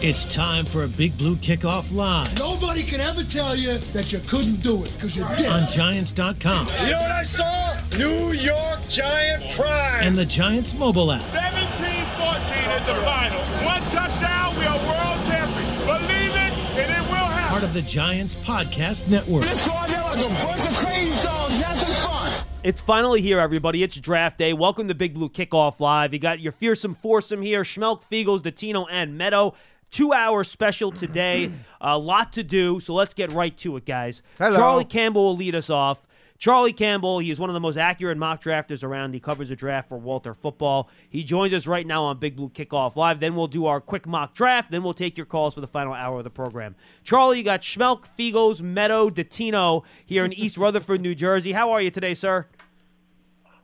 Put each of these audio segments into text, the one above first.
It's time for a Big Blue Kickoff Live Nobody can ever tell you that you couldn't do it because you did. on Giants.com You know what I saw? New York Giant pride. and the Giants mobile app. 17-14 is the final. One touchdown, we are world champions. Believe it, and it will happen. Part of the Giants Podcast Network. Let's go out there like a bunch of crazy dogs, have some fun. It's finally here, everybody. It's draft day. Welcome to Big Blue Kickoff Live. You got your fearsome foursome here Schmeelk, Feagles, Dottino, and Medow. Two hour special today. A lot to do, so let's get right to it, guys. Hello. Charlie Campbell will lead us off. Charlie Campbell, he is one of the most accurate mock drafters around. He covers the draft for Walter Football. He joins us right now on Big Blue Kickoff Live. Then we'll do our quick mock draft. Then we'll take your calls for the final hour of the program. Charlie, you got Schmeelk, Feagles, Medow, Dottino here in East Rutherford, New Jersey. How are you today, sir?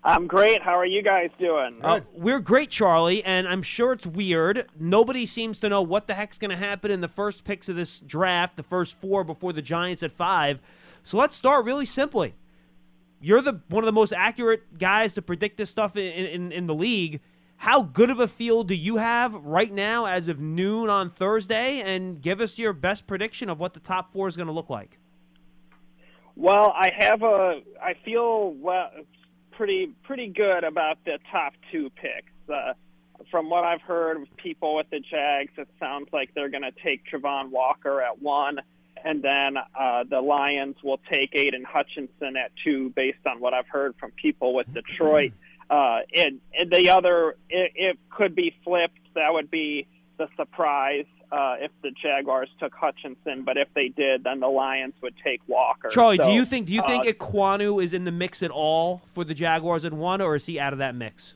I'm great. How are you guys doing? Uh, we're great, Charlie, and I'm sure it's weird. Nobody seems to know what the heck's going to happen in the first picks of this draft, the first four before the Giants at five. So let's start really simply. You're the one of the most accurate guys to predict this stuff in, in, in the league. How good of a feel do you have right now as of noon on Thursday? And give us your best prediction of what the top four is going to look like. Well, I have a. I feel well, pretty pretty good about the top two picks. Uh, from what I've heard of people with the Jags, it sounds like they're going to take Travon Walker at one, and then uh, the Lions will take Aidan Hutchinson at two, based on what I've heard from people with Detroit. Uh, and, and the other, it, it could be flipped. That would be the surprise uh, if the Jaguars took Hutchinson, but if they did, then the Lions would take Walker. Charlie, do you think do you think uh, Ekwonu is in the mix at all for the Jaguars at one, or is he out of that mix?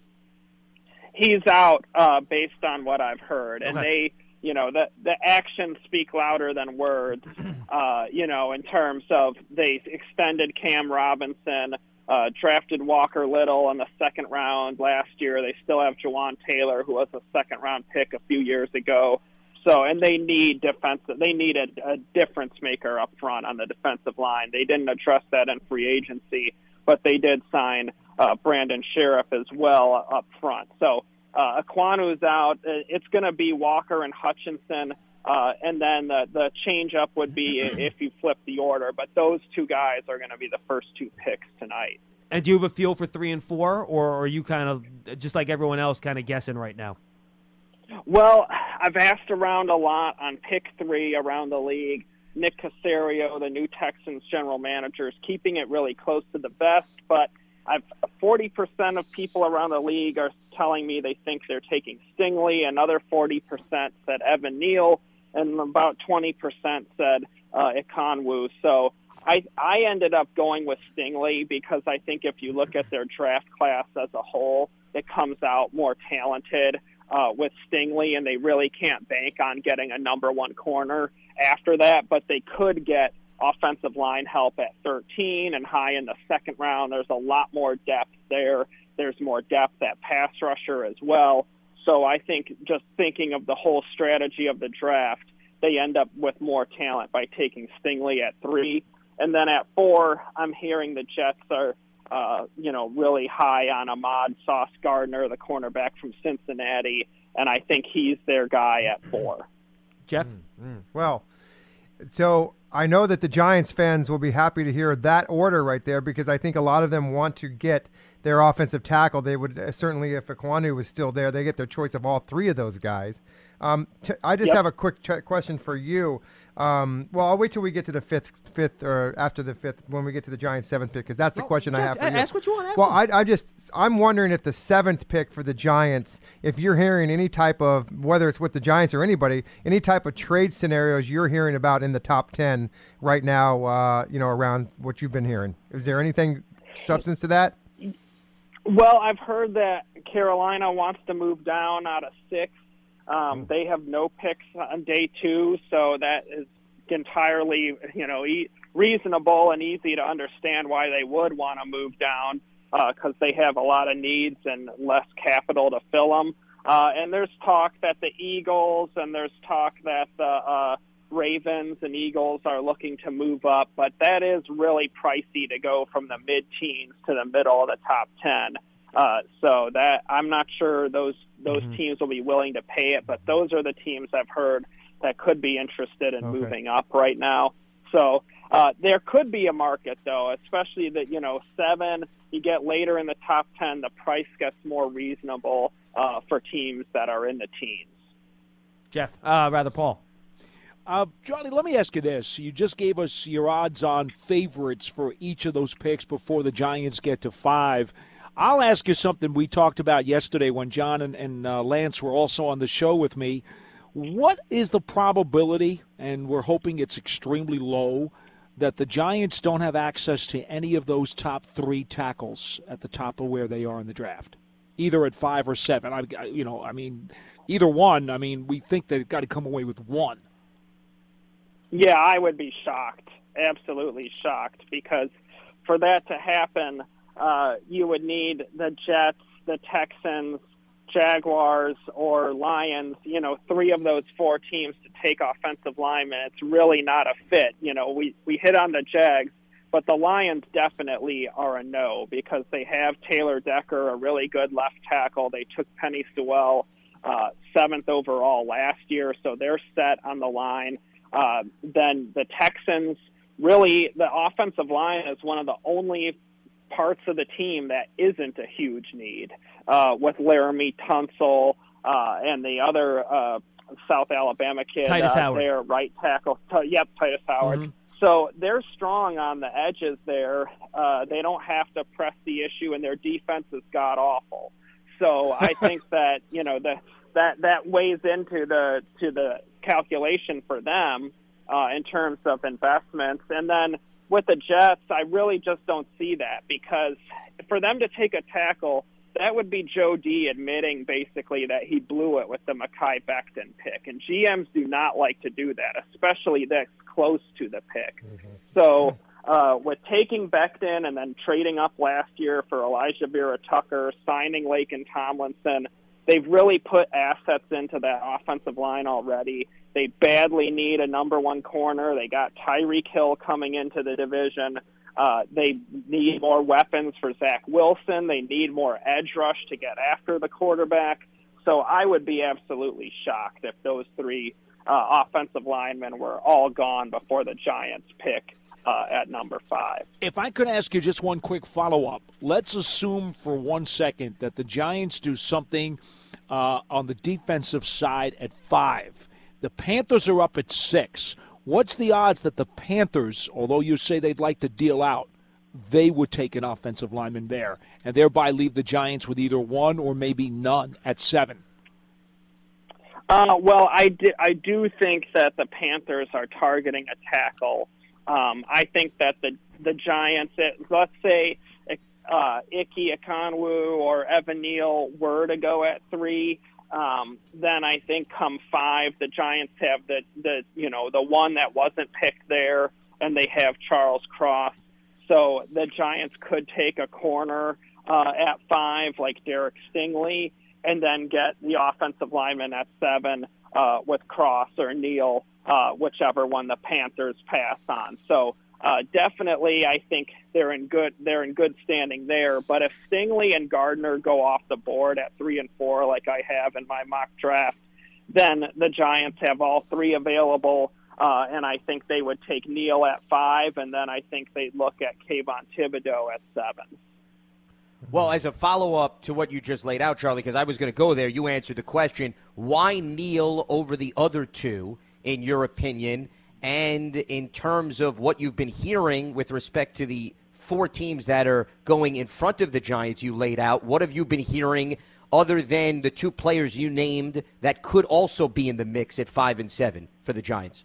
he's out uh, based on what I've heard, and Okay. they, you know, the the actions speak louder than words. Uh, you know, in terms of they extended Cam Robinson, uh, drafted Walker Little in the second round last year. They still have Jawaan Taylor, who was a second round pick a few years ago. So, and they need defensive. They need a, a difference maker up front on the defensive line. They didn't address that in free agency, but they did sign uh, Brandon Scherff as well up front. So, uh, Ekwonu's out. Uh, It's going to be Walker and Hutchinson, uh, and then the the change up would be if you flip the order. But those two guys are going to be the first two picks tonight. And do you have a feel for three and four, or are you kind of just like everyone else, kind of guessing right now? Well, I've asked around a lot on pick three around the league. Nick Caserio, the new Texans general manager, is keeping it really close to the best, but I've 40% of people around the league are telling me they think they're taking Stingley. Another 40% said Evan Neal, and about 20% said uh, Ekwonu. So I I ended up going with Stingley because I think if you look at their draft class as a whole, it comes out more talented uh, with Stingley, and they really can't bank on getting a number one corner after that. But they could get offensive line help at 13 and high in the second round. There's a lot more depth there. There's more depth at pass rusher as well. So I think just thinking of the whole strategy of the draft, they end up with more talent by taking Stingley at three. And then at four, I'm hearing the Jets are, uh, you know, really high on Ahmad Sauce Gardner, the cornerback from Cincinnati, and I think he's their guy at four. Jeff, Well, so I know that the Giants fans will be happy to hear that order right there because I think a lot of them want to get their offensive tackle. They would uh, certainly, if Ekwonu was still there, they get their choice of all three of those guys. Um, t- I just Yep. have a quick ch- question for you. Um, well, I'll wait till we get to the fifth, fifth or after the fifth when we get to the Giants' seventh pick because that's the question I have for you. ask what you want, ask well. I, I just I'm wondering if the seventh pick for the Giants, if you're hearing any type of whether it's with the Giants or anybody, any type of trade scenarios you're hearing about in the top ten right now, uh, you know, around what you've been hearing. Is there anything substance to that? Well, I've heard that Carolina wants to move down out of six. Um, they have no picks on day two, so that is entirely, you know, e- reasonable and easy to understand why they would want to move down because they have a lot of needs and less capital to fill them. Uh, and there's talk that the Eagles and there's talk that the uh, Ravens and Eagles are looking to move up, but that is really pricey to go from the mid-teens to the middle of the top ten. Uh, so that I'm not sure those those teams will be willing to pay it, but those are the teams I've heard that could be interested in Okay. moving up right now. So uh, there could be a market, though, especially that you know seven. You get later in the top ten, the price gets more reasonable uh, for teams that are in the teens. Jeff, uh, rather Paul. Uh, Johnny, let me ask you this. You just gave us your odds on favorites for each of those picks before the Giants get to five. I'll ask you something we talked about yesterday when John and, and uh, Lance were also on the show with me. What is the probability, and we're hoping it's extremely low, that the Giants don't have access to any of those top three tackles at the top of where they are in the draft, either at five or seven? I, you know, I mean, either one. I mean, we think they've got to come away with one. Yeah, I would be shocked, absolutely shocked, because for that to happen, uh, you would need the Jets, the Texans, Jaguars, or Lions. You know, three of those four teams to take offensive linemen. It's really not a fit. You know, we we hit on the Jags, but the Lions definitely are a no because they have Taylor Decker, a really good left tackle. They took Penei Sewell, uh, seventh overall last year, so they're set on the line. Uh, then the Texans, really, the offensive line is one of the only parts of the team that isn't a huge need, uh, with Laremy Tunsil uh, and the other uh, South Alabama kid Tytus uh, Howard. there, right tackle. T- yep, Tytus Howard. So they're strong on the edges there. Uh, they don't have to press the issue, and their defense is god awful. So I think that you know the that that weighs into the to the calculation for them uh, in terms of investments. And then with the Jets, I really just don't see that because for them to take a tackle, that would be Joe D admitting basically that he blew it with the Mekhi Becton pick. And GMs do not like to do that, especially this close to the pick. So uh, with taking Becton and then trading up last year for Alijah Vera Tucker, signing Laken Tomlinson, they've really put assets into that offensive line already. They badly need a number one corner. They got Tyreek Hill coming into the division. Uh, they need more weapons for Zach Wilson. They need more edge rush to get after the quarterback. So I would be absolutely shocked if those three uh, offensive linemen were all gone before the Giants pick uh, at number five. If I could ask you just one quick follow up, let's assume for one second that the Giants do something uh, on the defensive side at five. The Panthers are up at six. What's the odds that the Panthers, although you say they'd like to deal out, they would take an offensive lineman there and thereby leave the Giants with either one or maybe none at seven? Uh, well, I, di- I do think that the Panthers are targeting a tackle. Um, I think that the the Giants, let's say uh, Icky Ekwonu or Evan Neal were to go at three, um, then I think come five, the Giants have the the you know the one that wasn't picked there, and they have Charles Cross. So the Giants could take a corner uh, at five, like Derek Stingley, and then get the offensive lineman at seven uh, with Cross or Neal, uh, whichever one the Panthers pass on. So uh, definitely, I think they're in good they're in good standing there. But if Stingley and Gardner go off the board at three and four, like I have in my mock draft, then the Giants have all three available. Uh, and I think they would take Neal at five, and then I think they'd look at Kayvon Thibodeaux at seven. Well, as a follow up to what you just laid out, Charlie, because I was going to go there, you answered the question why Neal over the other two, in your opinion? And in terms of what you've been hearing with respect to the four teams that are going in front of the Giants you laid out, what have you been hearing other than the two players you named that could also be in the mix at five and seven for the Giants?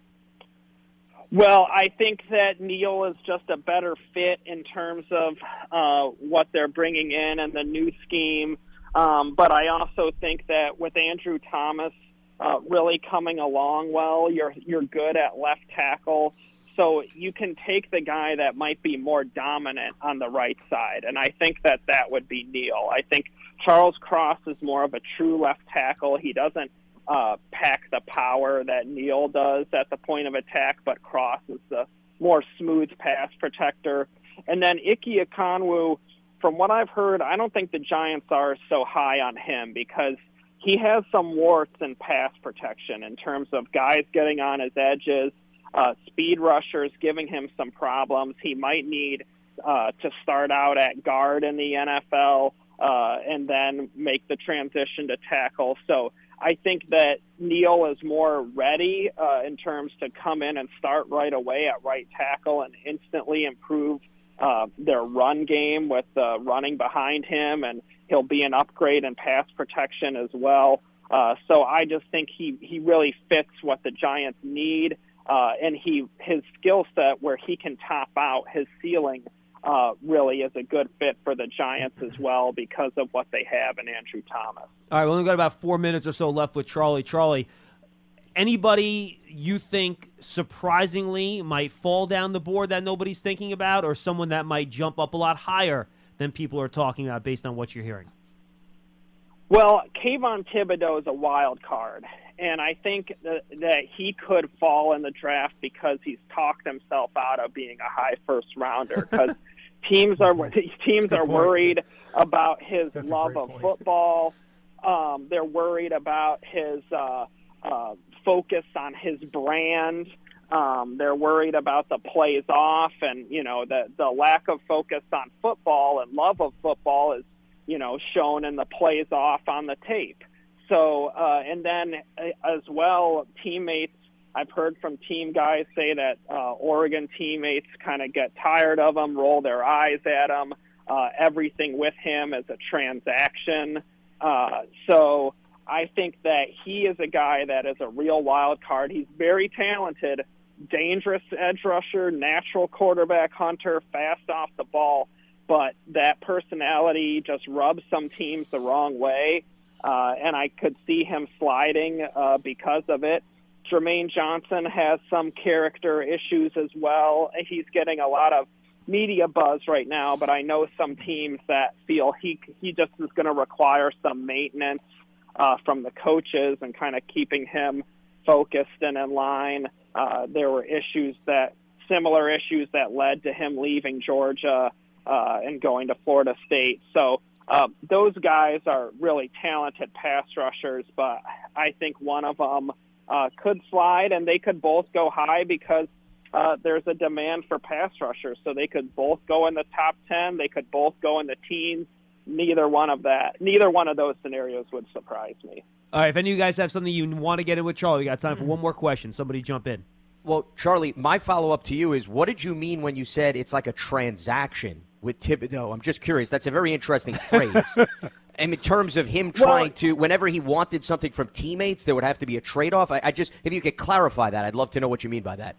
Well, I think that Neal is just a better fit in terms of uh, what they're bringing in and the new scheme. Um, but I also think that with Andrew Thomas uh, really coming along well, you're you're good at left tackle, so you can take the guy that might be more dominant on the right side, and I think that that would be Neal. I think Charles Cross is more of a true left tackle. He doesn't uh, pack the power that Neal does at the point of attack, but Cross is the more smooth pass protector. And then Icky Ekwonu, from what I've heard, I don't think the Giants are so high on him because he has some warts in pass protection in terms of guys getting on his edges, uh, speed rushers giving him some problems. He might need uh, to start out at guard in the NFL uh, and then make the transition to tackle. So I think that Neal is more ready uh, in terms to come in and start right away at right tackle and instantly improve uh, their run game with uh, running behind him, and he'll be an upgrade in pass protection as well. Uh, so I just think he he really fits what the Giants need, uh, and he his skill set where he can top out his ceiling uh, really is a good fit for the Giants as well because of what they have in Andrew Thomas. All right, we only got about four minutes or so left with Charlie. Charlie, anybody you think surprisingly might fall down the board that nobody's thinking about, or someone that might jump up a lot higher than people are talking about based on what you're hearing? Well, Kayvon Thibodeaux is a wild card, and I think that, that he could fall in the draft because he's talked himself out of being a high first rounder. Because teams are teams are point. worried about his That's love of point. football. Um, they're worried about his uh, uh, focus on his brand. Um, they're worried about the plays off, and you know the the lack of focus on football and love of football is you know shown in the plays off on the tape. So uh, and then uh, as well, teammates. I've heard from team guys say that uh, Oregon teammates kind of get tired of him, roll their eyes at him. Uh, everything with him is a transaction. Uh, so I think that he is a guy that is a real wild card. He's very talented, dangerous edge rusher, natural quarterback hunter, fast off the ball, but that personality just rubs some teams the wrong way. Uh, and I could see him sliding uh, because of it. Jermaine Johnson has some character issues as well. He's getting a lot of media buzz right now, but I know some teams that feel he he just is going to require some maintenance uh, from the coaches and kind of keeping him focused and in line. Uh, there were issues that similar issues that led to him leaving Georgia uh, and going to Florida State. So uh, those guys are really talented pass rushers, but I think one of them uh, could slide, and they could both go high because uh, there's a demand for pass rushers. So they could both go in the top ten. They could both go in the teens. Neither one of that, neither one of those scenarios would surprise me. All right, if any of you guys have something you want to get in with Charlie, we got time for one more question. Somebody jump in. Well, Charlie, my follow up to you is what did you mean when you said it's like a transaction with Thibodeaux? I'm just curious. That's a very interesting phrase. and in terms of him trying to, whenever he wanted something from teammates, there would have to be a trade off. I, I just, if you could clarify that, I'd love to know what you mean by that.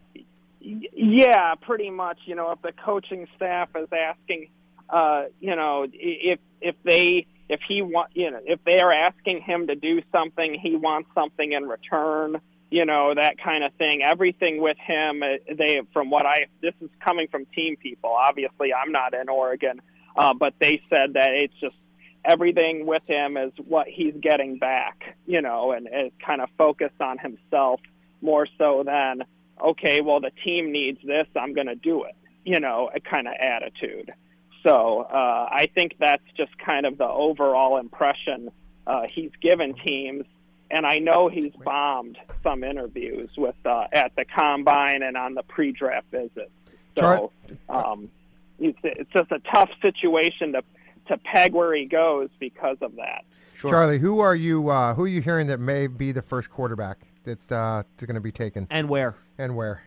Yeah, pretty much. You know, if the coaching staff is asking, uh, you know, if if they if he want, you know, if they are asking him to do something, he wants something in return. You know, that kind of thing. Everything with him, uh, they from what I this is coming from team people. Obviously, I'm not in Oregon, uh, but they said that it's just everything with him is what he's getting back. You know, and is kind of focused on himself more so than okay, well, the team needs this, I'm going to do it, you know, a kind of attitude. So uh, I think that's just kind of the overall impression uh, he's given teams. And I know he's bombed some interviews with uh, at the combine and on the pre-draft visits. So um, it's, it's just a tough situation to to peg where he goes because of that. Charlie, who are you? Uh, who are you hearing that may be the first quarterback that's uh, going to be taken, And where? and where?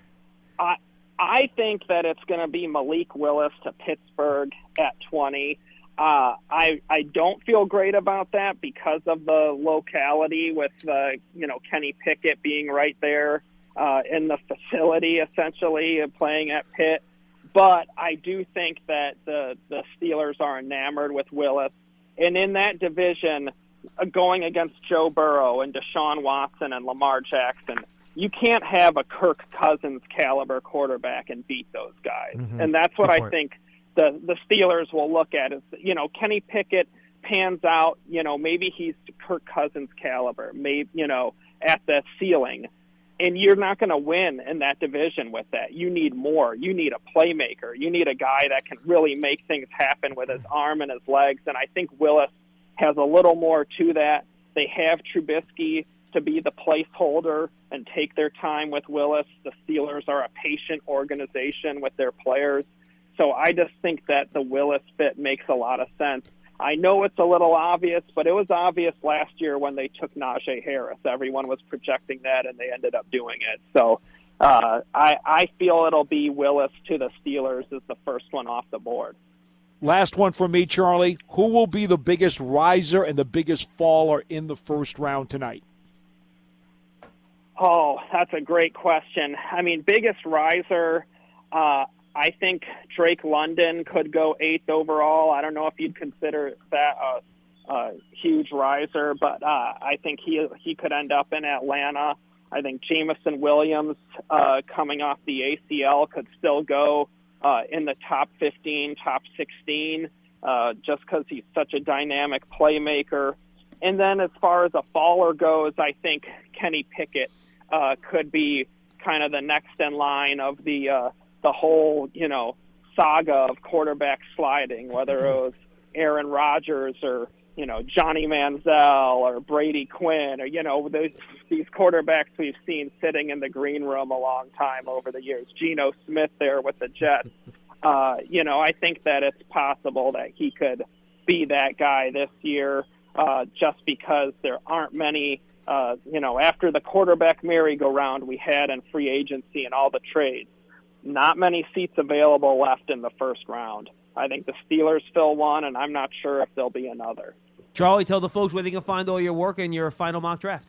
I I think that it's going to be Malik Willis to Pittsburgh at 20. Uh, I I don't feel great about that because of the locality with uh, you know Kenny Pickett being right there uh, in the facility essentially and playing at Pitt. But I do think that the the Steelers are enamored with Willis, and in that division, uh, going against Joe Burrow and Deshaun Watson and Lamar Jackson, you can't have a Kirk Cousins caliber quarterback and beat those guys. Mhm. And that's what Good I point. think the the Steelers will look at is you know Kenny Pickett pans out, you know maybe he's Kirk Cousins caliber, maybe you know at the ceiling. And you're not going to win in that division with that. You need more. You need a playmaker. You need a guy that can really make things happen with his arm and his legs. And I think Willis has a little more to that they have Trubisky to be the placeholder and take their time with Willis. The Steelers are a patient organization with their players. So I just think that the Willis fit makes a lot of sense. I know it's a little obvious, but it was obvious last year when they took Najee Harris. Everyone was projecting that, and they ended up doing it. So uh, I, I feel it'll be Willis to the Steelers as the first one off the board. Last one for me, Charlie. Who will be the biggest riser and the biggest faller in the first round tonight? Oh, that's a great question. I mean, biggest riser, uh, I think Drake London could go eighth overall. I don't know if you'd consider that a, a huge riser, but uh, I think he he could end up in Atlanta. I think Jameson Williams, uh, coming off the ACL, could still go uh, in the top 15, top 16, uh, just because he's such a dynamic playmaker. And then as far as a faller goes, I think Kenny Pickett uh, could be kind of the next in line of the uh, the whole you know saga of quarterback sliding, whether it was Aaron Rodgers or you know Johnny Manziel or Brady Quinn or you know those, these quarterbacks we've seen sitting in the green room a long time over the years. Geno Smith there with the Jets. Uh, you know, I think that it's possible that he could be that guy this year, uh, just because there aren't many. Uh, you know, after the quarterback merry-go-round we had in free agency and all the trades, not many seats available left in the first round. I think the Steelers fill one, and I'm not sure if there'll be another. Charlie, tell the folks where they can find all your work and your final mock draft.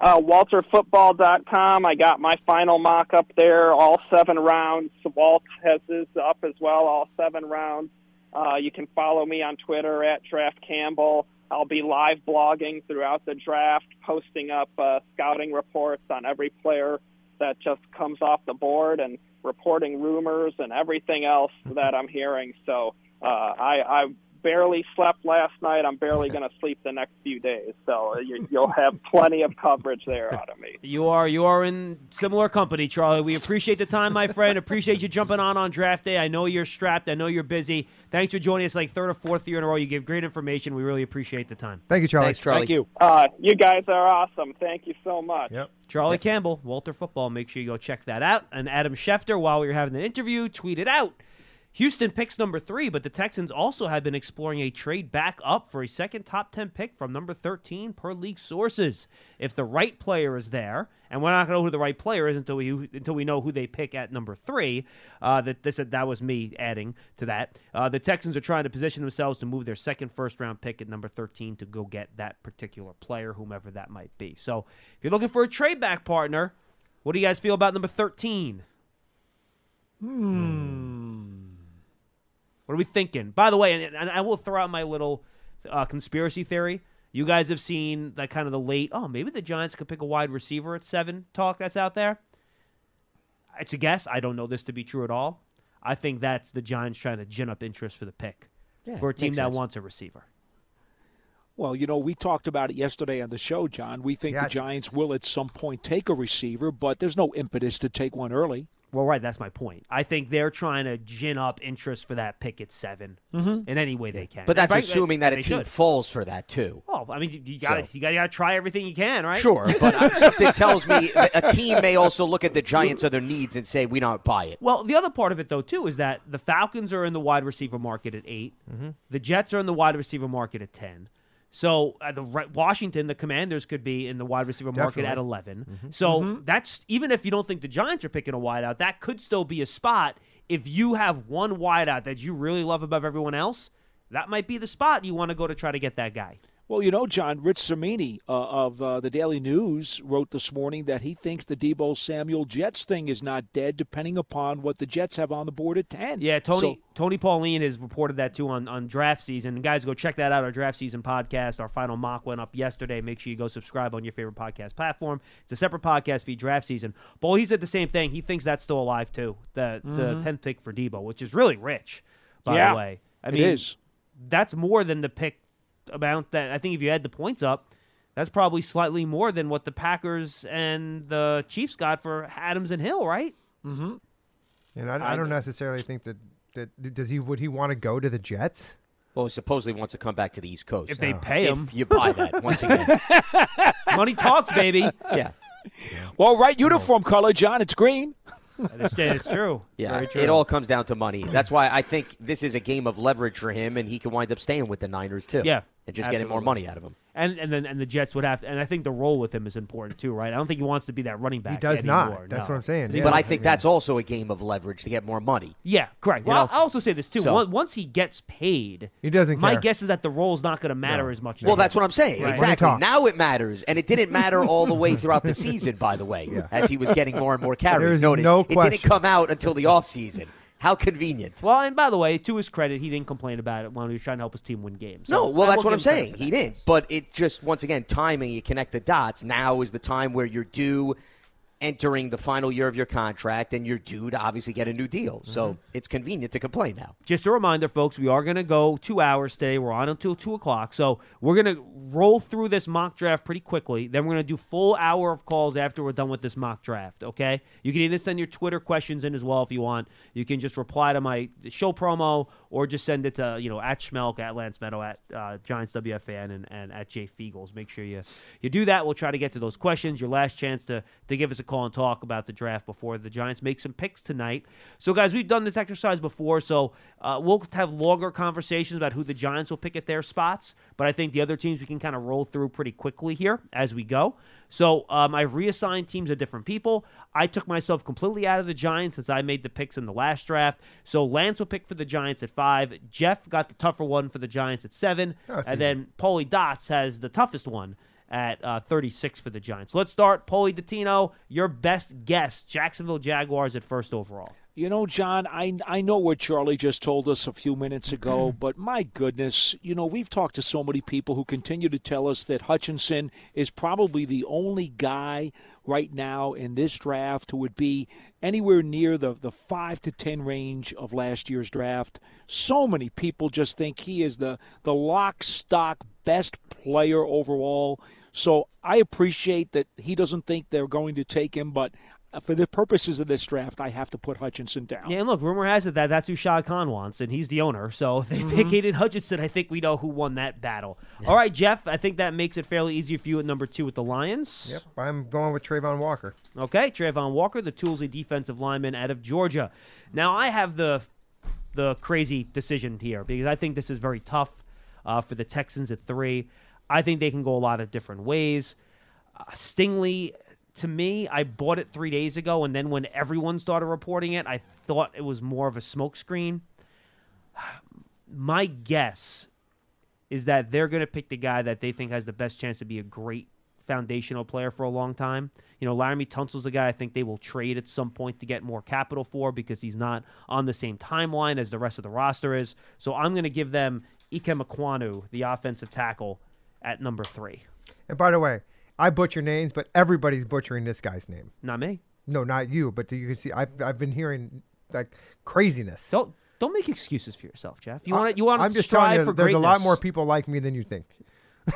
Uh, WalterFootball.com. I got my final mock up there, all seven rounds. Walt has his up as well, all seven rounds. Uh, you can follow me on Twitter at Draft Campbell. I'll be live blogging throughout the draft, posting up uh, scouting reports on every player that just comes off the board and reporting rumors and everything else that I'm hearing. So uh, I, I barely slept last night. I'm barely going to sleep the next few days. So you, you'll have plenty of coverage there out of me. You are you are in similar company, Charlie. We appreciate the time, my friend. appreciate you jumping on on draft day. I know you're strapped. I know you're busy. Thanks for joining us like third or fourth year in a row. You give great information. We really appreciate the time. Thank you, Charlie. Thanks, Charlie. Thank you. Uh, you guys are awesome. Thank you so much. Yep. Charlie Campbell, Walter Football. Make sure you go check that out. And Adam Schefter, while we were having the interview, tweeted out Houston picks number three, but the Texans also have been exploring a trade back up for a second top 10 pick from number 13 per league sources. If the right player is there, and we're not going to know who the right player is until we until we know who they pick at number three. Uh, that this that was me adding to that. Uh, the Texans are trying to position themselves to move their second first round pick at number 13 to go get that particular player, whomever that might be. So if you're looking for a trade back partner, what do you guys feel about number 13? What are we thinking? By the way, and, and I will throw out my little uh, conspiracy theory. You guys have seen that kind of the late, oh, maybe the Giants could pick a wide receiver at seven talk that's out there. It's a guess. I don't know this to be true at all. I think that's the Giants trying to gin up interest for the pick Yeah, for a team that sense. wants a receiver. Well, you know, we talked about it yesterday on the show, John. We think Yeah. the Giants will at some point take a receiver, but there's no impetus to take one early. Well, right, that's my point. I think they're trying to gin up interest for that pick at 7 in any way they can. But that's Right, assuming that a team should. falls for that too. Well, I mean, you, you got to So- you got to try everything you can, right? Sure, but uh, something tells me a team may also look at the Giants' other needs and say, "We don't buy it." Well, the other part of it though too is that the Falcons are in the wide receiver market at 8 The Jets are in the wide receiver market at ten. So uh, the Re- Washington, the Commanders could be in the wide receiver market at Definitely. 11 So that's even if you don't think the Giants are picking a wideout, that could still be a spot. If you have one wideout that you really love above everyone else, that might be the spot you want to go to try to get that guy. Well, you know, John, Rich Cimini uh, of uh, the Daily News wrote this morning that he thinks the Deebo Samuel Jets thing is not dead, depending upon what the Jets have on the board at 10. Yeah, Tony So- Tony Pauline has reported that too on, on draft season. And guys, go check that out. Our draft season podcast. Our final mock went up yesterday. Make sure you go subscribe on your favorite podcast platform. It's a separate podcast feed. Draft season. But he said the same thing. He thinks that's still alive too. The the tenth pick for Deebo, which is really rich. By Yeah, the way, I mean, is. that's more than the pick amount that I think if you add the points up. That's probably slightly more than what the Packers and the Chiefs got for Adams and Hill, right? Mm-hmm. And I, I don't necessarily think that that does he would he want to go to the Jets? Well, he supposedly wants to come back to the East Coast. If they oh. pay him. If you buy that, once again. Money talks, baby. yeah. Well, right uniform color, John. It's green. It's, it's true. Yeah, Very true. it all comes down to money. That's why I think this is a game of leverage for him, and he can wind up staying with the Niners too. Yeah, and just getting more money out of him. And and then and the Jets would have to, and I think the role with him is important too, right? I don't think he wants to be that running back. He does anymore, not. That's no. what I'm saying. Yeah. But I think that's also a game of leverage to get more money. Yeah, correct. You Well, know? I'll also say this too. So- Once- Once he gets paid, He doesn't My care. guess is that the role's not going to matter as much. Well, now. that's what I'm saying. Right. Exactly. Now it matters, and it didn't matter all the way throughout the season. By the way, as he was getting more and more carries. Notice no it didn't come out until the offseason. How convenient. Well, and by the way, to his credit, he didn't complain about it when he was trying to help his team win games. No, well, that's what I'm give him credit saying. He didn't, but it just once again timing. You connect the dots. Now is the time where you're due entering the final year of your contract, and you're due to obviously get a new deal. So Mm-hmm. it's convenient to complain now. Just a reminder, folks, we are going to go two hours today. We're on until 2 o'clock. So we're going to roll through this mock draft pretty quickly. Then we're going to do full hour of calls after we're done with this mock draft, okay? You can either send your Twitter questions in as well if you want. You can just reply to my show promo or just send it to, you know, at Schmeelk, at Lance Medow, at uh, Giants WFAN, and, and at Jay Feagles. Make sure you, you do that. We'll try to get to those questions. Your last chance to, to give us a call and talk about the draft before the Giants make some picks tonight. So, guys, we've done this exercise before, so uh, we'll have longer conversations about who the Giants will pick at their spots. But I think the other teams we can kind of roll through pretty quickly here as we go. So um, I've reassigned teams to different people. I took myself completely out of the Giants since I made the picks in the last draft. So Lance will pick for the Giants at five. Jeff got the tougher one for the Giants at seven, Oh, and then Paulie Dots has the toughest one at uh, 36 for the Giants. Let's start. Paulie Dottino, your best guess. Jacksonville Jaguars at first overall. You know, John, I I know what Charlie just told us a few minutes ago, but my goodness, you know, we've talked to so many people who continue to tell us that Hutchinson is probably the only guy right now in this draft who would be anywhere near the, the 5 to 10 range of last year's draft. So many people just think he is the, the lock, stock, best player overall. So I appreciate that he doesn't think they're going to take him, but uh, for the purposes of this draft, I have to put Hutchinson down. Yeah, and look, rumor has it that that's who Shad Khan wants, and he's the owner. So if they pick Aiden Hutchinson, I think we know who won that battle. All right, Jeff, I think that makes it fairly easy for you at number two with the Lions. Yep, I'm going with Travon Walker. Okay, Travon Walker, the Toolsy defensive lineman out of Georgia. Now I have the the crazy decision here because I think this is very tough uh, for the Texans at three. I think they can go a lot of different ways. Uh, Stingley, to me, I bought it three days ago, and then when everyone started reporting it, I thought it was more of a smokescreen. My guess is that they're going to pick the guy that they think has the best chance to be a great foundational player for a long time. You know, Laremy Tunsil's a guy I think they will trade at some point to get more capital for because he's not on the same timeline as the rest of the roster is. So I'm going to give them Ikem Ekwonu, the offensive tackle, at number three. And by the way, I butcher names, but everybody's butchering this guy's name. Not me. No, not you, but you can see I've, I've been hearing like craziness. Don't don't make excuses for yourself, Jeff. You want to you want to I'm just strive telling you, for there's greatness. a lot more people like me than you think.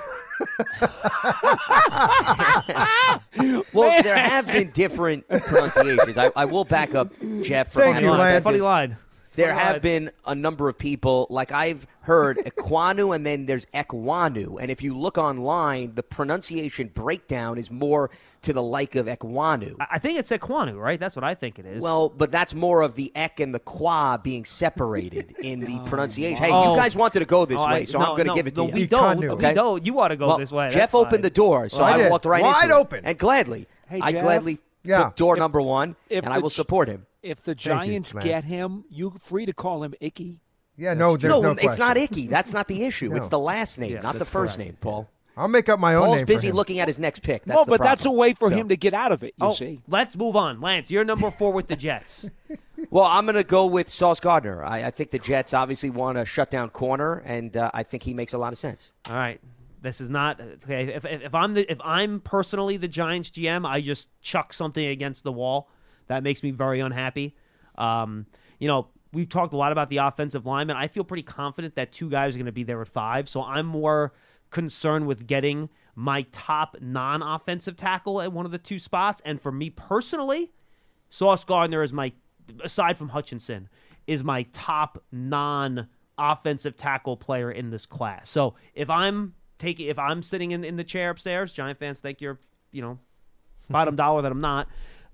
Well, there have been different pronunciations. I, I will back up Jeff from Thank having you, Lance. Funny line. There Funny have been a number of people, like I've heard Equanu and then there's Ekwanu. And if you look online, the pronunciation breakdown is more to the like of Ekwanu. I I think it's Equanu, right? That's what I think it is. Well, but that's more of the ek and the qua being separated in the oh, pronunciation. Hey, Oh. you guys wanted to go this Oh, I- way, so no, I'm going to no, give it to no, you. We don't. Equanu. We Okay. don't. You want to go Well, this way. Jeff That's opened fine. the door, so Well, I I, walked right in. Wide into it. open. And gladly, Hey, I Jeff. gladly Yeah. took door If- number one, and I will support him. If the Thank you, Giants get him, you free to call him Icky. Yeah, no, there's no, no, it's not. Icky. That's not the issue. It's the last name, Yeah, not the first correct. name, Paul. I'll make up my own Paul's busy for him. looking at his next pick. That's well, the but that's a way for So- him to get out of it. You Oh, see. let's move on. Lance, you're number four with the Jets. Well, I'm going to go with Sauce Gardner. I, I think the Jets obviously want a shutdown corner, and uh, I think he makes a lot of sense. All right. This is not okay. If, if, if I'm the if I'm personally the Giants GM, I just chuck something against the wall. That makes me very unhappy. Um, you know, we've talked a lot about the offensive lineman. I feel pretty confident that two guys are going to be there at five. So I'm more concerned with getting my top non-offensive tackle at one of the two spots. And for me personally, Sauce Gardner is my aside from Hutchinson is my top non offensive tackle player in this class. So if I'm taking, if I'm sitting in, in the chair upstairs, Giant fans think you're, you know, bottom dollar that I'm not.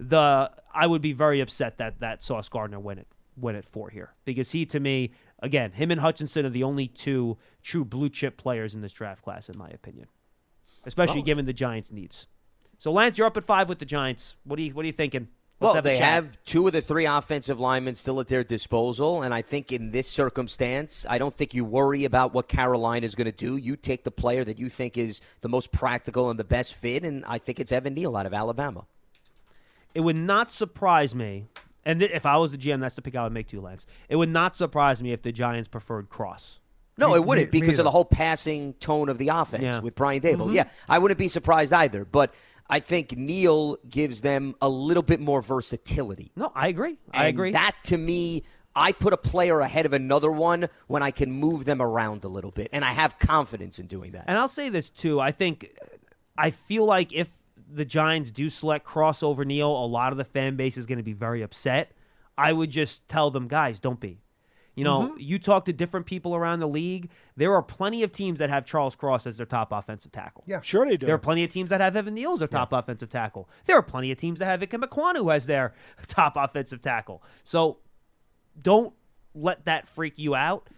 The I would be very upset that that Sauce Gardner win it win it for here because he to me again him and Hutchinson are the only two true blue chip players in this draft class in my opinion, especially given the Giants' needs. So Lance, you're up at five with the Giants. What are you What are you thinking? Let's Well, have they have two of the three offensive linemen still at their disposal, and I think in this circumstance, I don't think you worry about what Carolina is going to do. You take the player that you think is the most practical and the best fit, and I think it's Evan Neal out of Alabama. It would not surprise me, and th- if I was the GM, that's the pick I would make too, Lance. It would not surprise me if the Giants preferred Cross. No, it wouldn't me- me because of the whole passing tone of the offense Yeah. with Brian Daboll. Mm-hmm. Yeah, I wouldn't be surprised either, but I think Neal gives them a little bit more versatility. No, I agree. I And agree. That to me, I put a player ahead of another one when I can move them around a little bit, and I have confidence in doing that. And I'll say this too. I think I feel like if the Giants do select crossover Neal, a lot of the fan base is going to be very upset. I would just tell them, guys, don't be. You know, Mm-hmm. you talk to different people around the league. There are plenty of teams that have Charles Cross as their top offensive tackle. Yeah. Sure they do. There are plenty of teams that have Evan Neal as their top offensive tackle. There are plenty of teams that have Ikem Ekwonu as their top offensive tackle. So don't let that freak you out.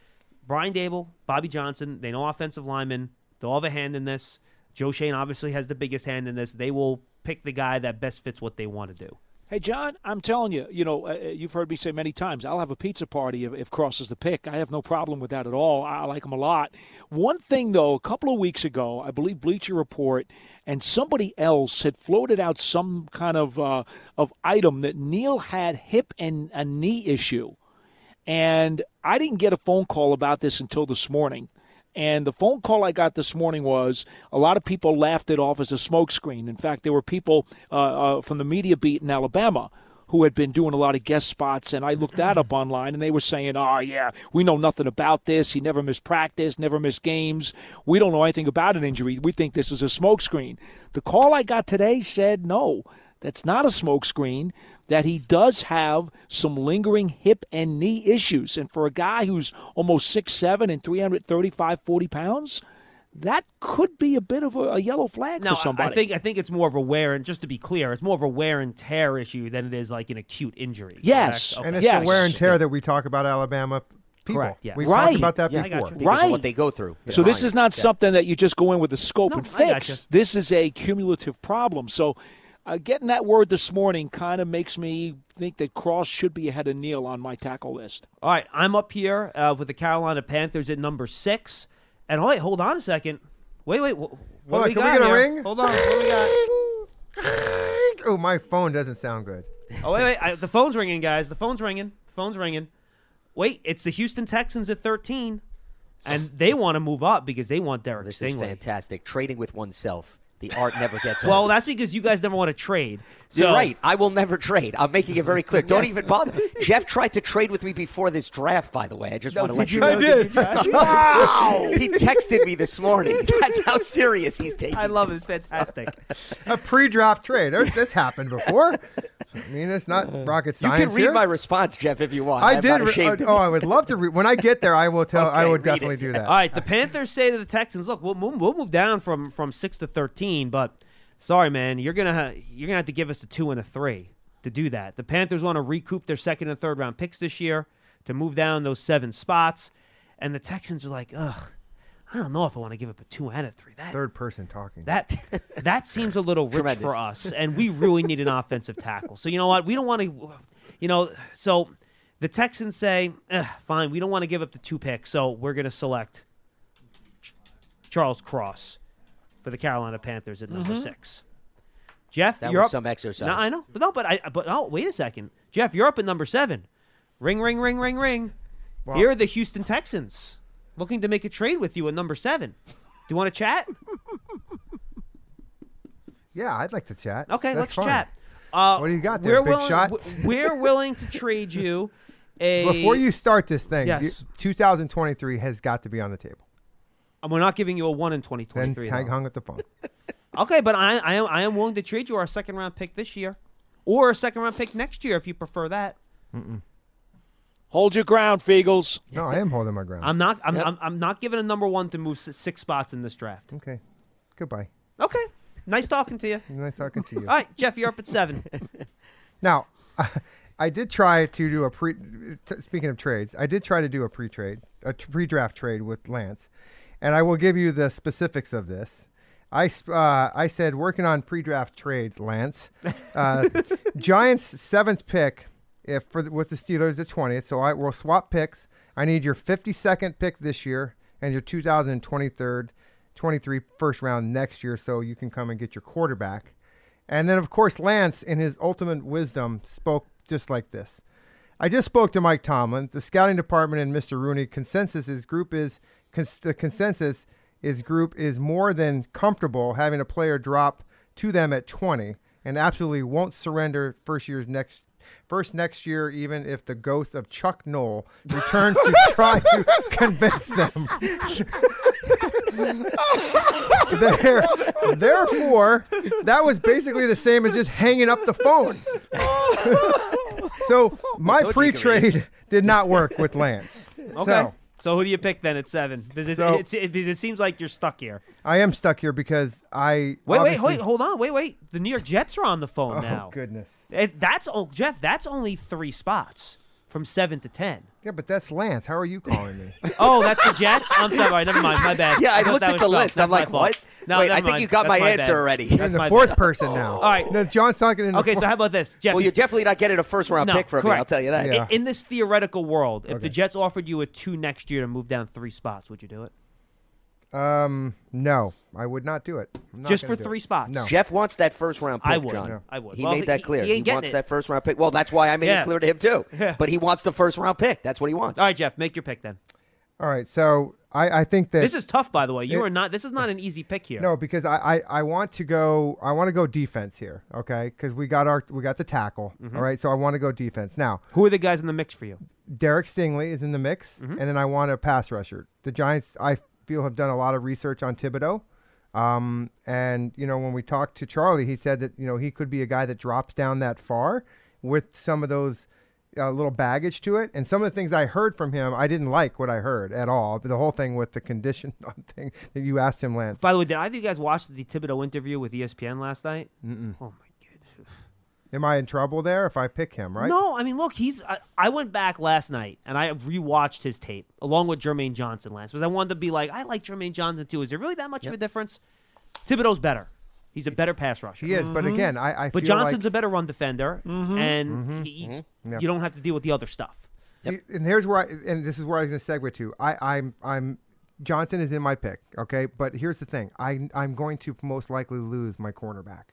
Brian Daboll, Bobby Johnson, they know offensive linemen. They'll have a hand in this. Joe Schoen obviously has the biggest hand in this. They will pick the guy that best fits what they want to do. Hey, John, I'm telling you, you know, uh, you've heard me say many times, I'll have a pizza party if, if Cross is the pick. I have no problem with that at all. I, I like him a lot. One thing, though, a couple of weeks ago, I believe Bleacher Report and somebody else had floated out some kind of uh, of item that Neal had hip and a knee issue. And I didn't get a phone call about this until this morning. And the phone call I got this morning was a lot of people laughed it off as a smokescreen. In fact, there were people uh, uh, from the media beat in Alabama who had been doing a lot of guest spots, and I looked that up online, and they were saying, "Oh yeah, we know nothing about this. He never missed practice, never missed games. We don't know anything about an injury. We think this is a smokescreen." The call I got today said, "No, that's not a smokescreen. That he does have some lingering hip and knee issues, and for a guy who's almost six seven and 335, 40 pounds." That could be a bit of a, a yellow flag Now, for I- somebody. I think I think it's more of a wear and just to be clear, it's more of a wear and tear issue than it is like an acute injury. Yes. correct? And it's Yes. the wear and tear that we talk about Alabama people. Correct, yeah. We Right. talked about that Yeah, before. you. Because of Right. what they go through. So this is not Yeah. something that you just go in with a scope No, and fix. This is a cumulative problem. So uh, getting that word this morning kind of makes me think that Cross should be ahead of Neal on my tackle list. All right, I'm up here uh, with the Carolina Panthers at number six. And oh, wait, hold on a second. Wait, wait. What, what Hold on, we can got we get a here? ring? Hold on. What do we got? Oh, my phone doesn't sound good. Oh, wait, wait. I, the phone's ringing, guys. The phone's ringing. The phone's ringing. Wait, it's the Houston Texans at 13, and they want to move up because they want Derek This is Stingley. fantastic. Trading with oneself. The art never gets old. Well, that's because you guys never want to trade. So, You're right. I will never trade. I'm making it very clear. Don't even bother. Jeff tried to trade with me before this draft, by the way. I just No, want to let you you know. know- did you- Wow! he texted me this morning. That's how serious he's taking I love this. It's fantastic. A pre-draft trade. There's- That's happened before. I mean, it's not uh, rocket science. You can read here. my response, Jeff, if you want. I I'm did. Not re- oh. I would love to read. When I get there, I will tell. I Okay, would read definitely it. do that. All right, the Panthers say to the Texans, "Look, we'll we'll move down from from six to thirteen, but sorry, man, you're gonna ha- you're gonna have to give us a two and a three to do that." The Panthers want to recoup their second and third round picks this year to move down those seven spots, and the Texans are like, "Ugh, I don't know if I want to give up a two and a three. That Third person talking. that that seems a little rich Tremendous. for us, and we really need an offensive tackle. So you know what? We don't want to, you know. So the Texans say, "Fine, we don't want to give up the two picks, so we're going to select Charles Cross for the Carolina Panthers at number six. Jeff, That you're was up. some exercise. No, I know, but no, but I, but oh, wait a second, Jeff, you're up at number seven. Ring, ring, ring, ring, ring. Well- Here are the Houston Texans looking to make a trade with you at number seven. Do you want to chat? yeah, I'd like to chat. Okay, That's let's fine. chat. Uh, What do you got there, we're big willing, shot? We're willing to trade you a. Before you start this thing, Yes. 2023 has got to be on the table. And we're not giving you a one in Then 2023. hang though. hung up the phone. Okay, but I, I am I am willing to trade you our second round pick this year, or a second round pick next year if you prefer that. Hold your ground, Feagles. No, I am holding my ground. I'm not. I'm, I'm, I'm not giving a number one to move six spots in this draft. okay. Goodbye. Okay. Nice talking to you. Nice talking to you. All right, Jeff, you're up at seven. Now, I did try to do a pre. T- speaking of trades, I did try to do a pre-trade, a t- pre-draft trade with Lance, and I will give you the specifics of this. I uh, I said working on pre-draft trades, Lance. Uh, Giants seventh pick, if for the, with the Steelers at twentieth. So I will swap picks. I need your fifty-second pick this year and your 2023 23 first round next year, so you can come and get your quarterback. And then, of course, Lance, in his ultimate wisdom, spoke just like this. I just spoke to Mike Tomlin, the scouting department, and Mr. Rooney. Consensus is group is cons- the consensus is group is more than comfortable having a player drop to them at 20, and absolutely won't surrender first year's next first next year, even if the ghost of Chuck Noll returns to try to convince them. there, therefore, that was basically the same as just hanging up the phone. so my told you you could pre-trade did not work with Lance. Okay. So So who do you pick then at seven? Because it, So- it, because it seems like you're stuck here. I am stuck here because I Wait, wait, wait, hold on, wait, wait. The New York Jets are on the phone Oh now. Oh goodness. It, that's oh, Jeff. That's only three spots from seven to ten. Yeah, but that's Lance. How are you calling me? Oh, that's the Jets. I'm sorry. Never mind. My bad. Yeah, I thought looked at the list. I'm like, what? No, Wait, I think mind. you got my bad. answer already. You're in the fourth bad. person now. All right. No, John's talking in the Okay, so how about this, Jeff? Well, you're definitely not getting a first round No, pick from me. correct. I'll tell you that. Yeah. in, in this theoretical world, if the Jets offered you a two next year to move down three spots, would you do it? Um, no, I would not do it. Not Just for three it. spots? No. Jeff wants that first round pick, I would. John. I would. He Well, made that he- clear. he ain't getting wants it. that first round pick. Well, that's why I made Yeah. it clear to him too. Yeah. But he wants the first round pick. That's what he wants. All right, Jeff, make your pick then. All right, so I, I think that This is tough, by the way. You It- are not. This is not an easy pick here. no because I, I, I want to go I want to go defense here, okay? Because we got our we got the tackle, Mm-hmm. all right. So I want to go defense now. Who are the guys in the mix for you? Derek Stingley is in the mix, Mm-hmm. and then I want a pass rusher. The Giants, I feel, have done a lot of research on Thibodeaux. Um, and you know, when we talked to Charlie, he said that you know he could be a guy that drops down that far with some of those uh, little baggage to it. And some of the things I heard from him, I didn't like what I heard at all. The whole thing with the condition thing that you asked him, Lance. By the way, did either of you guys watch the Thibodeaux interview with ESPN last night? Mm-mm. Oh my. Am I in trouble there if I pick him? Right? No, I mean, look, he's. I, I went back last night and I rewatched his tape along with Jermaine Johnson last because I wanted to be like, I like Jermaine Johnson too. Is there really that much of a difference? Thibodeaux's better. He's a better pass rusher. He is, but mm-hmm. again, I, I But feel Johnson's like, a better run defender, mm-hmm. and mm-hmm. he, Yeah. you don't have to deal with the other stuff. See, and here's where I, and this is where I was going to segue to. I, I'm I'm Johnson is in my pick, okay. But here's the thing: I I'm going to most likely lose my cornerback,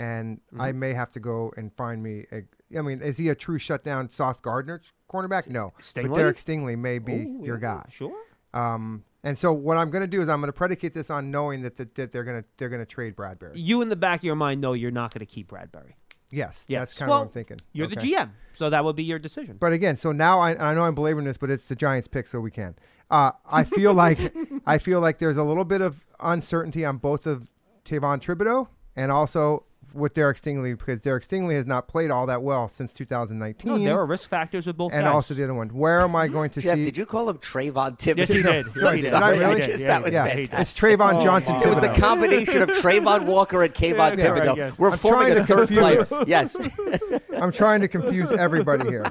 and I may have to go and find me. A, I mean, is he a true shutdown Sauce Gardner cornerback? No, Stingley? but Derek Stingley may be Ooh, your guy. Sure. Um, and so what I'm going to do is I'm going to predicate this on knowing that, the, that they're going to they're going to trade Bradberry. You in the back of your mind know you're not going to keep Bradberry. Yes, Yes. that's kind Well, of what I'm thinking. You're the GM, so that would be your decision. But again, so now I, I know I'm belaboring this, but it's the Giants' pick, so we can. Uh, I feel like I feel like there's a little bit of uncertainty on both of Tavon Thibodeaux and also with Derek Stingley because Derek Stingley has not played all that well since 2019. No, there are risk factors with both and guys. also the other one. Where am I going to Jeff, see? did you call him Trayvon Thibodeaux? Yes, he did. No, He he did. did. Sorry, I really? just- Yeah, that was yeah, fantastic. It's Trayvon Oh, Johnson. my It was the combination of Trayvon Walker and Kayvon Yeah, Thibodeaux. right, yeah. We're I'm forming a to third player. confuse- Yes. I'm trying to confuse everybody here.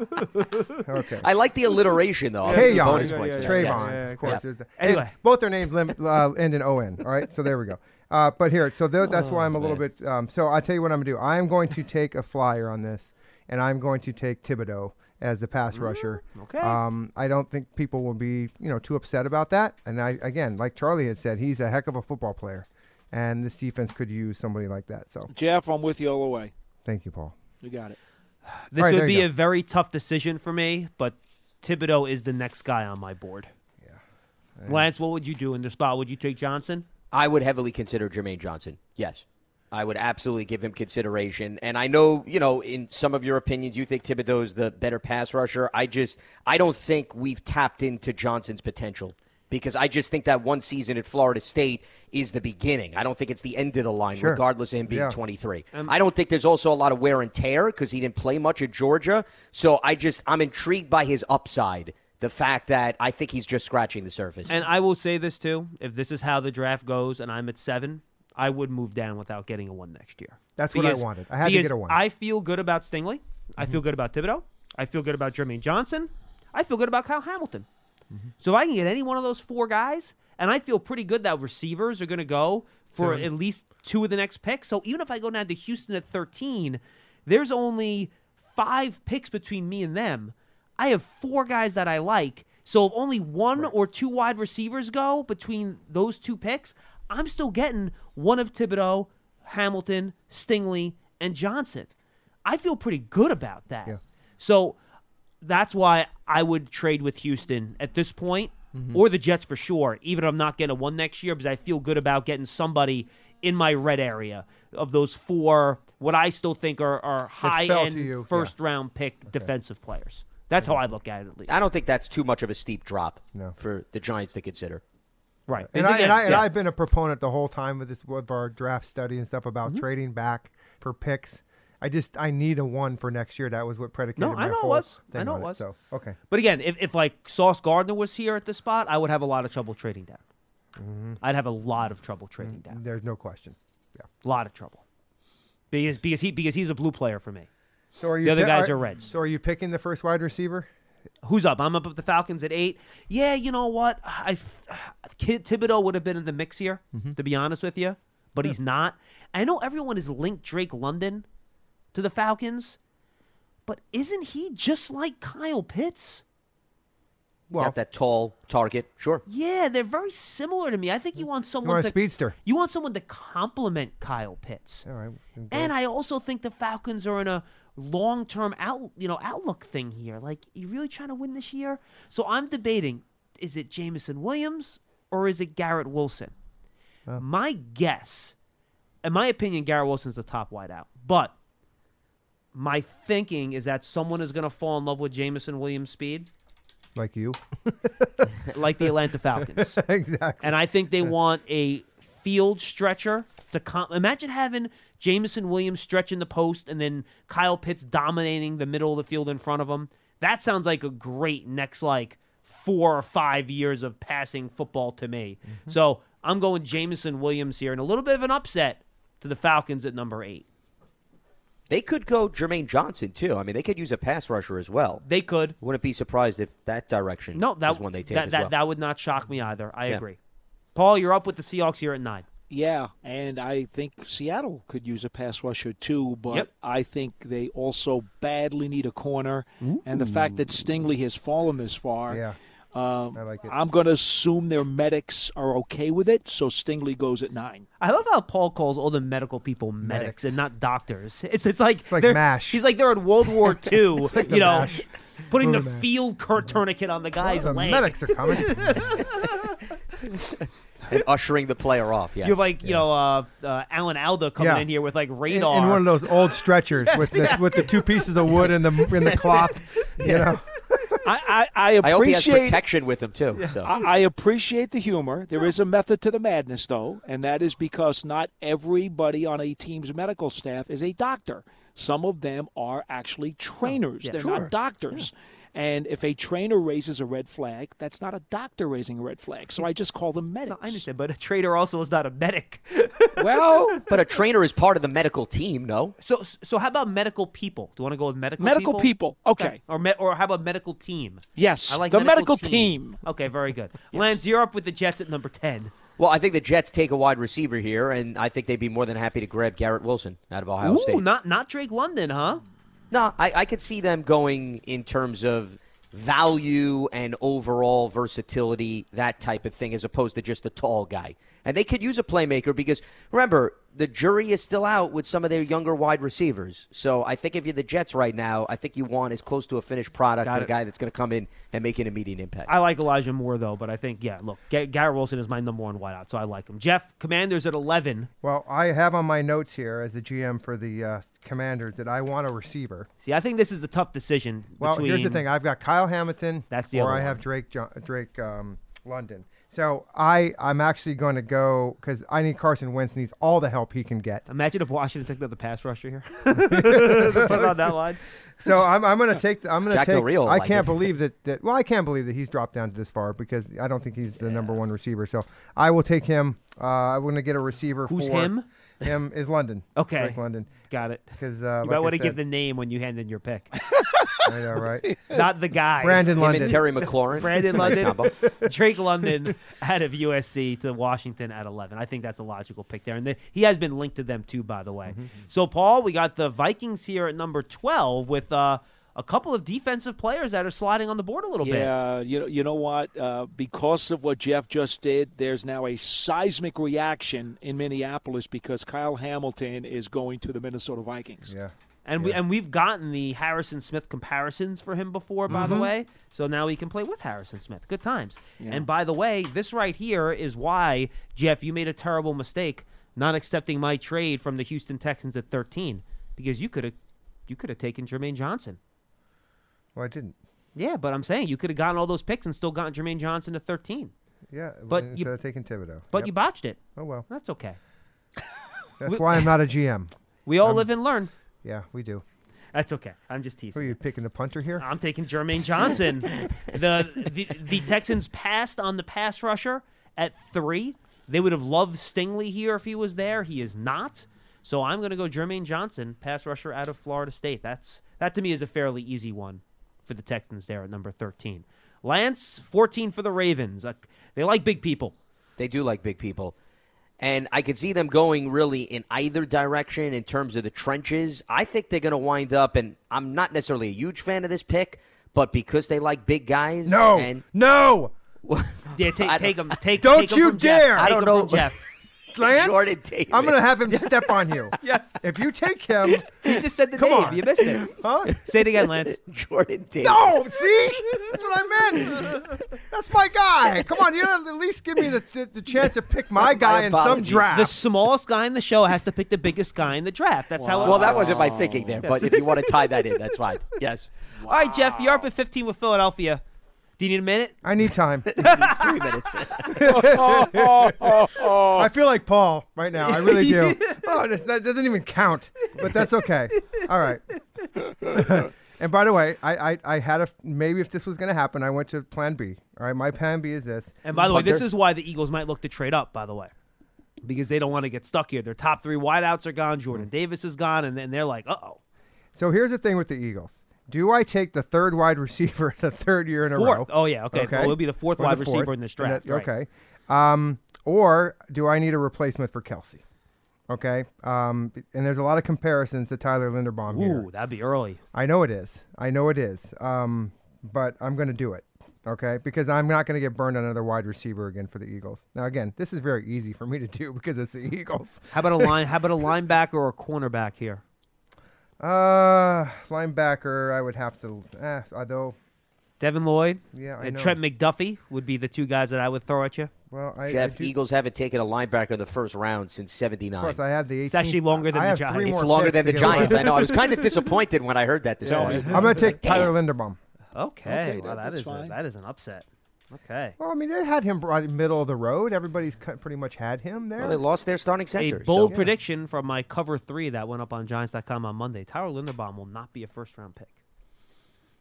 Okay. I like the alliteration, though. I'll Hey, give you Yon, bonus points. Trayvon, Yes. yeah, of course. yeah. There's the- Anyway. both their names uh, end in O N. All right, so there we go. Uh, but here, so th- that's why I'm a little bit. Um, so I tell you what I'm gonna do. I am going to take a flyer on this, and I'm going to take Thibodeaux as the pass rusher. okay. Um, I don't think people will be, you know, too upset about that. And I, again, like Charlie had said, he's a heck of a football player, and this defense could use somebody like that. So Jeff, I'm with you all the way. thank you, Paul. You got it. This All right, would be go. a very tough decision for me, but Thibodeaux is the next guy on my board. Yeah. Lance, what would you do in the spot? Would you take Johnson? I would heavily consider Jermaine Johnson. Yes. I would absolutely give him consideration. And I know, you know, in some of your opinions, you think Thibodeaux is the better pass rusher. I just, I don't think we've tapped into Johnson's potential because I just think that one season at Florida State is the beginning. I don't think it's the end of the line, Sure. regardless of him being Yeah. 23. Um, I don't think there's also a lot of wear and tear because he didn't play much at Georgia. So I just I'm intrigued by his upside. The fact that I think he's just scratching the surface. And I will say this too: if this is how the draft goes, and I'm at seven, I would move down without getting a one next year. That's what I wanted. I had to get a one. Mm-hmm. I feel good about Stingley. I feel good about Thibodeaux. I feel good about Jermaine Johnson. I feel good about Kyle Hamilton. Mm-hmm. So if I can get any one of those four guys, and I feel pretty good that receivers are going to go for Seven. at least two of the next picks. So even if I go down to Houston at 13, there's only five picks between me and them. I have four guys that I like. So if only one or two wide receivers go between those two picks, I'm still getting one of Thibodeaux, Hamilton, Stingley, and Johnson. I feel pretty good about that. Yeah. So that's why I would trade with Houston at this point, Mm-hmm. or the Jets for sure, even if I'm not getting a one next year, because I feel good about getting somebody in my red area of those four, what I still think are, are high end first round pick defensive players. That's how I look at it, at least. I don't think that's too much of a steep drop No. for the Giants to consider. Right. And, Because I, and, again, I, and yeah. I've been a proponent the whole time with this with our draft study and stuff about Mm-hmm. trading back for picks. I just I need a one for next year. That was what predicated. No, I my know it whole was. I thing know it was. So okay, But again, if, if like Sauce Gardner was here at the spot, I would have a lot of trouble trading down. Mm-hmm. I'd have a lot of trouble trading down. there's no question. Yeah. A lot of trouble. Because because he because he's a blue player for me. So are you? The other pi- guys are Reds. So are you picking the first wide receiver? Who's up? I'm up with the Falcons at eight. Yeah, you know what? I Kid Thibodeaux would have been in the mix here, Mm-hmm. to be honest with you, but he's not. I know everyone has linked Drake London to the Falcons, but isn't he just like Kyle Pitts? Well, Got that tall target, sure. Yeah, they're very similar to me. I think you want you someone want a to speedster? you want someone to complement Kyle Pitts. All right. And I also think the Falcons are in a long-term out, you know, outlook thing here. Like, you really trying to win this year? So I'm debating: is it Jameson Williams or is it Garrett Wilson? My guess, in my opinion, Garrett Wilson's the top wideout. But my thinking is that someone is going to fall in love with Jameson Williams' speed, like you. like the Atlanta Falcons. exactly. And I think they want a field stretcher to com- imagine having Jameson Williams stretching the post and then Kyle Pitts dominating the middle of the field in front of him. That sounds like a great next like four or five years of passing football to me. Mm-hmm. So I'm going Jameson Williams here and a little bit of an upset to the Falcons at number eight. They could go Jermaine Johnson too. I mean, they could use a pass rusher as well. They could. Wouldn't be surprised if that direction No, that is one they take that, as that, well. that would not shock me either. I Yeah. agree. Paul, you're up with the Seahawks here at nine. Yeah, and I think Seattle could use a pass rusher too, but Yep. I think they also badly need a corner. And the fact that Stingley has fallen this far, yeah. um, I like it. I'm going to assume their medics are okay with it, so Stingley goes at nine. I love how Paul calls all the medical people medics, Medics. and not doctors. It's it's like It's like MASH. He's like they're in World War II, like you know, MASH. putting the Go to MASH. field cur- tourniquet on the guy's the leg. medics are coming. and ushering the player off. Yes. You have like you know uh, uh, Alan Alda coming Yeah. in here with like in, radar. in one of those old stretchers with the with the two pieces of wood and the in the cloth. You know. I, I, I I hope he has appreciate protection with him too. So. I, I appreciate the humor. There is a method to the madness, though, and that is because not everybody on a team's medical staff is a doctor. Some of them are actually trainers. yeah, They're sure. not doctors. And if a trainer raises a red flag, that's not a doctor raising a red flag. So I just call them medics. No, I understand, but a trainer also is not a medic. Well, but a trainer is part of the medical team. No. So so how about medical people? Do you want to go with medical people? medical people? people. Okay. Or me- or how about medical team? Yes. I like the medical team. Okay, very good. Lance, you're up with the Jets at number ten. Well, I think the Jets take a wide receiver here, and I think they'd be more than happy to grab Garrett Wilson out of Ohio Ooh, State. not not Drake London, huh? No, I, I could see them going in terms of value and overall versatility, that type of thing, as opposed to just a tall guy. And they could use a playmaker because remember, the jury is still out with some of their younger wide receivers. So I think if you're the Jets right now, I think you want as close to a finished product Got and a guy that's going to come in and make an immediate impact. I like Elijah Moore though, but I think yeah. Look, Ga- Garrett Wilson is my number one wideout, so I like him. Jeff, Commanders at eleven. Well, I have on my notes here as a GM for the uh, Commanders did I want a receiver. See, I think this is a tough decision. Well, here's the thing: I've got Kyle Hamilton, That's the or other I have one. Drake Jo- Drake um, London. So I I'm actually going to go because I need Carson Wentz needs all the help he can get. Imagine if Washington took the pass rusher here. to put on that line. So I'm, I'm going to take the, I'm going to Jack Del take. Real, I like can't it. believe that, that. Well, I can't believe that he's dropped down to this far because I don't think he's the number one receiver. So I will take him. Uh, I'm going to get a receiver. Who's for him? Him is London. Okay. Drake London. Got it. Because uh, You like might I want to give the name when you hand in your pick, I know, right? not the guy. Brandon Him London. and Terry McLaurin. Brandon Nice London, combo. Drake London out of USC to Washington at 11. I think that's a logical pick there. And the, he has been linked to them too, by the way. So, Paul, we got the Vikings here at number 12 with uh, a couple of defensive players that are sliding on the board a little bit. Yeah, you know, you know what? Uh, because of what Jeff just did, there's now a seismic reaction in Minneapolis because Kyle Hamilton is going to the Minnesota Vikings. Yeah. And we and we've gotten the Harrison Smith comparisons for him before, by the way. So now he can play with Harrison Smith. Good times. And by the way, this right here is why Jeff, you made a terrible mistake not accepting my trade from the Houston Texans at 13 because you could have you could have taken Jermaine Johnson. Well, I didn't. Yeah, but I'm saying you could have gotten all those picks and still gotten Jermaine Johnson to 13. Yeah. But instead you- of taking Thibodeaux. But Yep. you botched it. Oh well. That's okay. That's why I'm not a GM. We all live and learn. Yeah, we do. That's okay. I'm just Who teasing. are you picking the punter here? I'm taking Jermaine Johnson. the, the the Texans passed on the pass rusher at three. They would have loved Stingley here if he was there. He is not. So I'm going to go Jermaine Johnson, pass rusher out of Florida State. That's that to me is a fairly easy one for the Texans there at number 13. Lance, 14 for the Ravens. Uh, they like big people. They do like big people. And I could see them going really in either direction in terms of the trenches. I think they're going to wind up, and I'm not necessarily a huge fan of this pick, but because they like big guys. No. And no. Yeah, take I take don't- Take Don't take 'em you from Jeff. dare. Take I don't know. Jeff. Lance, Jordan Davis. I'm going to have him step on you. yes, If you take him, he just said the Come name. on. You missed it. huh? Say it again, Lance. Jordan Davis. No, see, that's what I meant. That's my guy. Come on, you gotta at least give me the, the chance to pick my guy in some apologies. The smallest guy in the show has to pick the biggest guy in the draft. That's how. It Well, that wasn't my thinking there, but if you want to tie that in, that's fine. Yes. All right, Jeff, you're up at 15 with Philadelphia. Do you need a minute? I need time. It's three minutes. I feel like Paul right now. I really do. oh, this- that doesn't even count, but that's okay. All right. and by the way, I, I, I had a maybe if this was going to happen, I went to Plan B. All right, my Plan B is this. And by the way, this is why the Eagles might look to trade up. By the way, because they don't want to get stuck here. Their top three wideouts are gone. Jordan Hmm. Davis is gone, and then they're like, "Uh oh." So here's the thing with the Eagles. Do I take the third wide receiver the third year in a Fourth. row? Oh yeah, okay. Well, it'll be the fourth Or wide the receiver in this draft. that- right. Okay. Um, or do I need a replacement for Kelce? Okay. Um, and there's a lot of comparisons to Tyler Linderbaum here. Ooh, that'd be early. I know it is. I know it is. Um, but I'm going to do it. Okay, because I'm not going to get burned on another wide receiver again for the Eagles. Now, again, this is very easy for me to do because it's the Eagles. How about a line? How about a linebacker or a cornerback here? Uh, linebacker, I would have to. Eh, although, Devin Lloyd yeah, I and know. Trent McDuffie would be the two guys that I would throw at you. well, I, I Jeff, do- Eagles haven't taken a linebacker in the first round since Of '79. course, I had the. 18th, It's actually longer than I the Giants. It's longer than the. Giants. I know. I was kind of disappointed when I heard that this morning. I'm going to take Damn. Tyler Linderbaum. Okay, Okay, well, that- that that's is a, fine. that is an upset. Okay, Well, I mean, they had him right in the middle of the road. Everybody's cut- pretty much had him there. Well, they lost their starting center. a bold so- prediction from my cover three that went up on Giants.com on Monday. Tyler Linderbaum will not be a first round pick.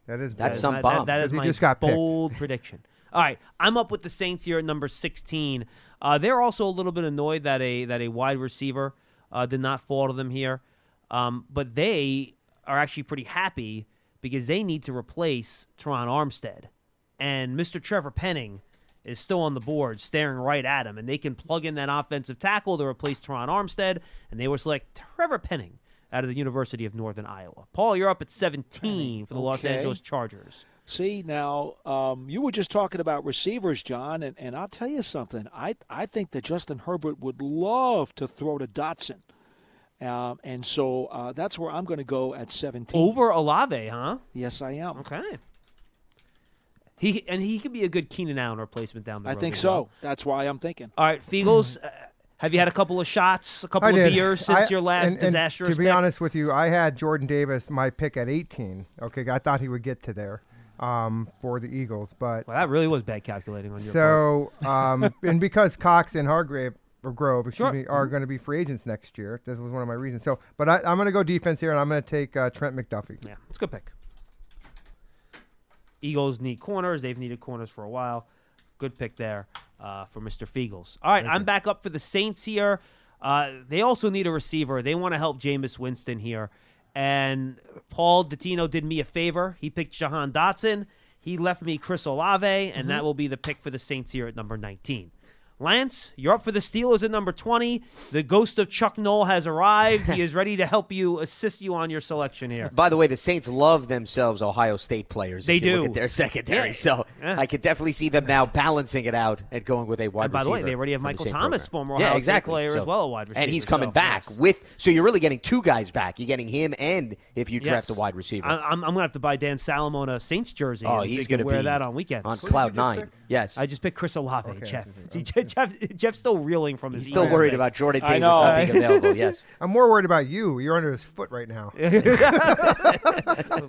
that is That's That is some my- bomb. that- that is 'Cause he my just got picked. bold prediction. All right, I'm up with the Saints here at number 16. Uh, they're also a little bit annoyed that a that a wide receiver uh, did not fall to them here, um, but they are actually pretty happy because they need to replace Terron Armstead, and Mr. Trevor Penning is still on the board, staring right at him, and they can plug in that offensive tackle to replace Terron Armstead, and they will select Trevor Penning out of the University of Northern Iowa. Paul, you're up at 17 for the Los Angeles Chargers. See now, um, you were just talking about receivers, John, and, and I'll tell you something. I I think that Justin Herbert would love to throw to Dotson, um, and so uh, that's where I'm going to go at 17. Over Olave, huh? Yes, I am. Okay. He and he could be a good Keenan Allen replacement down the I road. think as well. so. That's why I'm thinking. All right, Feagles, uh, have you had a couple of shots, a couple I of did. beers since I- your last and- and disastrous To be pick? honest with you, I had Jordan Davis my pick at 18. Okay, I thought he would get to there. um, for the Eagles. But Well, that really was bad calculating on your part. so, um, and because Cox and Hargrave or Grove, excuse Sure. me, are going to be free agents next year. This was one of my reasons. So, but I, I'm going to go defense here, and I'm going to take uh, Trent McDuffie. Yeah, it's a good pick. Eagles need corners. They've needed corners for a while. Good pick there uh, for Mr. Feagles. All right, I'm back up for the Saints here. Uh, they also need a receiver. They want to help Jameis Winston here. And Paul Dottino did me a favor. He picked Jahan Dotson. He left me Chris Olave, and that will be the pick for the Saints here at number 19. Lance, you're up for the Steelers at number 20. The ghost of Chuck Noll has arrived. he is ready to help you, assist you on your selection here. By the way, the Saints love themselves Ohio State players. They if you do. Look at their secondary, Yeah. so Yeah. I could definitely see them now balancing it out and going with a wide receiver. And by the way, they already have Michael Thomas, program. former yeah, Ohio State exactly. player, So- as well, a wide receiver. and he's coming so, back yes. with. So you're really getting two guys back. You're getting him, and if you draft Yes. a wide receiver, I, I'm, I'm gonna have to buy Dan Salomone a Saints jersey. oh, he's going going to to wear be that on weekends. on cloud nine. pick? Yes, I just picked Chris Olave, Okay, Jeff. okay. See, Je- Jeff. Jeff's still reeling from his. he's still worried about Jordan I Davis know. not being available. Yes, I'm more worried about you. You're under his foot right now.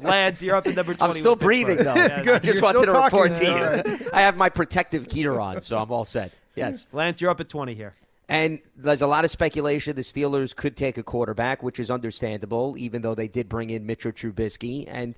Lance, you're up at number 20. I'm still with Pittsburgh. breathing though. Yeah, I Good. just You're wanted to report to you. All I have my protective gear on, so I'm all set. Yes. Lance, you're up at 20 here. And there's a lot of speculation the Steelers could take a quarterback, which is understandable, even though they did bring in Mitchell Trubisky. And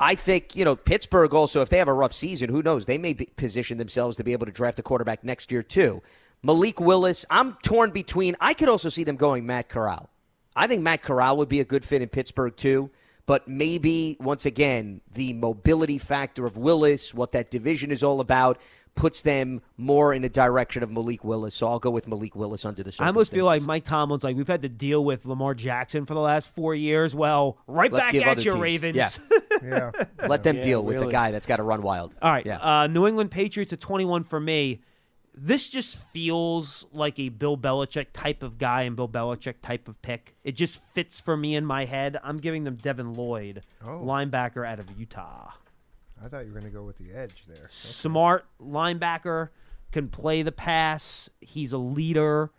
I think, you know, Pittsburgh also, if they have a rough season, who knows? They may be, position themselves to be able to draft a quarterback next year, too. Malik Willis, I'm torn between. I could also see them going Matt Corral. I think Matt Corral would be a good fit in Pittsburgh, too. But maybe, once again, the mobility factor of Willis, what that division is all about, puts them more in the direction of Malik Willis. So I'll go with Malik Willis under the circumstances. I almost feel like. Mike Tomlin's like we've had to deal with Lamar Jackson for the last four years. Well, right Let's back at you, teams- Ravens. yeah. Yeah. Let them Yeah, deal with really. the guy that's got to run wild. All right. Yeah. Uh, New England Patriots at 21 for me. This just feels like a Bill Belichick type of guy and Bill Belichick type of pick. It just fits for me in my head. I'm giving them Devin Lloyd, Oh. linebacker out of Utah. I thought you were going to go with the edge there. Smart linebacker, can play the pass. He's a leader.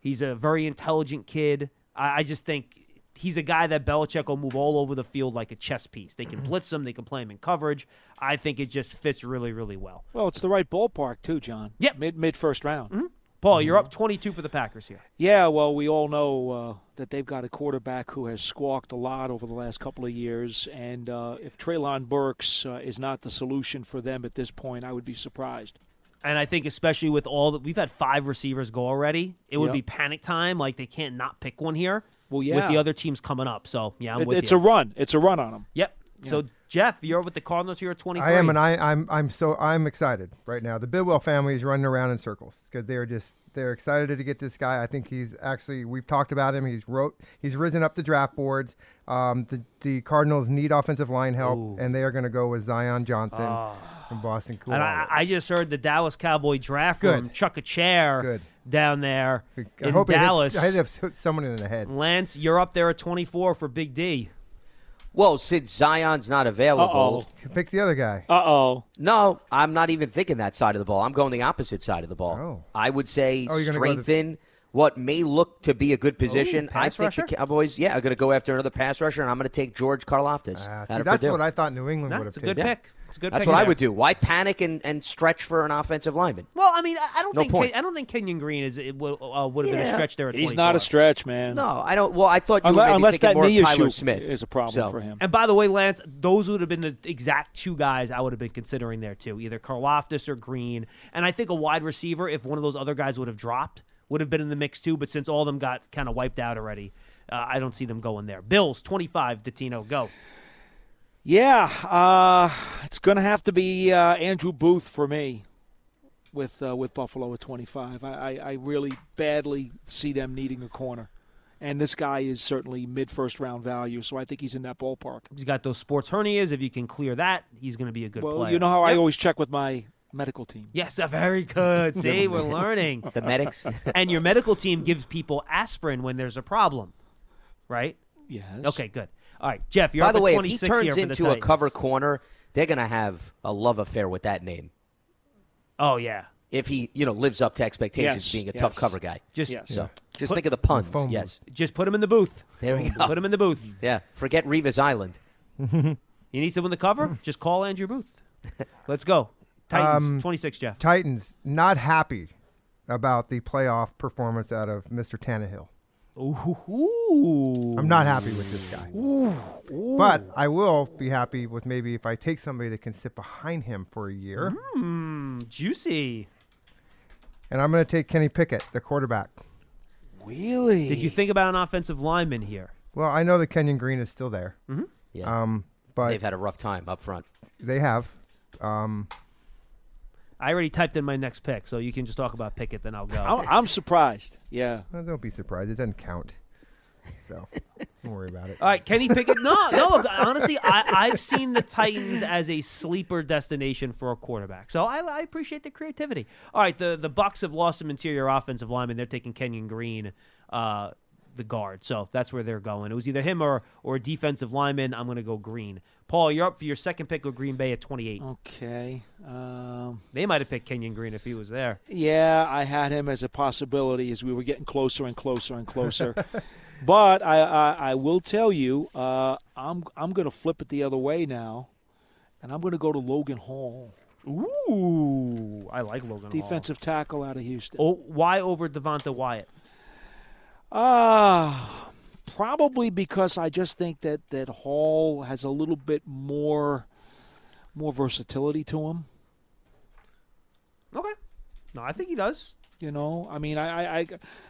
He's a very intelligent kid. I, I just think he's a guy that Belichick will move all over the field like a chess piece. They can blitz him. They can play him in coverage. I think it just fits really, really well. Well, it's the right ballpark too, John. Yep. Mid mid first round. Paul, you're up 22 for the Packers here. Yeah, well, we all know uh, that they've got a quarterback who has squawked a lot over the last couple of years, and uh, if Treylon Burks uh, is not the solution for them at this point, I would be surprised. And I think especially with all that we've had five receivers go already, it would Yep. be panic time. Like they can't not pick one here. Well, With the other teams coming up, so yeah, I'm It- with it's you. a run. It's a run on them. Yep. So Jeff, you're with the Cardinals here at 23. I am, and I, I'm I'm so I'm excited right now. The Bidwell family is running around in circles because they're just they're excited to get this guy. I think he's actually we've talked about him. He's wrote he's risen up the draft boards. Um, the the Cardinals need offensive line help, and they are going to go with Zion Johnson from Boston College. And I, I just heard the Dallas Cowboy draft Good. room chuck a chair Good. down there I in hope it hits- Dallas. I hit someone in the head. Lance, you're up there at 24 for Big D. Well, since Zion's not available, Uh-oh. Picks the other guy. Uh oh. no, I'm not even thinking that side of the ball. I'm going the opposite side of the ball. Oh. I would say Oh, you're gonna go the- strengthen what may look to be a good position. I think rusher? the Cowboys, yeah, are going to go after another pass rusher, and I'm going to take George Karlaftis. Ah, out see, that's Purdue. what I thought New England would have picked. That's a picked. good pick. It's a good That's pick what I there. would do. Why panic and, and stretch for an offensive lineman? Well, I mean, I I don't No think point. I don't think Kenyon Green is it would, uh, would have been a stretch there at He's 24. not a stretch, man. No, I don't. Well, I thought you Unless, were maybe unless that more knee of Tyler issue Smith is a problem So- for him. And by the way, Lance, those would have been the exact two guys I would have been considering there too, either Karlaftis or Green. And I think a wide receiver, if one of those other guys would have dropped, would have been in the mix too. But since all of them got kind of wiped out already, uh, I don't see them going there. Bills twenty five, Dottino, go. Yeah, uh, it's going to have to be uh, Andrew Booth for me with uh, with Buffalo at 25. I, I, I really badly see them needing a corner. And this guy is certainly mid first round value, so I think he's in that ballpark. He's got those sports hernias. If you can clear that, he's going to be a good Well, player. you know how I always check with my medical team. Yes, uh, very good. See, we're learning. The medics. and your medical team gives people aspirin when there's a problem, right? Yes. Okay, good. All right, Jeff, you're By the at way, if he turns into a cover corner, they're going to have a love affair with that name. Oh yeah, If he, you know, lives up to expectations, Yes, being a tough cover guy. just Yes. So just Put- think of the puns. Phone Yes. just put him in the booth. There we go. Put him in the booth. Yeah. Forget Revis Island. You need someone to cover? Just call Andrew Booth. Let's go. Titans, Um, 26, Jeff. Titans not happy about the playoff performance out of Mr. Tannehill. Ooh. I'm not happy with this guy. But I will be happy with maybe if I take somebody that can sit behind him for a year. Mm, juicy. And I'm going to take Kenny Pickett, the quarterback. Really? Did you think about an offensive lineman here? Well, I know that Kenyon Green is still there. Mm-hmm. Yeah. Um, but They've had a rough time up front. they have. Um, I already typed in my next pick, so you can just talk about Pickett, then I'll go. I'm, I'm surprised. Yeah. well, don't be surprised. It doesn't count. So don't worry about it. All right, Kenny Pickett. No, no. Honestly, I, I've seen the Titans as a sleeper destination for a quarterback, so I, I appreciate the creativity. All right, the the Bucks have lost some interior offensive lineman. They're taking Kenyon Green, uh, the guard. So that's where they're going. It was either him or or a defensive lineman. I'm going to go Green. Paul, you're up for your second pick of Green Bay at 28. Okay. Um, They might have picked Kenyon Green if he was there. yeah, I had him as a possibility as we were getting closer and closer and closer. but I, I, I will tell you, uh, I'm I'm going to flip it the other way now, and I'm going to go to Logan Hall, Ooh, I like Logan. Hall. defensive tackle out of Houston. Oh, why over Devonte Wyatt? Ah, probably because I just think that that Hall has a little bit more more versatility to him. Okay. No, I think he does. You know, I mean, I, I, I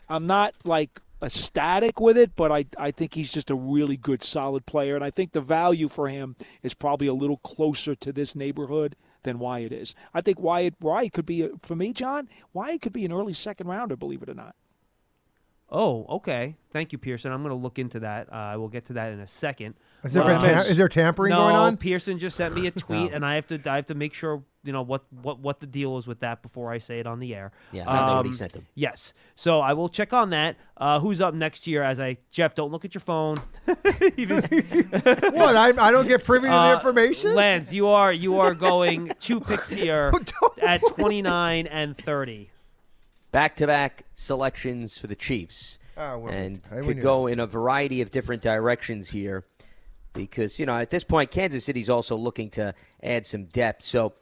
I'm not like ecstatic with it, but I, I think he's just a really good, solid player, and I think the value for him is probably a little closer to this neighborhood than Wyatt is. I think Wyatt, Wyatt could be a, for me, John. Wyatt could be an early second rounder, believe it or not. Oh, okay. Thank you, Pearson. I'm going to look into that. Uh, I will get to that in a second. Is there, Uh, been is there tampering no, going on? Pearson just sent me a tweet, No. and I have to I have to make sure you know what, what, what the deal is with that before I say it on the air. Yeah, I know what he Um, sent him. Yes, so I will check on that. Uh, who's up next year? As I Jeff, don't look at your phone. He was- what? I, I don't get privy to the Uh, information? Lance, you are you are going two picks here at 29 and 30. Back to back selections for the Chiefs. Oh, well, and could go in a variety of different directions here because, you know, at this point, Kansas City's also looking to add some depth. So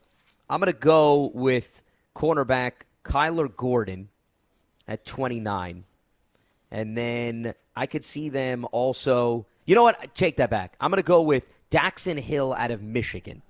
I'm going to go with cornerback Kyler Gordon at 29. And then I could see them also. You know what? Take that back. I'm going to go with Daxton Hill out of Michigan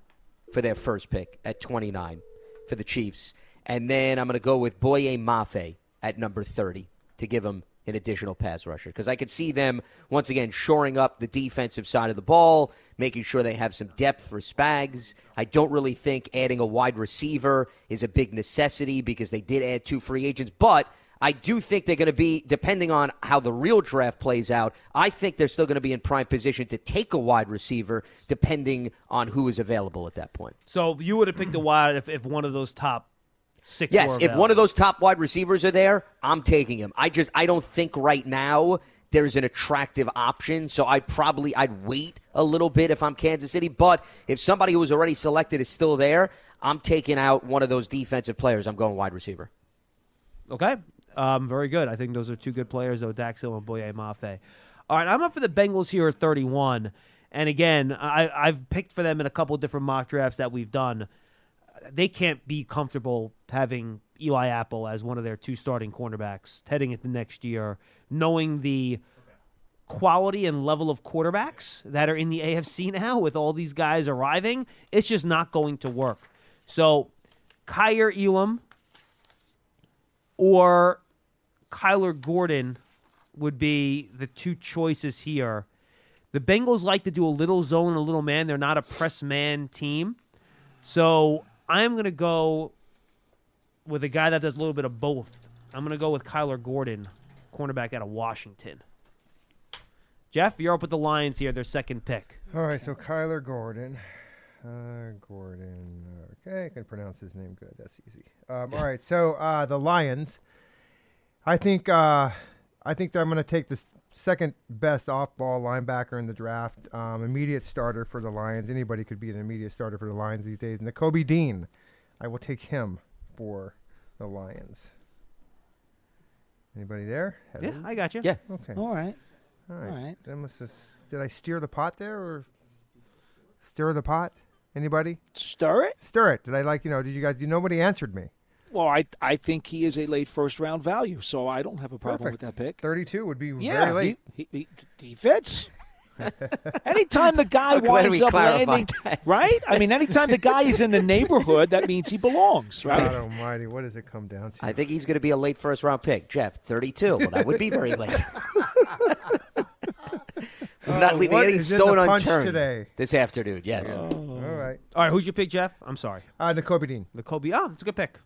for their first pick at 29 for the Chiefs. And then I'm going to go with Boye Mafe at number 30 to give them an additional pass rusher because I could see them once again shoring up the defensive side of the ball, making sure they have some depth for Spags. I don't really think adding a wide receiver is a big necessity because they did add two free agents, but I do think they're going to be, depending on how the real draft plays out, I think they're still going to be in prime position to take a wide receiver depending on who is available at that point. So you would have picked a wide if, if one of those top six. Yes, if one of those top wide receivers are there, I'm taking him. I just I don't think right now there's an attractive option, so I'd probably I'd wait a little bit if I'm Kansas City, but if somebody who was already selected is still there, I'm taking out one of those defensive players. I'm going wide receiver. Okay. Um, very good. I think those are two good players, though, Dax Hill and Boye Mafe. All right, I'm up for the Bengals here at 31. And again, I, I've picked for them in a couple of different mock drafts that we've done. They can't be comfortable having Eli Apple as one of their two starting cornerbacks heading into next year, knowing the quality and level of quarterbacks that are in the AFC now with all these guys arriving. It's just not going to work. So, Kaiir Elam or Kyler Gordon would be the two choices here. The Bengals like to do a little zone a little man. They're not a press man team. So I'm going to go with a guy that does a little bit of both. I'm going to go with Kyler Gordon, cornerback out of Washington. Jeff, you're up with the Lions here, their second pick. All right, so Kyler Gordon. Uh, Gordon. Okay, I can pronounce his name good. That's easy. Um, all right, so uh, the Lions. I think uh, I think I'm going to take the second best off-ball linebacker in the draft. Um, immediate starter for the Lions. Anybody could be an immediate starter for the Lions these days. And Nakobe Dean. I will take him for the Lions. Anybody there? Yeah, I got you. Yeah. Okay. All right. All right. All right. That must have, did I steer the pot there or stir the pot? Anybody? Stir it. Stir it. Did I like you know? Did you guys? You nobody answered me. Well, I I think he is a late first round value, so I don't have a problem Perfect. with that pick. Thirty-two would be Yeah, very late. He, he, he, he fits. Anytime the guy I'm winds up landing, that. right? I mean, anytime the guy is in the neighborhood, that means he belongs, right? God? Almighty, what does it come down to? I think he's going to be a late first round pick. Jeff, 32. Well, that would be very late. We're not Oh, leaving what any is in the stone punch unturned today? this afternoon. Yes. All right, All right, who's your pick, Jeff? I'm sorry. uh, Nakobe Dean. The Kobe. Oh, that's a good pick.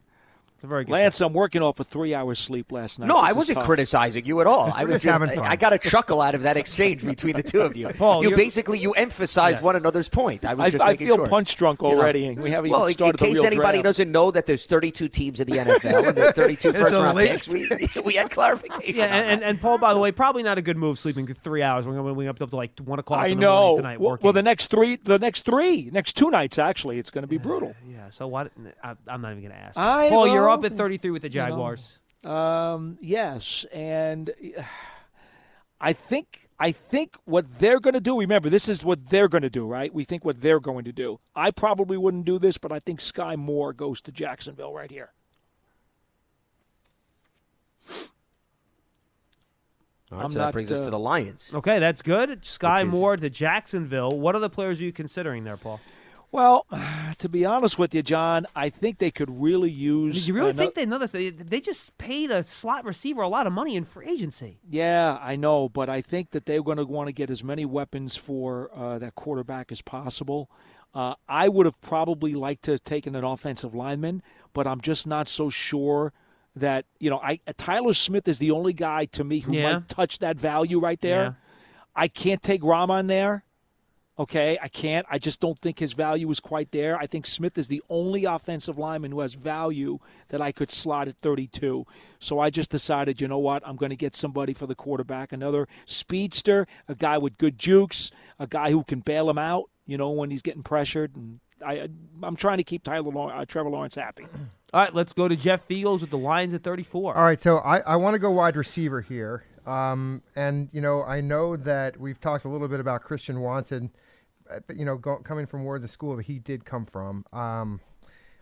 It's a very good Lance, I'm working off a three hours sleep last night. No, This I wasn't tough. criticizing you at all. I was just just, having fun. I got a chuckle out of that exchange between the two of you. Paul, you basically you emphasized Yes. one another's point. I was I, just I feel sure. punch drunk You know. already, we haven't Well, even in, in started the case real anybody draft. doesn't know that there's 32 teams in the NFL and there's 32 It's first a round late- picks, we, we had clarification. Yeah, and, and, and Paul, by the way, probably not a good move sleeping three hours. We're going to be up to like one o'clock. I in the morning know. tonight Well, working. well, the next three, the next three, next two nights actually, it's going to be brutal. yeah. So what? I, I'm not even going to ask. I Paul, you're know. Up at 33 with the Jaguars. Um, yes, and uh, I think I think what they're going to do. Remember, this is what they're going to do, right? We think what they're going to do. I probably wouldn't do this, but I think Skyy Moore goes to Jacksonville right here. All right, I'm so that not, brings us uh, to the Lions. Okay, that's good. Sky is- Moore to Jacksonville. What are the players are you considering there, Paul? Well, to be honest with you, John, I think they could really use. You really ano- think they another thing? They just paid a slot receiver a lot of money in free agency. Yeah, I know, but I think that they're going to want to get as many weapons for uh, that quarterback as possible. Uh, I would have probably liked to have taken an offensive lineman, but I'm just not so sure that you know. I Tyler Smith is the only guy to me who Yeah. might touch that value right there. Yeah. I can't take Raimann there. Okay, I can't. I just don't think his value is quite there. I think Smith is the only offensive lineman who has value that I could slot at 32. So I just decided, you know what? I'm going to get somebody for the quarterback, another speedster, a guy with good jukes, a guy who can bail him out, you know, when he's getting pressured. And I, I'm trying to keep Tyler, Law- uh, Trevor Lawrence happy. All right, let's go to Jeff Feagles with the Lions at 34. All right, so I, I want to go wide receiver here. Um, and, you know, I know that we've talked a little bit about Christian Watson, uh, but, you know, go, coming from where the school that he did come from. Um,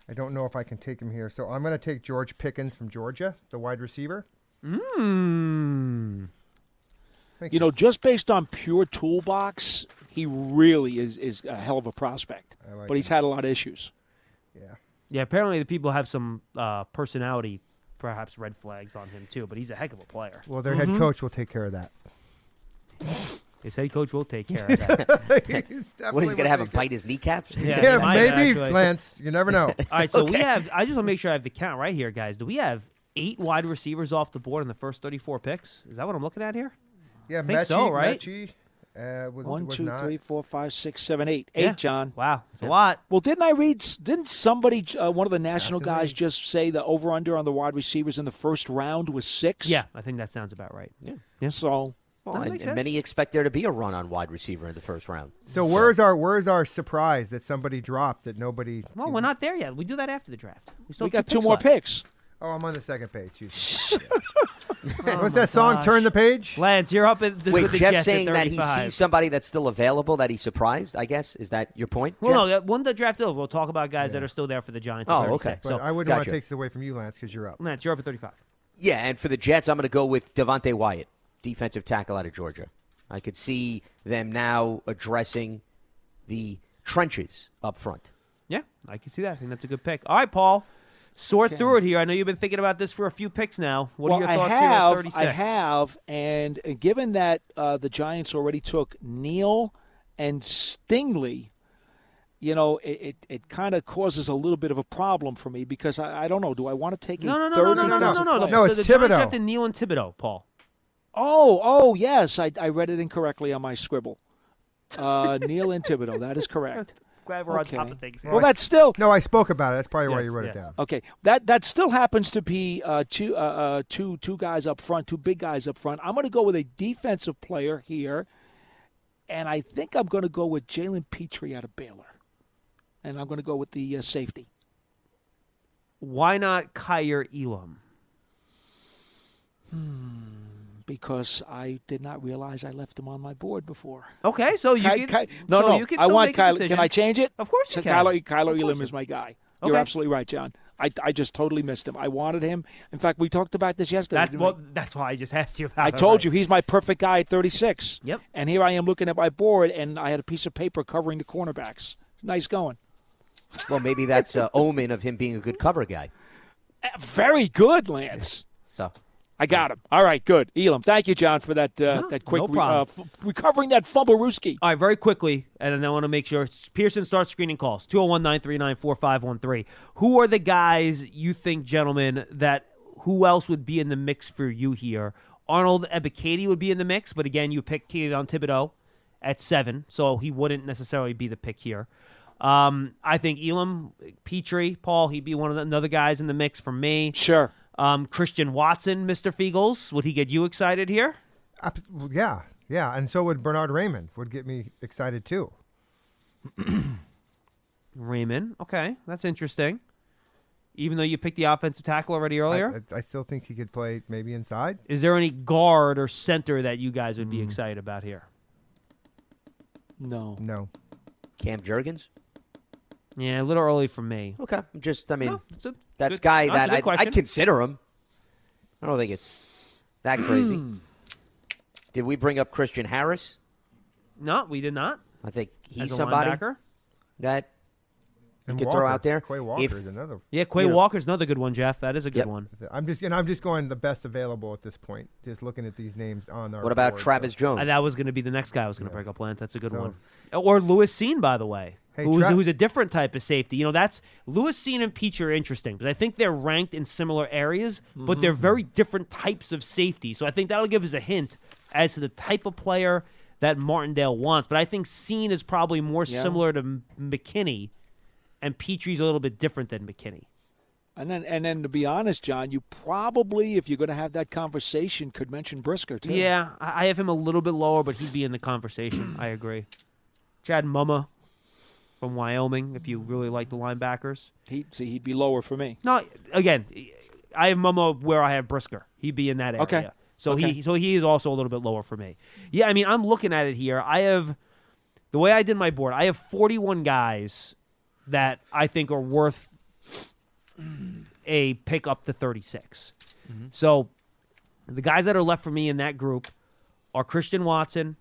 I don't know if I can take him here. So I'm going to take George Pickens from Georgia, the wide receiver. Hmm. You know, just based on pure toolbox, he really is, is a hell of a prospect. Like but he's had a lot of issues. Yeah. Yeah, apparently the people have some uh, personality, perhaps red flags on him too. But he's a heck of a player. Well, their head mm-hmm. coach will take care of that. His head coach will take care of that. What, he's going to have him bite his kneecaps? Yeah, Yeah, might, maybe, actually. Lance. You never know. All right, so we Okay. have. I just want to make sure I have the count right here, guys. Do we have eight wide receivers off the board in the first 34 picks? Is that what I'm looking at here? Yeah, I think Mechie, so, right? Mechie, uh, was, One, was two, not. three, four, five, six, seven, eight. Eight, John. Wow, it's a lot. Well, didn't I read? Didn't somebody, uh, one of the national That's guys, just say the over under on the wide receivers in the first round was six? Yeah, I think that sounds about right. Yeah. yeah. So Well, and, and many expect there to be a run on wide receiver in the first round. So where's our where's our surprise that somebody dropped that nobody? Well, we're not there yet. We do that after the draft. still we have got two more left. picks. Oh, I'm on the second page. Jesus. Oh What's my that song? gosh. Turn the page. Lance, you're up at the, Wait, with the Jeff Jets saying at that he 35. sees somebody that's still available that he's surprised, I guess. Is that your point? Well, Jeff? no, that- when the draft over, we'll talk about guys that are still there for the Giants. Oh, at Oh, 36. okay. But So, I wouldn't want gotcha. to take this away from you, Lance, because you're up. Lance, you're up at 35. Yeah, and for the Jets, I'm going to go with Devonte Wyatt, defensive tackle out of Georgia. I could see them now addressing the trenches up front. Yeah, I can see that. I think that's a good pick. All right, Paul. Sort through it here. I know you've been thinking about this for a few picks now. What well, are your I thoughts have, here at 36? I have, and uh, given that uh, the Giants already took Neal and Stingley, you know, it, it, it kind of causes a little bit of a problem for me because I, I don't know. Do I want to take No, a no, no, third no, no, no, no, defensive no, no. player? No, The- it's the Giants Thibodeaux. drafted Neal and Thibodeaux, Paul. Oh, oh, yes, I, I read it incorrectly on my scribble. Uh, Neal and Thibodeaux. That is correct. Glad we're Okay. on top of things. here. Well, that's still No, I spoke about it. That's probably why you wrote yes. it down. Okay, that that still happens to be uh, two uh, uh, two two guys up front, two big guys up front. I'm going to go with a defensive player here, and I think I'm going to go with Jalen Pitre out of Baylor, and I'm going to go with the uh, safety. Why not Kaiir Elam? Because I did not realize I left him on my board before. Okay, so you Ky- can. Ky- no, so no. You can I want Kyler. Can I change it? Of course you so can. Kyler, Of Kyler Elam is my guy. You're absolutely right, John. I, I just totally missed him. I wanted him. In fact, we talked about this yesterday. That, well, that's why I just asked you about it. I it, told right? you he's my perfect guy at 36. Yep. And here I am looking at my board, and I had a piece of paper covering the cornerbacks. Nice going. Well, maybe that's a omen of him being a good cover guy. Eh, Very good, Lance. So I got him. All right, good. Elam, thank you, John, for that uh, No, that quick no re- uh, f- recovering that fumble rooski. All right, very quickly, and then I want to make sure Pearson starts screening calls 201 939 4513. Who are the guys you think, gentlemen, that who else would be in the mix for you here? Arnold Ebiketie would be in the mix, but again, you picked Keon Thibodeaux at seven, so he wouldn't necessarily be the pick here. Um, I think Elam, Pitre, Paul, he'd be one of the another guys in the mix for me. Sure. Um, Christian Watson, Mr. Feagles, would he get you excited here? Ab- well, yeah, yeah, and so would Bernhard Raimann. Would get me excited too. Raimann. Okay, that's interesting. Even though you picked the offensive tackle already earlier, I, I still think he could play maybe inside. is there any guard or center that you guys would be Mm. excited about here? No. No. Cam Jurgens. Yeah, a little early for me. Okay, just I mean No, it's a that's good- guy no, it's a that I, I consider him. I don't think it's that crazy. Hmm. Did we bring up Christian Harris? No, we did not. I think he's somebody linebacker. that you could Walker, throw out there. Quay Walker If- is another. Yeah, Quay You know- Walker's another good one, Jeff. That is a good Yep. one. I'm just and I'm just going the best available at this point. Just looking at these names on our. What about board, so- Travis Jones? And that was going to be the next guy I was going to Yeah. break up, Lance. That's a good So- one. Or Lewis Cine, by the way, Hey, who's, who's a different type of safety. You know, that's Lewis Cine and Pitre are interesting because I think they're ranked in similar areas, but they're mm-hmm. very different types of safety. So I think that'll give us a hint as to the type of player that Martindale wants. But I think Cine is probably more Yeah. similar to M- McKinney, and Pitre's a little bit different than McKinney. And then, and then, to be honest, John, you probably, if you're going to have that conversation, could mention Brisker too. Yeah, I I have him a little bit lower, but he'd be in the conversation. I agree. Chad Muma from Wyoming, if you really like the linebackers. He see, he'd be lower for me. No, again, I have Muma where I have Brisker. He'd be in that area. Okay. So Okay. he so he is also a little bit lower for me. Yeah, I mean, I'm looking at it here. I have the way I did my board. I have 41 guys that I think are worth a pick up to 36. Mm-hmm. So the guys that are left for me in that group are Christian Watson,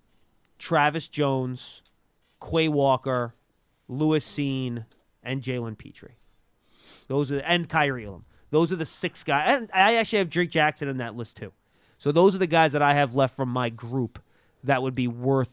Travis Jones, Quay Walker, Lewis Cine, and Jalen Pitre. Those are and Kaiir Elam. Those are the six guys. And I actually have Drake Jackson in that list too. So those are the guys that I have left from my group that would be worth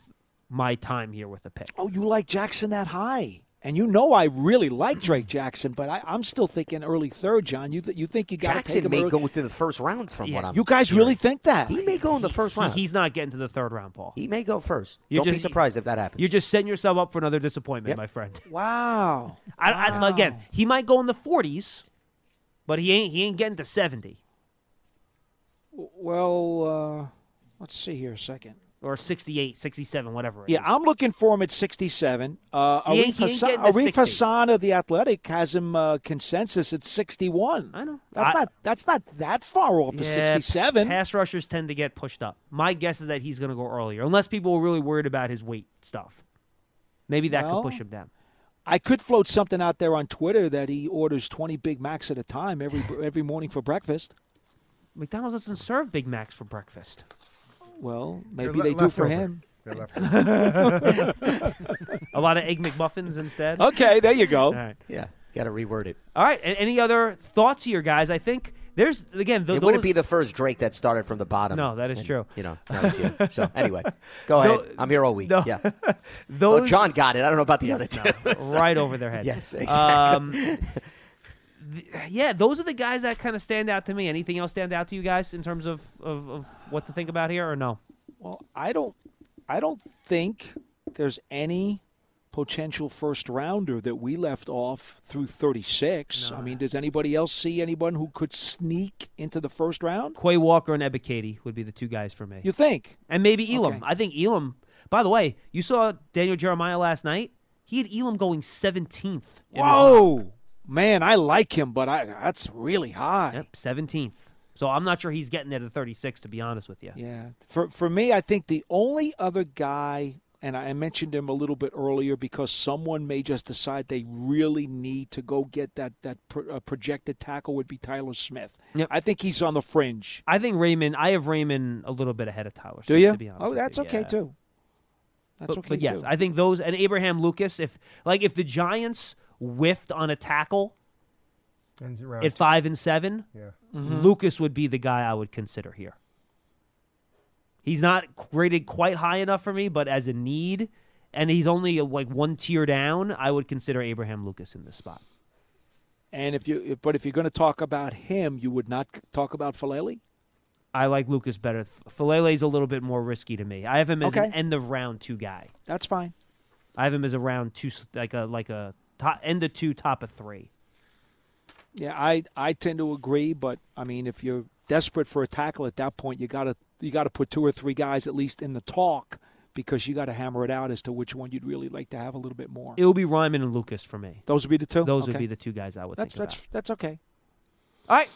my time here with a pick. Oh, you like Jackson that high? And you know I really like Drake Jackson, but I, I'm still thinking early third, John. You th- you think you got to take Jackson him may early? go to the first round from Yeah. what I'm. you guys hearing. really think that? He may go in the first He- round. he's not getting to the third round, Paul. he may go first. You're Don't be surprised if that happens. You're just setting yourself up for another disappointment, Yep. my friend. Wow. I, I, again, he might go in the 40s, but he ain't he ain't getting to 70 Well, uh, let's see here a second. Or 68, 67, whatever. it Yeah, is. I'm looking for him at 67. Uh, Arif, Hasan, Arif 60. Hasan of the Athletic has him uh, consensus at 61. I know. That's I- not that's not that far off of Yeah, 67. Pass rushers tend to get pushed up. My guess is that he's going to go earlier, unless people are really worried about his weight stuff. Maybe that Well, could push him down. I could float something out there on Twitter that he orders 20 Big Macs at a time every every morning for breakfast. McDonald's doesn't serve Big Macs for breakfast. Well, maybe le- they do for leftover. him. A lot of egg McMuffins instead. Okay, there you go. All right. yeah, got to reword it. All right. a- Any other thoughts here, guys? I think there's again. The, it wouldn't be the first Drake that started from the bottom. No, that is And, true. You know, that was you. So anyway, go ahead. No- I'm here all week. no. Yeah. those Well, John got it. I don't know about the other two. right over their head. Yes, exactly. Um, th- yeah, those are the guys that kind of stand out to me. Anything else stand out to you guys in terms of, of, of what to think about here, or no? Well, I don't I don't think there's any potential first rounder that we left off through 36. I mean, does anybody else see anyone who could sneak into the first round? Quay Walker and Ebiketie would be the two guys for me, You think? and maybe Elam. Okay. I think Elam. By the way, you saw Daniel Jeremiah last night. He had Elam going seventeenth. Whoa. Man, I like him, but I that's really high. Yep, seventeenth. So I'm not sure he's getting there to 36, to be honest with you. Yeah. For for me, I think the only other guy, and I mentioned him a little bit earlier because someone may just decide they really need to go get that that pro, uh, projected tackle would be Tyler Smith. Yep. I think he's on the fringe. I think Raimann. I have Raimann a little bit ahead of Tyler. Do Smith, you? To be honest Oh, that's you, okay yeah. too. That's but, okay but yes, too. I think those and Abraham Lucas. If like if the Giants whiffed on a tackle And around at five and seven, Yeah. Mm-hmm. Lucas would be the guy I would consider here. He's not rated quite high enough for me, but as a need, and he's only like one tier down, I would consider Abraham Lucas in this spot. And if you, but if you're going to talk about him, you would not talk about Falele. I like Lucas better. Falele's a little bit more risky to me. I have him as an Okay. end of round two guy. That's fine. I have him as a round two, like a like a top, end of two, top of three. Yeah, I I tend to agree, but I mean, if you're desperate for a tackle at that point, you got to you got to put two or three guys at least in the talk because you got to hammer it out as to which one you'd really like to have a little bit more. It will be Raimann and Lucas for me. Those would be the two. Those would be the two guys I would That's that's about. that's okay. All right.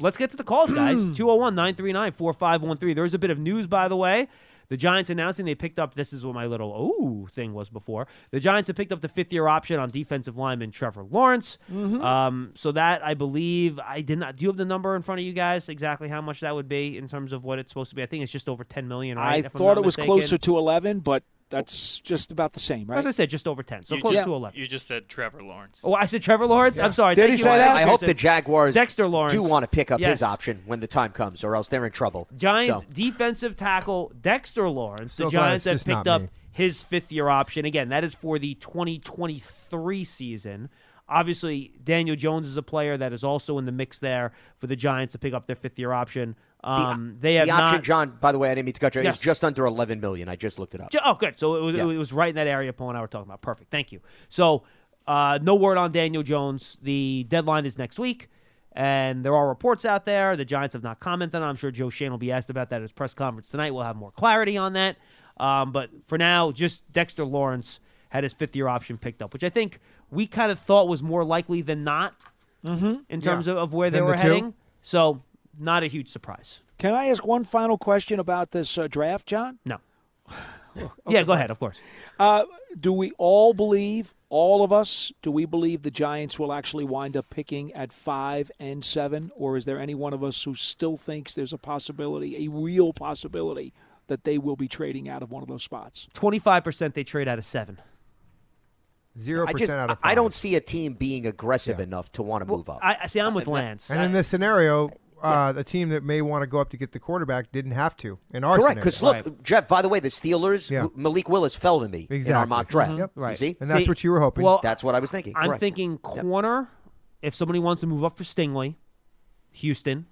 Let's get to the calls, guys. 201 939 4513. There's a bit of news, by the way. The Giants announcing they picked up, this is what my little ooh thing was before. The Giants have picked up the fifth year option on defensive lineman Trevor Lawrence. Um, so that, I believe, I did not. Do you have the number in front of you guys exactly how much that would be in terms of what it's supposed to be? I think it's just over 10 million, right? I if thought it was mistaken. closer to eleven, but that's just about the same, right? As I said, just over 10. So you close just, to 11. You just said Trevor Lawrence. Oh, I said Trevor Lawrence? I'm sorry. Did Thank he you. say that? I hope the Jaguars Dexter Lawrence. do want to pick up Yes. his option when the time comes, or else they're in trouble. Giants So, defensive tackle Dexter Lawrence. So the glad Giants have picked up his fifth year option. Again, that is for the 2023 season. Obviously, Daniel Jones is a player that is also in the mix there for the Giants to pick up their fifth year option. Um, they have the option, not. John. By the way, I didn't mean to cut you. Yes. It's just under 11 million. I just looked it up. Oh, good. So it was, Yeah. it was right in that area Paul and I were talking about. Perfect. Thank you. So uh, no word on Daniel Jones. The deadline is next week, and there are reports out there. The Giants have not commented on. it. I'm sure Joe Schoen will be asked about that at his press conference tonight. We'll have more clarity on that. Um, but for now, just Dexter Lawrence had his fifth year option picked up, which I think we kind of thought was more likely than not in terms of, of where they Than the were two? heading. So not a huge surprise. Can I ask one final question about this uh, draft, John? No. yeah, go ahead. Of course. Uh, do we all believe, all of us, do we believe the Giants will actually wind up picking at five and seven, or is there any one of us who still thinks there's a possibility, a real possibility, that they will be trading out of one of those spots? Twenty five percent they trade out of seven. Zero I percent out of I don't see a team being aggressive enough to want to move up. I I- see. I'm with Lance. And I- in this scenario, uh, the team that may want to go up to get the quarterback didn't have to. In our Correct, because scenario. look, Jeff. By the way, the Steelers, Yeah. Malik Willis fell to me in our mock draft. Yep. You see, and that's See, what you were hoping. well, that's what I was thinking. I'm Correct. thinking corner. If somebody wants to move up for Stingley, Houston.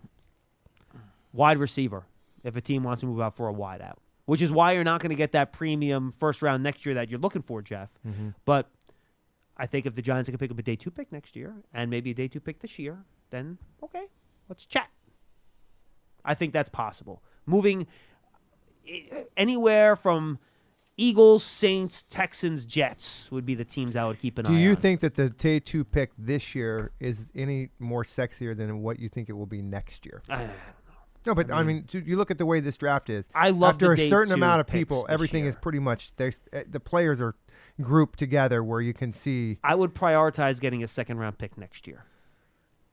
Wide receiver. If a team wants to move out for a wide out, which is why you're not going to get that premium first round next year that you're looking for, Jeff. Mm-hmm. But I think if the Giants can pick up a day two pick next year and maybe a day two pick this year, then okay, let's chat. I think that's possible. Moving eh, anywhere from Eagles, Saints, Texans, Jets would be the teams I would keep an Do eye on. Do you think that the day two pick this year is any more sexier than what you think it will be next year? I- No, but I mean, dude, you look at the way this draft is. I love after a certain amount of people, everything is pretty much uh, the players are grouped together where you can see. I would prioritize getting a second round pick next year.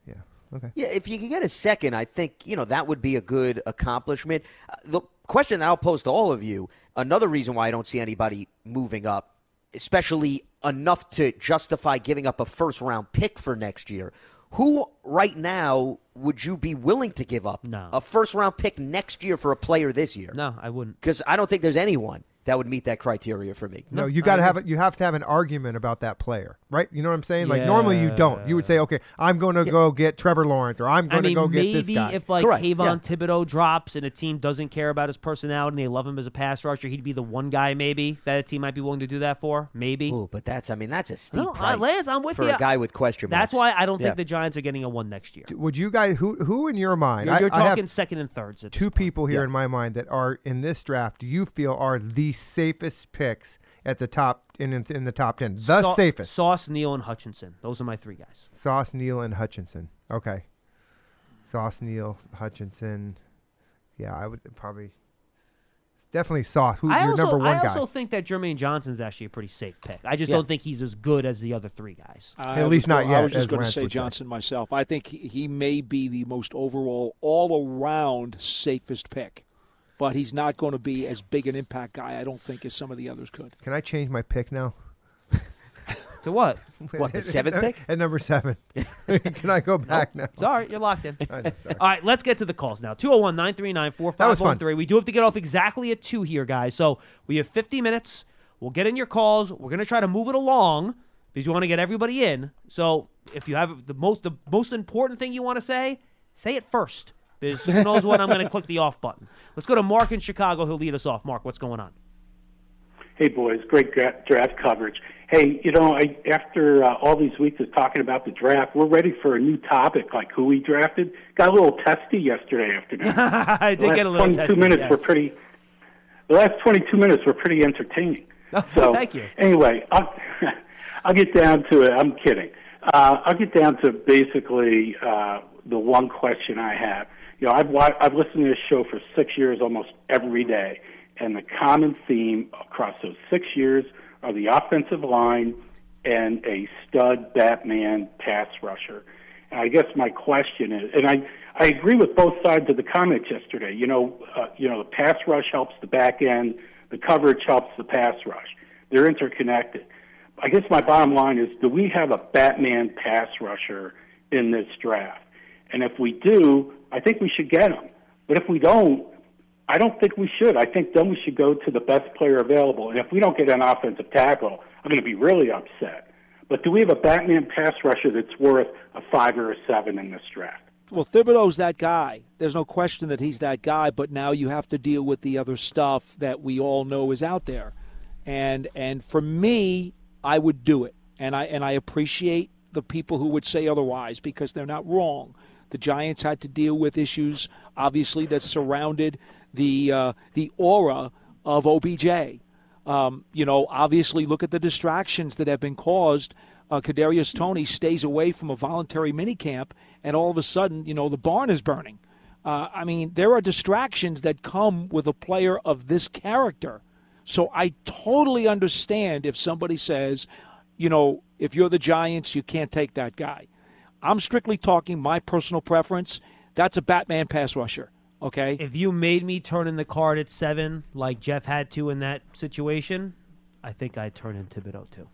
Yeah. Okay. Yeah, if you could get a second, I think you know that would be a good accomplishment. Uh, the question that I'll pose to all of you: another reason why I don't see anybody moving up, especially enough to justify giving up a first round pick for next year. Who right now would you be willing to give up No. a first round pick next year for a player this year? No, I wouldn't. because I don't think there's anyone that would meet that criteria for me. No, you got to have it. You have to have an argument about that player, right? You know what I'm saying? Like normally you don't. You would say, okay, I'm going to go get Trevor Lawrence, or I'm I going to go get maybe this guy. Maybe if like Correct, Kayvon yeah. Thibodeaux drops and a team doesn't care about his personality and they love him as a pass rusher, he'd be the one guy maybe that a team might be willing to do that for. Maybe. Ooh, but that's I mean that's a steep No, uh, price Lance, I'm with for you. a guy with question marks. That's why I don't think Yeah. the Giants are getting a one next year. would you guys who who in your mind? You're, you're I have talking second and thirds. At two point. people here Yeah. in my mind that are in this draft. Do you feel are the safest picks at the top in in, in the top ten? The Sau- safest. Sauce, Neal, and Hutchinson. Those are my three guys. Sauce, Neal, and Hutchinson. Okay. Sauce Neal Hutchinson. Yeah, I would probably definitely Sauce. Who's I your also, number one I guy? also think that Jermaine Johnson's actually a pretty safe pick. I just Yeah. don't think he's as good as the other three guys. I At least not go- I was just going to say would say. Johnson myself. I think he, he may be the most overall, all around safest pick, but he's not going to be as big an impact guy. I don't think as some of the others could. Can I change my pick now? To what? What, the seventh pick? At number seven. Can I go back now? Sorry, you're locked in. Know. All right, let's get to the calls now. 201 939 That 4513. We do have to get off exactly at 2 here, guys. So we have 50 minutes. We'll get in your calls. We're going to try to move it along because we want to get everybody in. So if you have the most the most important thing you want to say, say it first. Who knows when I'm going to click the off button. Let's go to Mark in Chicago. He'll lead us off. Mark, what's going on? Hey, boys, great draft coverage. Hey, you know, I, after uh, all these weeks of talking about the draft, we're ready for a new topic, like who we drafted. Got a little testy yesterday afternoon. I did get a little 22 testy, minutes yes. were pretty. The last 22 minutes were pretty entertaining. Oh, so, thank you. Anyway, I'll, I'll get down to it. I'm kidding. Uh, I'll get down to basically uh, the one question I have. You know, I've I've listened to this show for six years, almost every day, and the common theme across those six years are the offensive line and a stud Batman pass rusher. And I guess my question is, and I I agree with both sides of the comments yesterday. You know, uh, you know, the pass rush helps the back end, the coverage helps the pass rush. They're interconnected. I guess my bottom line is, do we have a Batman pass rusher in this draft? And if we do, I think we should get him. But if we don't, I don't think we should. I think then we should go to the best player available. And if we don't get an offensive tackle, I'm going to be really upset. But do we have a Batman pass rusher that's worth a five or a seven in this draft? Well, Thibodeaux's that guy. There's no question that he's that guy, but now you have to deal with the other stuff that we all know is out there. And and for me, I would do it. And I and I appreciate the people who would say otherwise because they're not wrong. The Giants had to deal with issues obviously that surrounded the uh, the aura of OBJ. Um, you know, obviously, look at the distractions that have been caused. Uh, Kadarius Toney stays away from a voluntary minicamp, and all of a sudden, you know, the barn is burning. Uh, I mean, there are distractions that come with a player of this character. So I totally understand if somebody says, you know, if you're the Giants, you can't take that guy. I'm strictly talking my personal preference. That's a Batman pass rusher. Okay. If you made me turn in the card at seven, like Jeff had to in that situation, I think I'd turn in Thibodeaux too.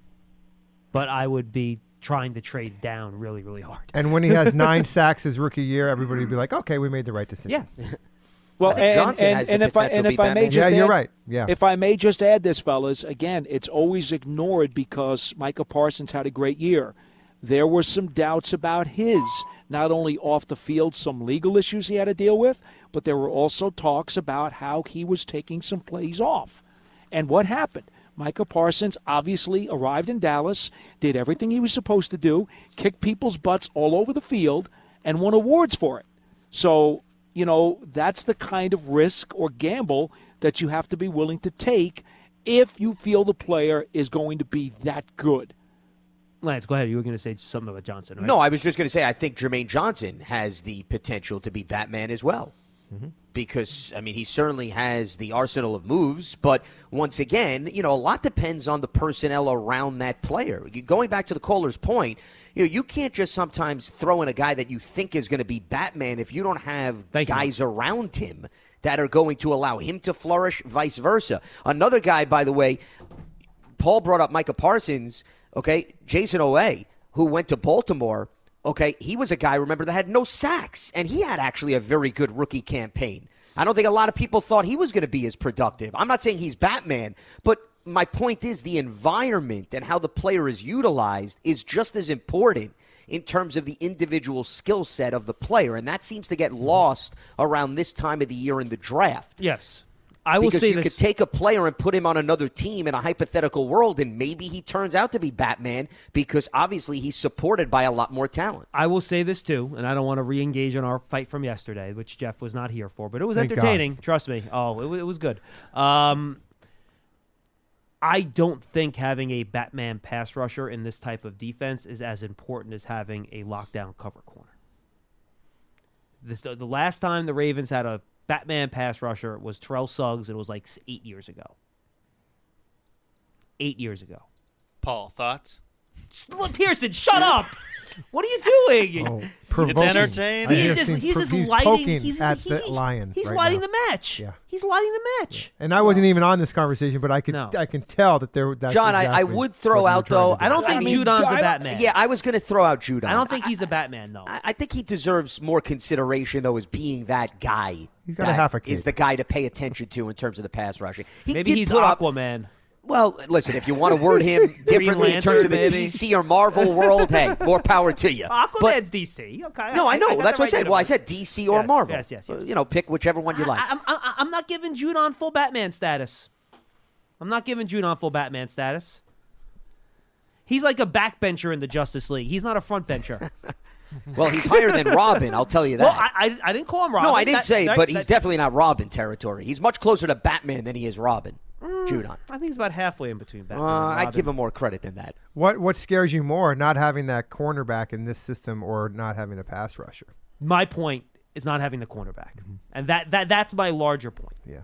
But I would be trying to trade down really, really hard. And when he has nine sacks his rookie year, everybody would be like, "Okay, we made the right decision." Yeah. Well, I and, Johnson and, has and if I and to if be I may just Yeah, you're right. Yeah. If I may just add this, fellas, again, it's always ignored because Micah Parsons had a great year. There were some doubts about his, not only off the field, some legal issues he had to deal with, but there were also talks about how he was taking some plays off. And what happened? Micah Parsons obviously arrived in Dallas, did everything he was supposed to do, kicked people's butts all over the field, and won awards for it. So, you know, that's the kind of risk or gamble that you have to be willing to take if you feel the player is going to be that good. Lance, go ahead. You were going to say something about Johnson, right? No, I was just going to say I think Jermaine Johnson has the potential to be Batman as well. Mm-hmm. Because, I mean, he certainly has the arsenal of moves, but once again, you know, a lot depends on the personnel around that player. Going back to the caller's point, you know, you can't just sometimes throw in a guy that you think is going to be Batman if you don't have Thank you. guys around him that are going to allow him to flourish, vice versa. Another guy, by the way, Paul brought up Micah Parsons, okay? Jayson Oweh, who went to Baltimore, okay? He was a guy, remember, that had no sacks, and he had actually a very good rookie campaign. I don't think a lot of people thought he was going to be as productive. I'm not saying he's Batman, but my point is the environment and how the player is utilized is just as important in terms of the individual skill set of the player, and that seems to get mm-hmm. lost around this time of the year in the draft Yes. I will because say you this. could take a player and put him on another team in a hypothetical world, and maybe he turns out to be Batman because obviously he's supported by a lot more talent. I will say this too, and I don't want to re-engage on our fight from yesterday, which Jeff was not here for, but it was Thank God. entertaining. Trust me. Oh, it, it was good. Um, I don't think having a Batman pass rusher in this type of defense is as important as having a lockdown cover corner. This, the, the last time the Ravens had a Batman pass rusher was Terrell Suggs. and It was like eight years ago. Eight years ago. Paul, thoughts? Look, Pearson, shut up! what are you doing? Oh, It's entertaining. He's just, he's just he's lighting. He's, at he- the he- lion. He's right lighting now. the match. Yeah. He's lighting the match. And I wasn't even on this conversation, but I could No. I can tell that there. That's John, I, I would throw what you were out though. I don't think I mean, Judon's I a Batman. Yeah, I was going to throw out Judon. I don't think he's a Batman though. I, I think he deserves more consideration though as being that guy. He's got a half a kid. is the guy to pay attention to in terms of the pass rushing. He Maybe did he's put up, Aquaman. Well, listen, if you want to word him differently in terms of the maybe. DC or Marvel world, hey, more power to you. Aquaman's But DC. Okay. no, I know. got That's what I said. Well, I said DC or Yes, Marvel. yes, yes, yes. You know, pick whichever one you like. I, I'm, I, I'm not giving Judon full Batman status. I'm not giving Judon full Batman status. He's like a backbencher in the Justice League. He's not a frontbencher. well, he's higher than Robin. I'll tell you that. well, I, I, I didn't call him Robin. no, I didn't That- say, that- but he's definitely not Robin territory. He's much closer to Batman than he is Robin. Judon. I think he's about halfway in between Uh, Batman. and I Robin. give him more credit than that. What what scares you more, not having that cornerback in this system or not having a pass rusher? My point is not having the cornerback, Mm-hmm. and that, that that's my larger point. Yeah.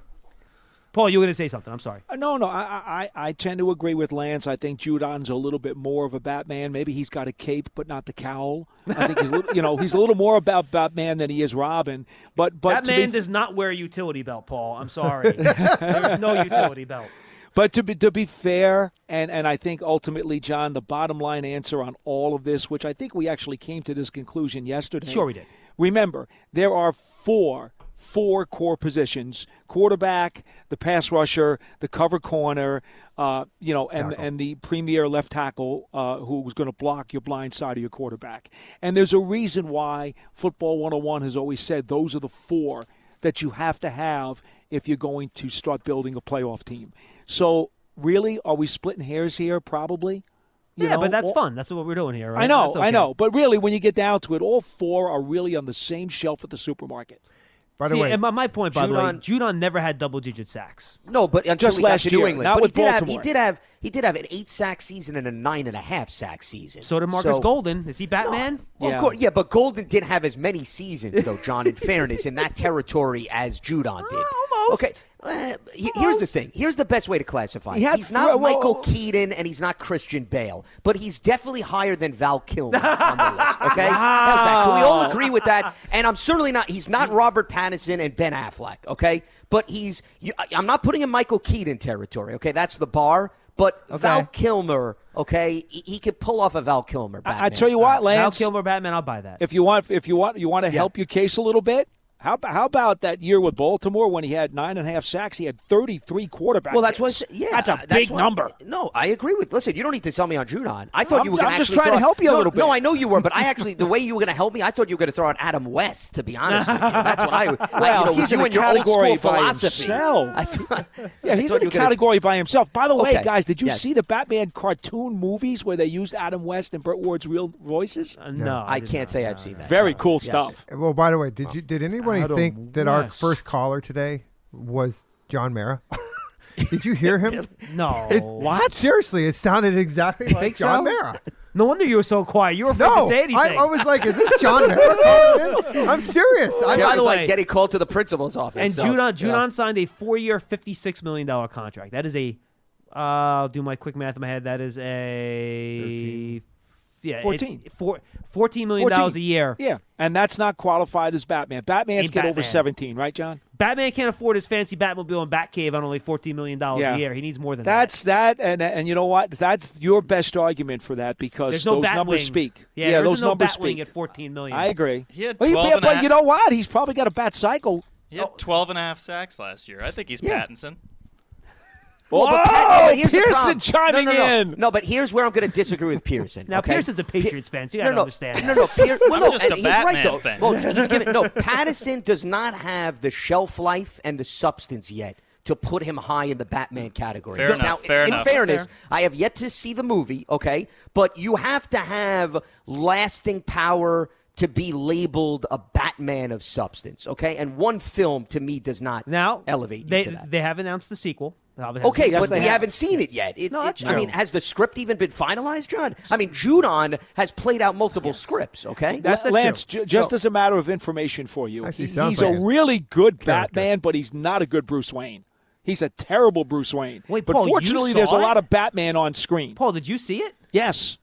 Paul, you were going to say something. I'm sorry. Uh, No, no, I, I, I tend to agree with Lance. I think Judon's a little bit more of a Batman. Maybe he's got a cape, but not the cowl. I think he's, a little, you know, he's a little more about Batman than he is Robin. But, but Batman be, does not wear a utility belt, Paul. I'm sorry. There's no utility belt. But to be to be fair, and and I think ultimately, John, the bottom line answer on all of this, which I think we actually came to this conclusion yesterday. Sure we did. Remember, there are four four core positions: quarterback, the pass rusher, the cover corner, uh, you know, and and the premier left tackle uh, who was going to block your blind side of your quarterback. And there's a reason why Football 101 has always said those are the four that you have to have if you're going to start building a playoff team. So, really, are we splitting hairs here? Probably. You yeah, know, but that's all- fun. That's what we're doing here, right? I know, That's I know. But really, when you get down to it, all four are really on the same shelf at the supermarket. By the See, way, and my, my point, by the way, Judon- Judon never had double-digit sacks. No, but until Just he got last to New year, England, not but with he did have he Baltimore. did have he did have an eight sack season and a nine and a half sack season. So did Marcus So- Golden. Is he Batman? Well, Yeah. of course, yeah, but Golden didn't have as many seasons, though, John, in fairness, in that territory as Judon did. Ah, almost. Okay, uh, here's the thing. Here's the best way to classify He He's not three- well- Michael Keaton and he's not Christian Bale, but he's definitely higher than Val Kilmer on the list, okay? How's that? Can we all agree with that? And I'm certainly not, he's not Robert Pattinson and Ben Affleck, okay? But he's, I- I'm not putting him Michael Keaton territory, okay? That's the bar. But Val Kilmer, okay, he, he could pull off a Val Kilmer. Batman. I, I tell you what, Lance, Val Kilmer, Batman. I'll buy that. if you want, if you want, you want to help your case a little bit. How, how about that year with Baltimore when he had nine and a half sacks? He had 33 quarterback Well, that's what. I hits. said- Yeah, that's a big what- number. No, I agree with. Listen, you don't need to tell me on Judon. I thought I'm- you were. Gonna I'm just actually trying to help you a little bit. No, I know you were, but I actually the way you were going to help me, I thought you were going to throw out Adam West. To be honest with you, that's what I. I Well, you know, he's you in a and your old category school by philosophy. himself. Thought- Yeah, he's in a were gonna- category by himself. By the way, Okay. guys, did you Yes. see the Batman cartoon movies where they used Adam West and Burt Ward's real voices? Uh, no, I did can't not. say I've seen that. Very cool stuff. well, by the way, did you did anybody Adam think that our first caller today was John Mara? did you hear him? No. It- What? Seriously, it sounded exactly like John so? Mara. No wonder you were so quiet. You were afraid No, to say anything. I, I was like, "Is this John Mara? I'm serious. I, By Jerry's the like way- getting called to the principal's office. and so, Judon, yeah. Signed a four-year, fifty-six million dollar contract. That is a. Uh, I'll do my quick math in my head. That is a. Yeah, it's 14. Four, $14 million a year. Yeah, and that's not qualified as Batman. Batman's Ain't get over 17, right, John? Batman can't afford his fancy Batmobile and Batcave on only $14 million Yeah. a year. He needs more than that. That's that, and and you know what? That's your best argument for that that. because no those Batwing. numbers speak. Yeah, there those no numbers Batwing speak. at 14 million. I agree. He had Well, he- 12 but half- you know what? He's probably got a bat cycle. He had 12 and a half sacks last year. I think he's Yeah. Pattinson. Well, but Whoa, Pat- yeah, but here's Pearson problem. chiming no, no, no. in. No, but here's where I'm going to disagree with Pearson. Now, okay? Pearson's a Patriots fan, so you got to no, no, understand. No, no, Pier- well, I'm no, just and a he's right Batman though. fan. Well, he's giving no. Pattinson does not have the shelf life and the substance yet to put him high in the Batman category. Fair Because enough, Now, fair in enough. fairness, Fair. I have yet to see the movie. Okay, but you have to have lasting power to be labeled a Batman of substance. Okay, and one film to me does not Now, elevate you they, to that. They have announced the sequel. Probably hasn't Okay, seen but we haven't seen it yet. It, No, it- that's I mean, has the script even been finalized, John? I mean, Judon has played out multiple scripts. Okay, Lance, ju- just as a matter of information for you, he- he's like a a really good Batman, but he's not a good Bruce Wayne. He's a terrible Bruce Wayne. Wait, but Paul, fortunately, saw there's a lot of Batman on screen. Paul, did you see it? Yes,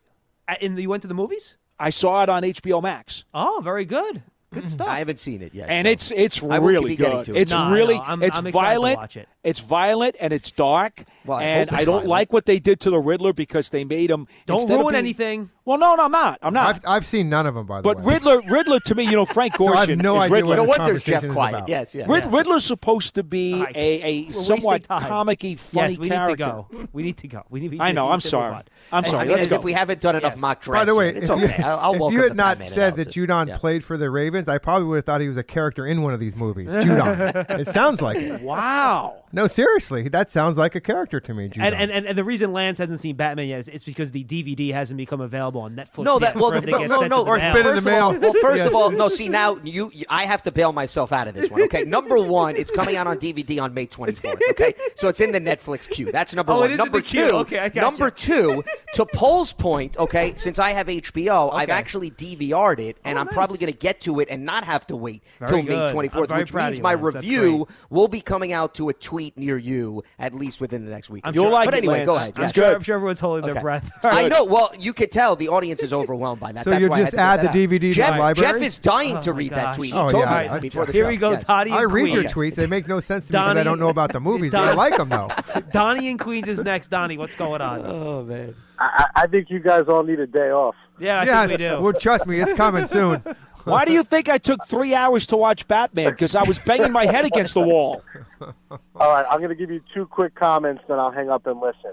And you went to the movies? I saw it on HBO Max, Oh, very good. Good mm. stuff. I haven't seen it yet, and so it's it's I really be getting good. to it. It's No, I really know. I'm- it's I'm excited to violent. watch it. It's violent and it's dark. Well, I and I don't violent. like what they did to the Riddler because they made him Don't instead of ruin being- anything. Well, no, no, I'm not. I'm not. I've, I've seen none of them, by the but way. But Riddler, Riddler to me, you know, Frank Gorshin. So I have no is idea Riddler. what no this wonder Jeff conversation Quiet. about. Yes, yeah. Rid- Riddler's supposed to be a, a We're somewhat wasting time. comic-y, funny yes, we character. need to go. We need to go. We need. We I know, I'm sorry. I'm sorry, I mean, let's as go. if we haven't done enough Yes. mock By the way, yet. it's if you- okay. I'll, I'll if you had the not Batman said analysis. that Judon Yeah. played for the Ravens, I probably would have thought he was a character in one of these movies. Judon. it sounds like it. Wow. No, seriously, that sounds like a character to me. Judon. And, and, and, and the reason Lance hasn't seen Batman yet is it's because the DVD hasn't become available on Netflix. No, that well, for no, no, no. Or mail. In first the of all, well, first of all, no. See now, you, you, I have to bail myself out of this one. Okay, number one, it's coming out on DVD on May 24th. Okay, so it's in the Netflix queue. That's number Oh, one. it is in number the queue. two, Okay, I got it. number you. two. To Paul's point, okay, since I have HBO, I've actually DVR'd it, and Oh, I'm probably going to get to it and not have to wait Very till good. May 24th, which means my Lance. Review will be coming out to a tweet near you at least within the next week. I'm You'll sure- like but it, anyway, go ahead. I'm yes. sure, good. I'm sure everyone's holding Okay. their breath. I know. Well, you could tell the audience is overwhelmed by that. So That's you why I just had to add the out. DVD to Jeff, the library? Jeff is dying Oh, to my read that gosh. tweet. Oh, he Oh, told yeah, me I- before the Here show. we go, Yes. Toddy I and read your tweets. They make no sense to me because I don't know about the movies. but I like them though. Donnie and Queens is next. Donnie, what's going on? Oh man. I, I think you guys all need a day off. Yeah, I yeah, think we do. well, trust me, it's coming soon. Why do you think I took three hours to watch Batman? Because I was banging my head against the wall. All right, I'm going to give you two quick comments, then I'll hang up and listen.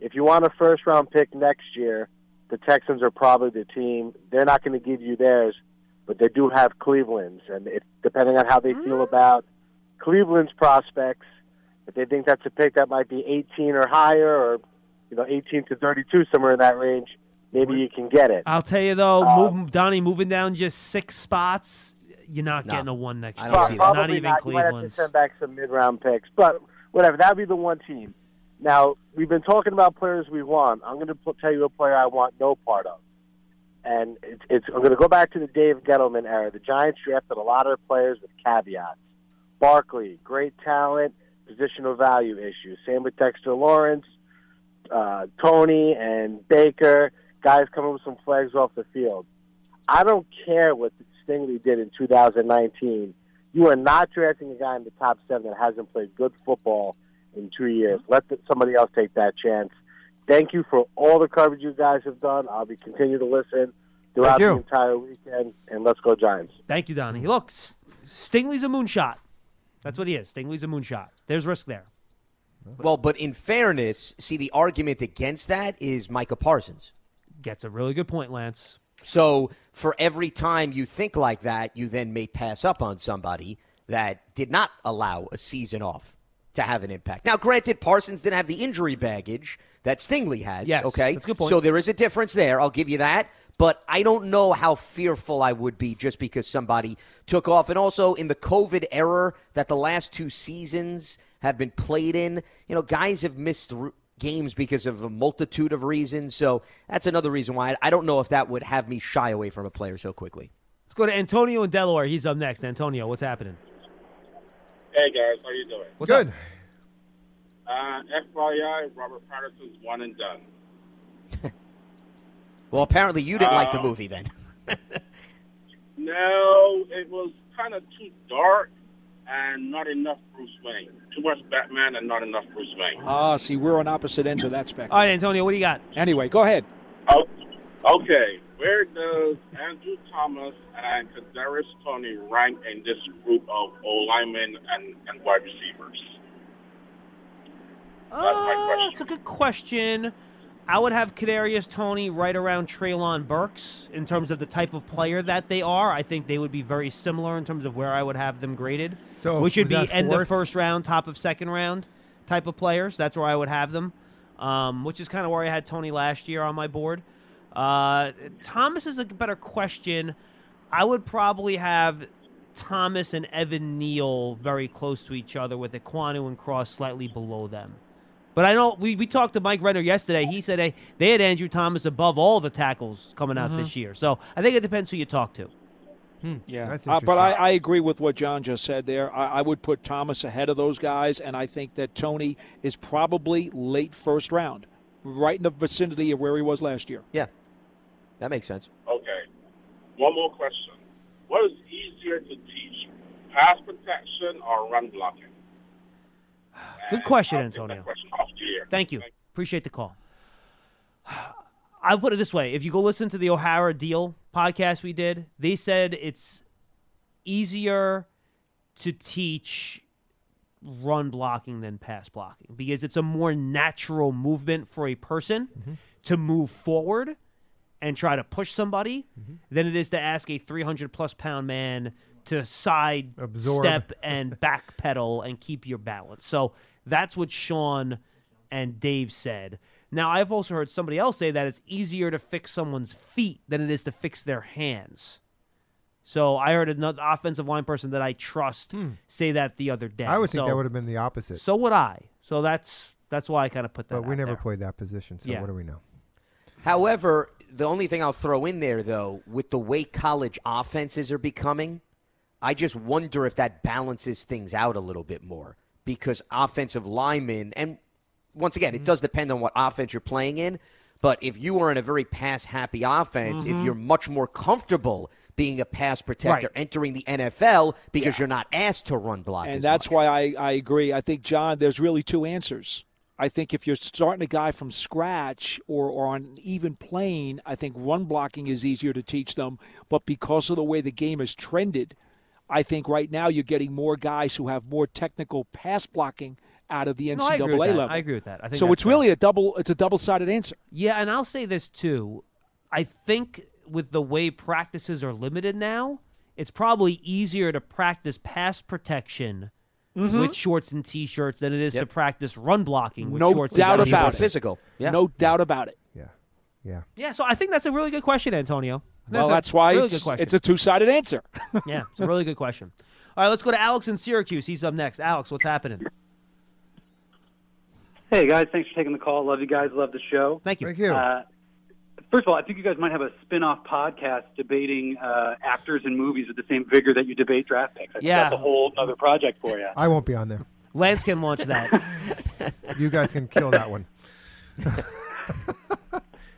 If you want a first round pick next year, the Texans are probably the team. They're not going to give you theirs, but they do have Cleveland's, and it, depending on how they feel about Cleveland's prospects, if they think that's a pick that might be 18 or higher, or you know 18 to 32, somewhere in that range, maybe you can get it. I'll tell you though, Uh, move, Donnie moving down just six spots, you're not No. getting a one next year. don't see that. Not Probably even not. You might have to send back some mid-round picks, but whatever. That'd be the one team. Now we've been talking about players we want. I'm going to tell you a player I want no part of, and it's, it's I'm going to go back to the Dave Gettleman era. The Giants drafted a lot of players with caveats. Barkley, great talent, positional value issues. Same with Dexter Lawrence, uh, Toney, and Baker. Guys coming with some flags off the field. I don't care what Stingley did in 2019. You are not drafting a guy in the top seven that hasn't played good football in two years. Let the, somebody else take that chance. Thank you for all the coverage you guys have done. I'll be continue to listen throughout the entire weekend, and let's go Giants. Thank you, Donnie. Look, S- Stingley's a moonshot. That's what he is. Stingley's a moonshot. There's risk there. Well, but in fairness, see the argument against that is Micah Parsons. Gets a really good point, Lance. So for every time you think like that, you then may pass up on somebody that did not allow a season off to have an impact. Now, granted, Parsons didn't have the injury baggage that Stingley has. Yes, okay, that's a good point. so there is a difference there. I'll give you that. But I don't know how fearful I would be just because somebody took off. And also in the COVID era that the last two seasons have been played in, you know, guys have missed r- games because of a multitude of reasons. So that's another reason why I don't know if that would have me shy away from a player so quickly. Let's go to Antonio in Delaware. He's up next. Antonio, what's happening? Hey guys, how you doing? What's Good. up? Uh, FYI, Robert Pattinson's one and done. Well, apparently you didn't like the Uh, movie then. No, it was kind of too dark and not enough Bruce Wayne. Too much Batman and not enough Bruce Wayne. Ah, see, we're on opposite ends of that spectrum. All right, Antonio, what do you got? Anyway, go ahead. Oh, okay, where does Andrew Thomas and Kadarius Toney rank in this group of O linemen and, and wide receivers? That's Uh, question. It's a good question. I would have Kadarius Toney right around Treylon Burks in terms of the type of player that they are. I think they would be very similar in terms of where I would have them graded. So, which would be that end of first round, top of second round type of players. That's where I would have them. Um, which is kind of where I had Toney last year on my board. Uh, Thomas is a better question. I would probably have Thomas and Evan Neal very close to each other, with Ekwonu and Cross slightly below them. But I know we, we talked to Mike Renner yesterday. He said they, they had Andrew Thomas above all the tackles coming out Mhm. this year. So I think it depends who you talk to. Yeah, That's uh, but I. I agree with what John just said there. I, I would put Thomas ahead of those guys, and I think that Toney is probably late first round, right in the vicinity of where he was last year. Yeah, that makes sense. Okay. One more question. What is easier to teach, pass protection or run blocking? Good question, I'll take that Antonio. question off the. Thank you. Appreciate the call. I'll put it this way. If you go listen to the O'Hara Diehl podcast we did, they said it's easier to teach run blocking than pass blocking because it's a more natural movement for a person mm-hmm. to move forward and try to push somebody mm-hmm. than it is to ask a 300 plus pound man to side Absorb. step and backpedal and keep your balance. So that's what Sean and Dave said. Now, I've also heard somebody else say that it's easier to fix someone's feet than it is to fix their hands. So I heard another offensive line person that I trust say that the other day. Hmm. I would think So- that would have been the opposite. So would I. So that's that's why I kind of put that. but we out never there. played that position, so Yeah. what do we know? However, the only thing I'll throw in there, though, with the way college offenses are becoming, I just wonder if that balances things out a little bit more because offensive linemen, and once again, Mm-hmm. it does depend on what offense you're playing in. But if you are in a very pass happy offense, if Mhm. you're much more comfortable being a pass protector, Right. entering the NFL because you're not asked to run block. and as that's much. why I, I agree. I think John, there's really two answers. I think if you're starting a guy from scratch or, or on an even plane, I think run blocking is easier to teach them. But because of the way the game has trended, I think right now you're getting more guys who have more technical pass blocking out of the No, I NCAA agree with that. level. I agree with that. I think so that's it's really a double. It's a double sided answer. Yeah, and I'll say this too. I think with the way practices are limited now, it's probably easier to practice pass protection Mhm. with shorts and t-shirts than it is to practice run blocking with No shorts doubt and about it. Physical. it. No doubt about it. Yeah. Yeah. Yeah, so I think that's a really good question, Antonio. Well, that's why really it's, good it's a two sided answer. yeah, it's a really good question. All right, let's go to Alex in Syracuse. He's up next. Alex, what's happening? Hey guys, thanks for taking the call. Love you guys. Love the show. Thank you. Thank you. Uh, first of all, I think you guys might have a spin-off podcast debating uh, actors in movies with the same vigor that you debate draft picks. I think Yeah. that's a whole other project for you. I won't be on there. Lance can launch that. You guys can kill that one.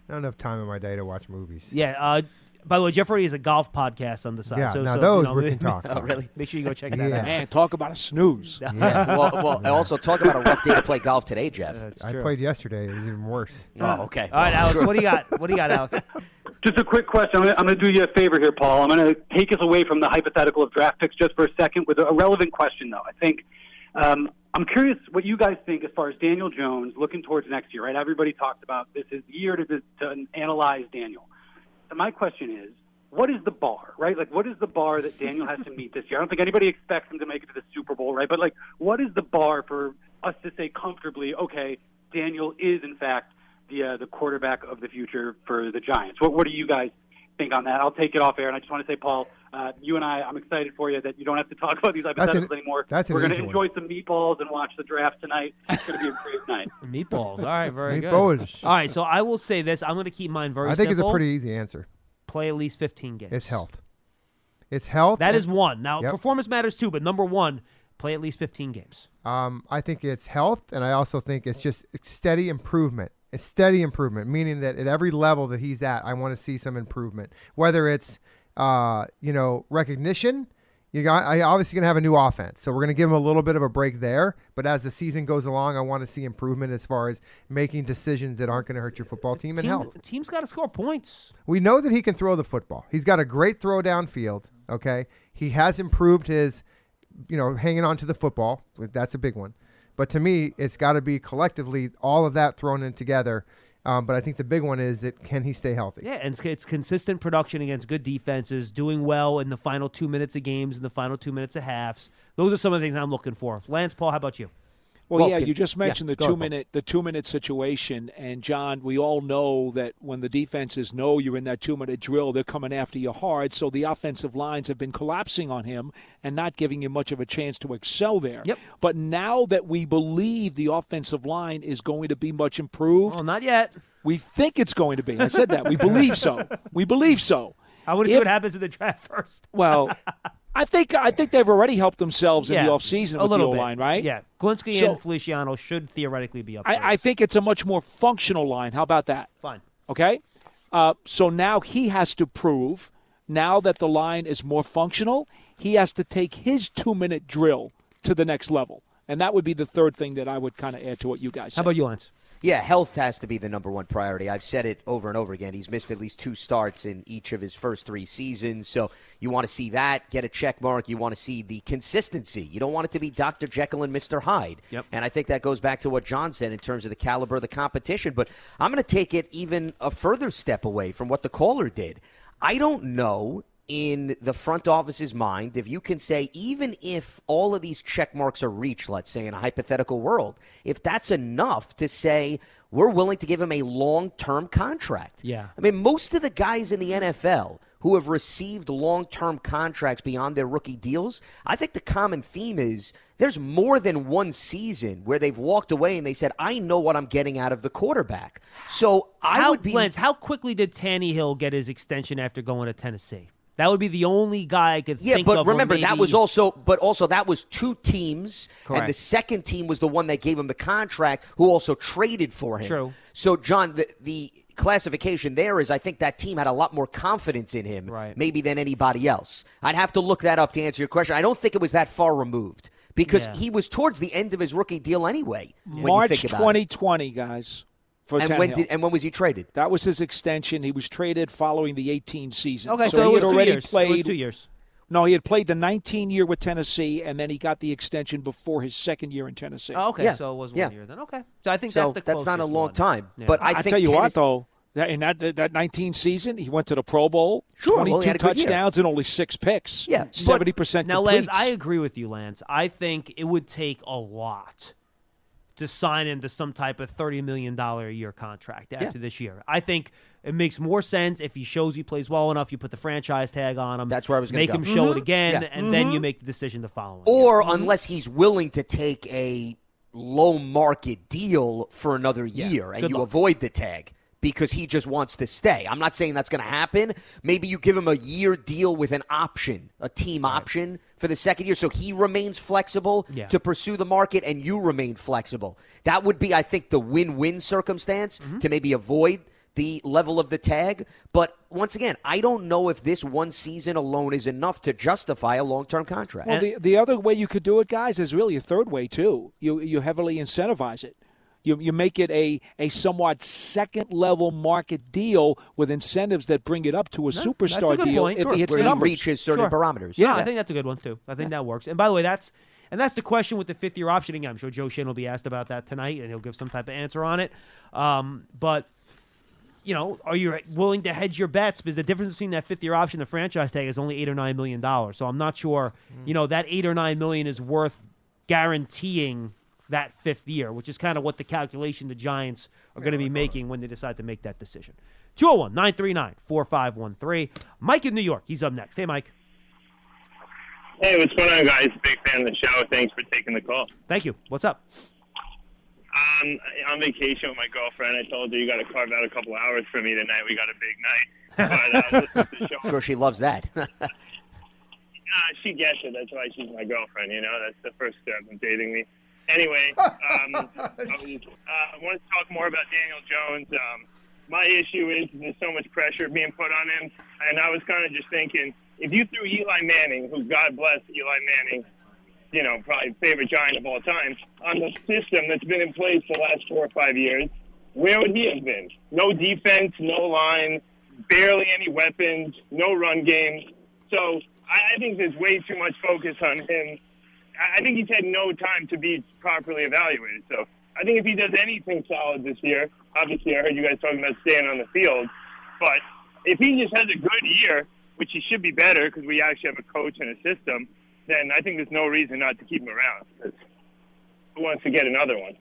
Not enough time in my day to watch movies. Yeah. Uh, by the way, Jeff Brody has a golf podcast on the side. Yeah, so, now so, those you know, we can talk Oh, really? Make sure you go check that Yeah. out. Man, talk about a snooze. well, well, also talk about a rough day to play golf today, Jeff. I played yesterday. It was even worse. Oh, okay. All right, Alex, what do you got? What do you got, Alex? Just a quick question. I'm gonna, do you a favor here, Paul. I'm gonna take us away from the hypothetical of draft picks just for a second with a, a relevant question, though. I think um, I'm curious what you guys think as far as Daniel Jones looking towards next year. Right? Everybody talks about this is the year to, to analyze Daniel. My question is, what is the bar, right? Like, what is the bar that Daniel has to meet this year? I don't think anybody expects him to make it to the Super Bowl, right? But like, what is the bar for us to say comfortably, okay, Daniel is in fact the uh, the quarterback of the future for the Giants? What what do you guys think on that? I'll take it off air, and I just want to say, Paul, uh, you and I, I'm excited for you that you don't have to talk about these That's hypotheticals an- anymore. that's an We're gonna easy one. enjoy some meatballs and watch the draft tonight. It's going to be a great night. Meatballs. All right, very Meatballs. good. All right, so I will say this. I'm going to keep mine very I think it's a pretty easy answer. Play at least 15 games. It's health. It's health. That and- is one. Now, Yep. performance matters too, but number one, play at least 15 games. Um, I think it's health, and I also think it's just steady improvement. It's steady improvement, meaning that at every level that he's at, I want to see some improvement. Whether it's, uh, you know, recognition. You got, I obviously gonna have a new offense, so we're gonna give him a little bit of a break there. But as the season goes along, I want to see improvement as far as making decisions that aren't gonna hurt your football team and Team, health. Team's got to score points. We know that he can throw the football. He's got a great throw downfield. Okay, he has improved his, you know, hanging on to the football. That's a big one. But to me, it's got to be collectively all of that thrown in together. Um, but I think the big one is that can he stay healthy? Yeah, and it's, it's consistent production against good defenses, doing well in the final two minutes of games, in the final two minutes of halves. Those are some of the things I'm looking for. Lance, Paul, how about you? Well, yeah, could- you just mentioned yeah, the two ahead, minute the two minute situation, and John, we all know that when the defenses know you're in that two minute drill, they're coming after you hard. So the offensive lines have been collapsing on him and not giving him much of a chance to excel there. Yep. But now that we believe the offensive line is going to be much improved, well, not yet. We think it's going to be. I said that. We believe so. We believe so. I want to see what happens in the draft first. Well, I think I think they've already helped themselves in yeah, the offseason with the little O bit. line, right? Yeah, Glowinski So- and Feliciano should theoretically be up. there. I, I think it's a much more functional line. How about that? Fine. Okay. Uh, so now he has to prove, now that the line is more functional, he has to take his two minute drill to the next level. And that would be the third thing that I would kind of add to what you guys said. How about you, Lance? Yeah, health has to be the number one priority. I've said it over and over again. He's missed at least two starts in each of his first three seasons. So you want to see that, get a check mark. You want to see the consistency. You don't want it to be Dr. Jekyll and Mr. Hyde. Yep. And I think that goes back to what John said in terms of the caliber of the competition. But I'm going to take it even a further step away from what the caller did. I don't know in the front office's mind if you can say even if all of these check marks are reached let's say in a hypothetical world if that's enough to say we're willing to give him a long-term contract Yeah. i mean most of the guys in the nfl who have received long-term contracts beyond their rookie deals i think the common theme is there's more than one season where they've walked away and they said i know what i'm getting out of the quarterback so i how, would be Lance, how quickly did Tannehill get his extension after going to Tennessee? That would be the only guy I could Yeah, think but of. where remember that was also, but also that was two teams, Correct. and the second team was the one that gave him the contract, who also traded for him. True. So, John, the, the classification there is, I think that team had a lot more confidence in him, Right. maybe than anybody else. I'd have to look that up to answer your question. I don't think it was that far removed because Yeah. he was towards the end of his rookie deal anyway. when March think about it. 2020, guys. For And when did and when was he traded? That was his extension. He was traded following the 18 season. Okay, so, so it he was had two already years. It was played two years. No, he had played the 19 year with Tennessee, and then he got the extension before his second year in Tennessee. Oh, okay, Yeah. so it was one Yeah. year then. Okay, so I think So that's the that's not a long one. time. Yeah. But I, I think tell you what, though, that in that that 19 season, he went to the Pro Bowl, Sure, 22 had a good year. touchdowns and only six picks. Yeah, 70 percent. Now, Lance, I agree with you, Lance. I think it would take a lot to sign him to some type of thirty million dollar a year contract after Yeah. this year. I think it makes more sense if he shows he plays well enough. You put the franchise tag on him. That's where I was gonna make go. him show it Mhm. again, Yeah. and then you Mhm. make the decision to follow him. or unless he's willing to take a low market deal for another year and Good you luck. avoid the tag because he just wants to stay. I'm not saying that's going to happen. Maybe you give him a year deal with an option, a team option for the second year so he remains flexible Yeah. to pursue the market and you remain flexible. That would be I think the win-win circumstance Mm-hmm. to maybe avoid the level of the tag, but once again, I don't know if this one season alone is enough to justify a long-term contract. Well, the the other way you could do it, guys, is really a third way too. You you heavily incentivize it. You you make it a a somewhat second level market deal with incentives that bring it up to a That's superstar good deal point. if Sure. he hits Where the he numbers. reaches certain Sure. barometers. Yeah, Yeah. I think that's a good one too. I think that works. And by the way, that's and that's the question with the fifth year option. Again, I'm sure Joe Schoen will be asked about that tonight, and he'll give some type of answer on it. Um, but you know, are you willing to hedge your bets? Because the difference between that fifth year option and the franchise tag is only eight or nine million dollars. So I'm not sure, you know, that eight or nine million is worth guaranteeing that fifth year, which is kind of what the calculation the Giants are going to be making when they decide to make that decision. 201 939 4513. Mike in New York. He's up next. Hey, Mike. Hey, what's going on, guys? Big fan of the show. Thanks for taking the call. Thank you. What's up? Um, on vacation with my girlfriend, I told her you got to carve out a couple hours for me tonight. We got a big night. But uh, the show. Sure, she loves that. Uh, she gets it. That's why she's my girlfriend. You know, that's the first step of dating me. Anyway, um, I, was, uh, I want to talk more about Daniel Jones. Um, my issue is there's so much pressure being put on him, and I was kind of just thinking, if you threw Eli Manning, who God bless Eli Manning, you know, probably favorite Giant of all time, on the system that's been in place for the last four or five years, where would he have been? No defense, no line, barely any weapons, no run game. So I, I think there's way too much focus on him. I I think he's had no time to be properly evaluated. So I think if he does anything solid this year, obviously I heard you guys talking about staying on the field, but if he just has a good year, which he should be better because we actually have a coach and a system, then I think there's no reason not to keep him around. 'Cause who wants to get another one?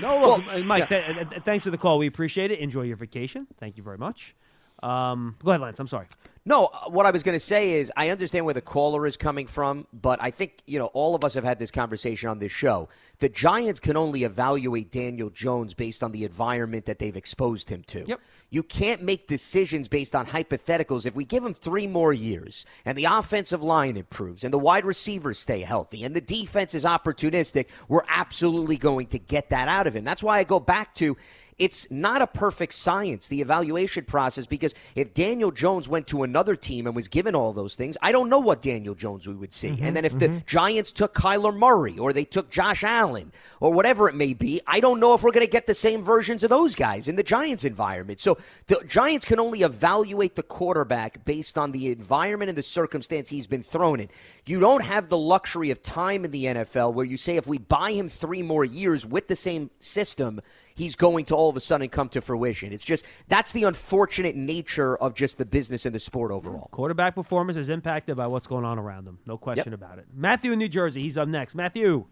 No, look, uh, Mike. th- uh, th- thanks for the call. We appreciate it. Enjoy your vacation. Thank you very much. Um, go ahead, Lance. I'm sorry. No, uh, what I was going to say is I understand where the caller is coming from, but I think, you know, all of us have had this conversation on this show. The Giants can only evaluate Daniel Jones based on the environment that they've exposed him to. Yep. You can't make decisions based on hypotheticals. If we give him three more years and the offensive line improves and the wide receivers stay healthy and the defense is opportunistic, we're absolutely going to get that out of him. That's why I go back to it's not a perfect science, the evaluation process, because if Daniel Jones went to another team and was given all those things, I don't know what Daniel Jones we would see. and mm-hmm, then if the mm-hmm. Giants took Kyler Murray or they took Josh Allen or whatever it may be, I don't know if we're going to get the same versions of those guys in the Giants environment. So the Giants can only evaluate the quarterback based on the environment and the circumstance he's been thrown in. You don't have the luxury of time in the NFL where you say if we buy him three more years with the same system, he's going to all of a sudden come to fruition. It's just that's the unfortunate nature of just the business and the sport overall. Quarterback performance is impacted by what's going on around them. No question about it. Matthew in New Jersey. He's up next. Matthew.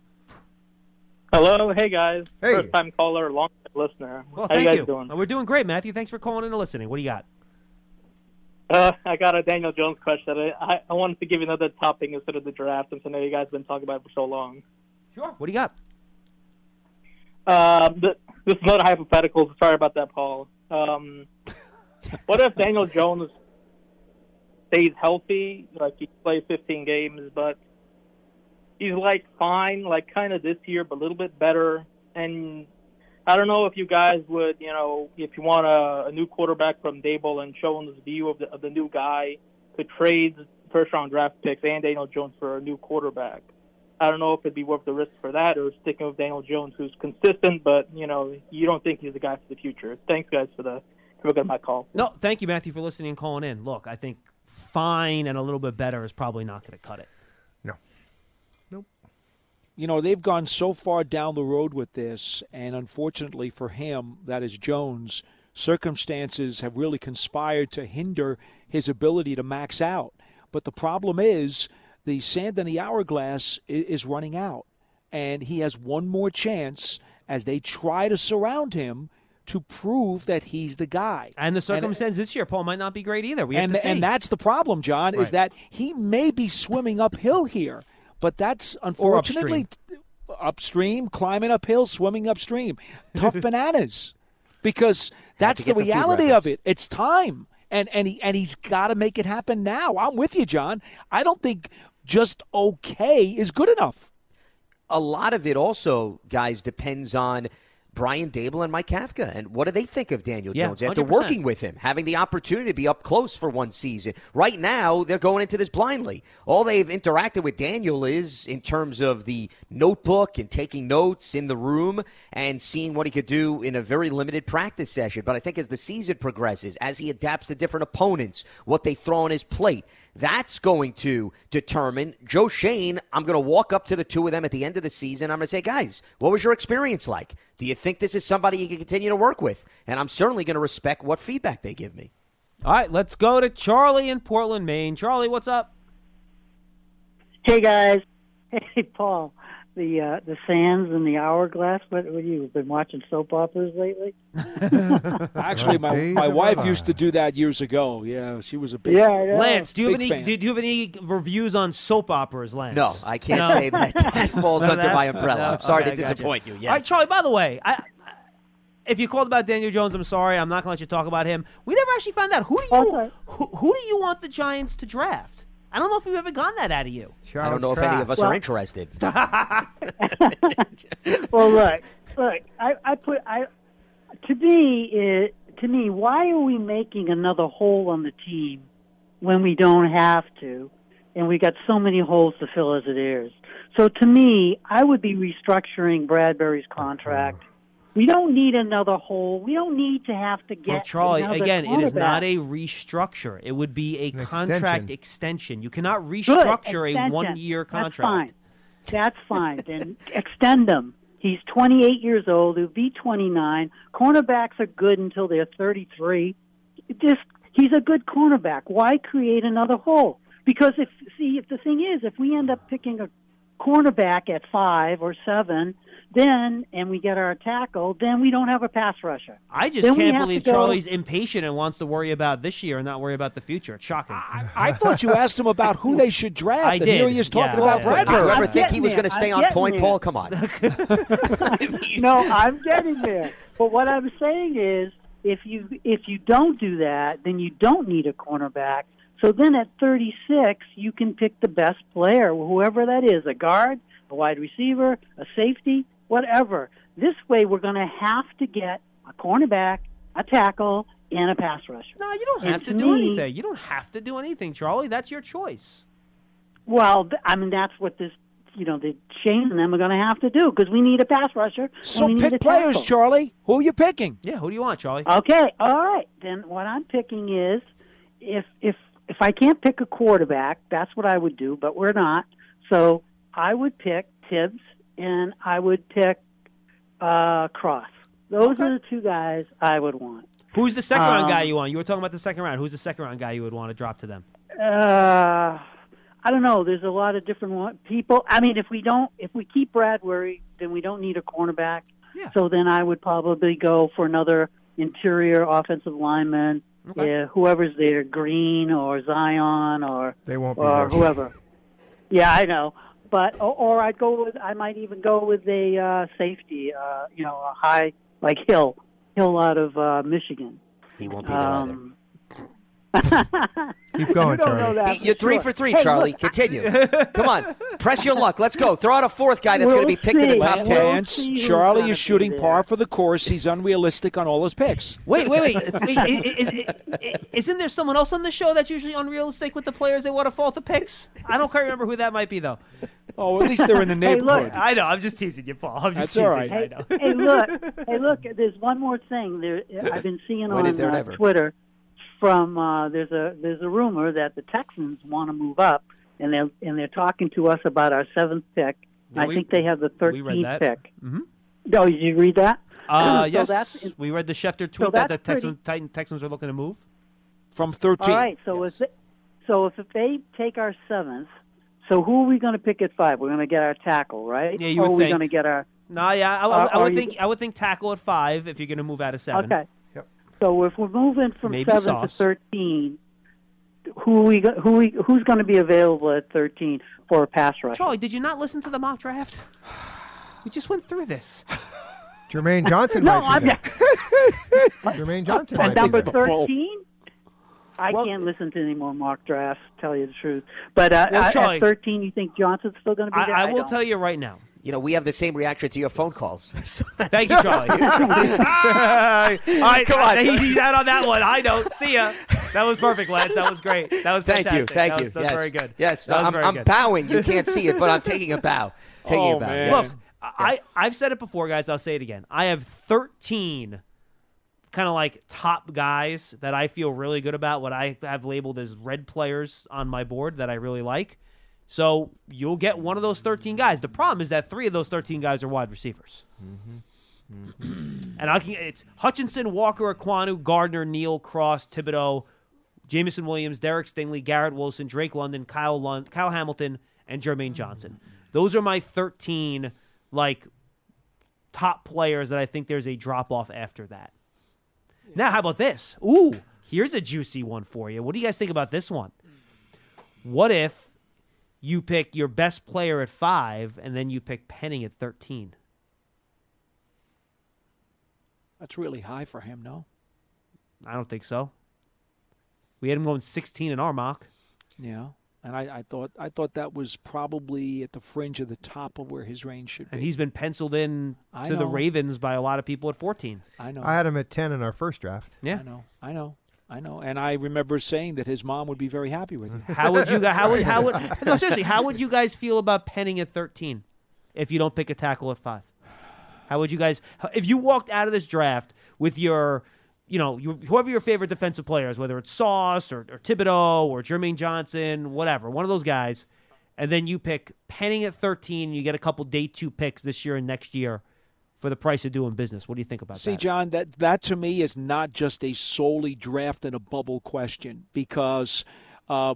Hello, hey guys. Hey. First time caller, long time listener. Well, How thank you guys you. doing? Uh, We're doing great, Matthew. Thanks for calling in and listening. What do you got? Uh, I got a Daniel Jones question. I, I, I wanted to give you another topic instead of the draft, since I know you guys have been talking about it for so long. Sure. What do you got? Um, th- this is not a hypothetical. Sorry about that, Paul. Um, what if Daniel Jones stays healthy, like he plays 15 games, but he's like fine, like kind of this year, but a little bit better. And I don't know if you guys would, you know, if you want a, a new quarterback from Daboll and Jones' view of the of the new guy, could trade first round draft picks and Daniel Jones for a new quarterback. I don't know if it'd be worth the risk for that or sticking with Daniel Jones, who's consistent, but you know, you don't think he's the guy for the future. Thanks, guys, for the for getting my call. No, thank you, Matthew, for listening and calling in. Look, I think fine and a little bit better is probably not going to cut it. No, nope. You know, they've gone so far down the road with this, and unfortunately for him, that is Jones, circumstances have really conspired to hinder his ability to max out. But the problem is the sand in the hourglass is running out, and he has one more chance as they try to surround him to prove that he's the guy. And the circumstance this year, Paul, might not be great either. We have and, to see. and that's the problem, John, is that he may be swimming uphill here, but that's unfortunately upstream, climbing uphill, swimming upstream. Tough bananas, because that's the get the reality of it. It's time, and and he and he's got to make it happen now. I'm with you, John. I don't think just okay is good enough. a lot of it also, guys, depends on Brian Daboll and Mike Kafka. And what do they think of Daniel Yeah, Jones after 100%. working with him, having the opportunity to be up close for one season? Right now, they're going into this blindly. All they've interacted with Daniel is in terms of the notebook and taking notes in the room and seeing what he could do in a very limited practice session. But I think as the season progresses, as he adapts to different opponents, what they throw on his plate, that's going to determine Joe Schoen. I'm going to walk up to the two of them at the end of the season. I'm going to say, guys, what was your experience like? Do you think this is somebody you can continue to work with? And I'm certainly going to respect what feedback they give me. All right, let's go to Charlie in Portland, Maine. Charlie, what's up? Hey guys, hey Paul, the uh, the sands and the hourglass. What, what you been watching soap operas lately? Actually, my, my wife used to do that years ago. Yeah, she was a big Yeah, I. Lance, do you have any? fan. Do, do you have any reviews on soap operas, Lance? No, I can't No. say that. That falls None of under that? my umbrella. No? I'm sorry Okay, to disappoint you. Yes. All right, Charlie. By the way, I, I- if you called about Daniel Jones, I'm sorry. I'm not going to let you talk about him. We never actually found out who do you who, who do you want the Giants to draft? I don't know if we've ever gotten that out of you. I don't know if any of us are interested. well, look, look. I, I put I to me it, to me. Why are we making another hole on the team when we don't have to, and we got so many holes to fill as it is? So to me, I would be restructuring Bradberry's contract. We don't need another hole. We don't need to have to get Well, Charlie, again, it is not a restructure. It would be a An contract extension. extension. You cannot restructure a one-year contract. That's contract. fine. That's fine. then extend him. He's 28 years old. He'll be 29. Cornerbacks are good until they're 33. Just he's a good cornerback. Why create another hole? Because if see if the thing is, if we end up picking a cornerback at five or seven, then and we get our tackle, then we don't have a pass rusher. I just Then can't believe to go- Charlie's impatient and wants to worry about this year and not worry about the future. It's shocking. I thought you asked him about who they should draft. I and did. here he is talking Yeah, about yeah. Bradberry. Did you ever I'm think he was going to stay I'm on point, there. Paul? Come on. no, I'm getting there. But what I'm saying is, if you if you don't do that, then you don't need a cornerback. So then at 36, you can pick the best player, whoever that is, a guard, a wide receiver, a safety, whatever. This way, we're going to have to get a cornerback, a tackle, and a pass rusher. No, you don't And have to to do me- anything. You don't have to do anything, Charlie. That's your choice. Well, I mean, that's what this, you know, the Schoen and them are going to have to do because we need a pass rusher. So and we need pick a players, tackle. Charlie. Who are you picking? Yeah, who do you want, Charlie? Okay, all right. Then what I'm picking is if if if I can't pick a quarterback, that's what I would do, but we're not. So I would pick Tibbs and I would pick uh Cross. Those are the two guys I would want. Who's the second round Um, guy you want? You were talking about the second round. Who's the second round guy you would want to drop to them? Uh I don't know. There's a lot of different one, people. I mean, if we don't, if we keep Bradberry, then we don't need a cornerback. Yeah. So then I would probably go for another interior offensive lineman, Okay. uh, whoever's there, Green or Zion or They won't be or there. whoever. yeah, I know. But or, or I'd go with I might even go with a uh, safety, uh, you know, a high like Hill, Hill out of uh, Michigan. He won't be there either. Keep going, you Charlie. that You're three sure. for three, Hey, Charlie. look, Continue. Come on. Press your luck. Let's go. Throw out a fourth guy that's going to be We'll picked in the top We'll 10. Lance, see who's Charlie is shooting there. par for the course. He's unrealistic on all his picks. Wait, wait, wait. Wait, i- i- i- i- Isn't there someone else on the show that's usually unrealistic with the players they want to fall to picks? I don't quite remember who that might be, though. Oh, at least they're in the Hey, look. neighborhood. I know. I'm just teasing you, Paul. I'm just That's all teasing. right. you, I Hey, know. hey, look, hey, look. There's one more thing. There, I've been seeing When on is there uh. Twitter from uh, there's a there's a rumor that the Texans want to move up, and they're and they're talking to us about our seventh pick. Yeah, I we- think they have the we 13th that. pick. Mhm. Oh, did you read that? Uh, so yes. that's we read the Schefter tweet that the Texans, pretty- Titan, Texans are looking to move. From 13. All right. So if they, so if they take our seventh, so who are we going to pick at five? We're going to get our tackle, right? Yeah, you or would are we going to get our No, yeah, I, I- I would you- think I would think tackle at five if you're going to move out of seven. Okay. So if we're moving from Maybe seven Sauce. to thirteen, who we who we who's going to be available at thirteen for a pass rush? Charlie, did you not listen to the mock draft? We just went through this. Jermaine Johnson no, might I'm be there. Jermaine Johnson at might number thirteen. I can't listen to any more mock drafts. Tell you the truth, but uh, Well, uh, Charlie- at thirteen, you think Johnson's still going to be there? I, I will don't. tell you right now. You know, we have the same reaction to your phone calls. Thank you, Charlie. All right, Come on. he- he's out on that one. I don't. See ya. That was perfect, Lance. That was great. That was fantastic. Thank you. fantastic. Thank that you. Was, that was yes. very good. Yes, That was I'm, very I'm good. bowing. You can't see it, but I'm taking a bow. Taking Oh, a bow. man. yes. Look, I, I've said it before, guys. I'll say it again. I have 13 kind of like top guys that I feel really good about, what I have labeled as red players on my board that I really like. So you'll get one of those 13 guys. The problem is that three of those 13 guys are wide receivers. Mm-hmm. And I can it's Hutchinson, Walker, Ekwonu, Gardner, Neal, Cross, Thibodeaux, Jameson Williams, Derek Stingley, Garrett Wilson, Drake London, Kyle Lund, Kyle Hamilton, and Jermaine Johnson. Mm-hmm. Those are my 13 like top players that I think there's a drop off after that. Now, how about this? Ooh, here's a juicy one for you. What do you guys think about this one? What if you pick your best player at five and then you pick Penning at 13? That's really high for him, no? I don't think so. We had him going 16 in our mock. Yeah. And I, I thought I thought that was probably at the fringe of the top of where his range should be. And he's been penciled in I to the. Ravens by a lot of people at 14. I know. I had him at 10 in our first draft. Yeah. I know. I know. I know. And I remember saying that his mom would be very happy with you. How would you guys? How would how would no seriously? How would you guys feel about Penning at thirteen if you don't pick a tackle at five? How would you guys? If you walked out of this draft with your, you know, your, whoever your favorite defensive players, whether it's Sauce or, or Thibodeaux or Jermaine Johnson, whatever, one of those guys, and then you pick Penning at thirteen, and you get a couple day two picks this year and next year for the price of doing business. What do you think about See, that? See, John, that that to me is not just a solely draft in a bubble question because uh,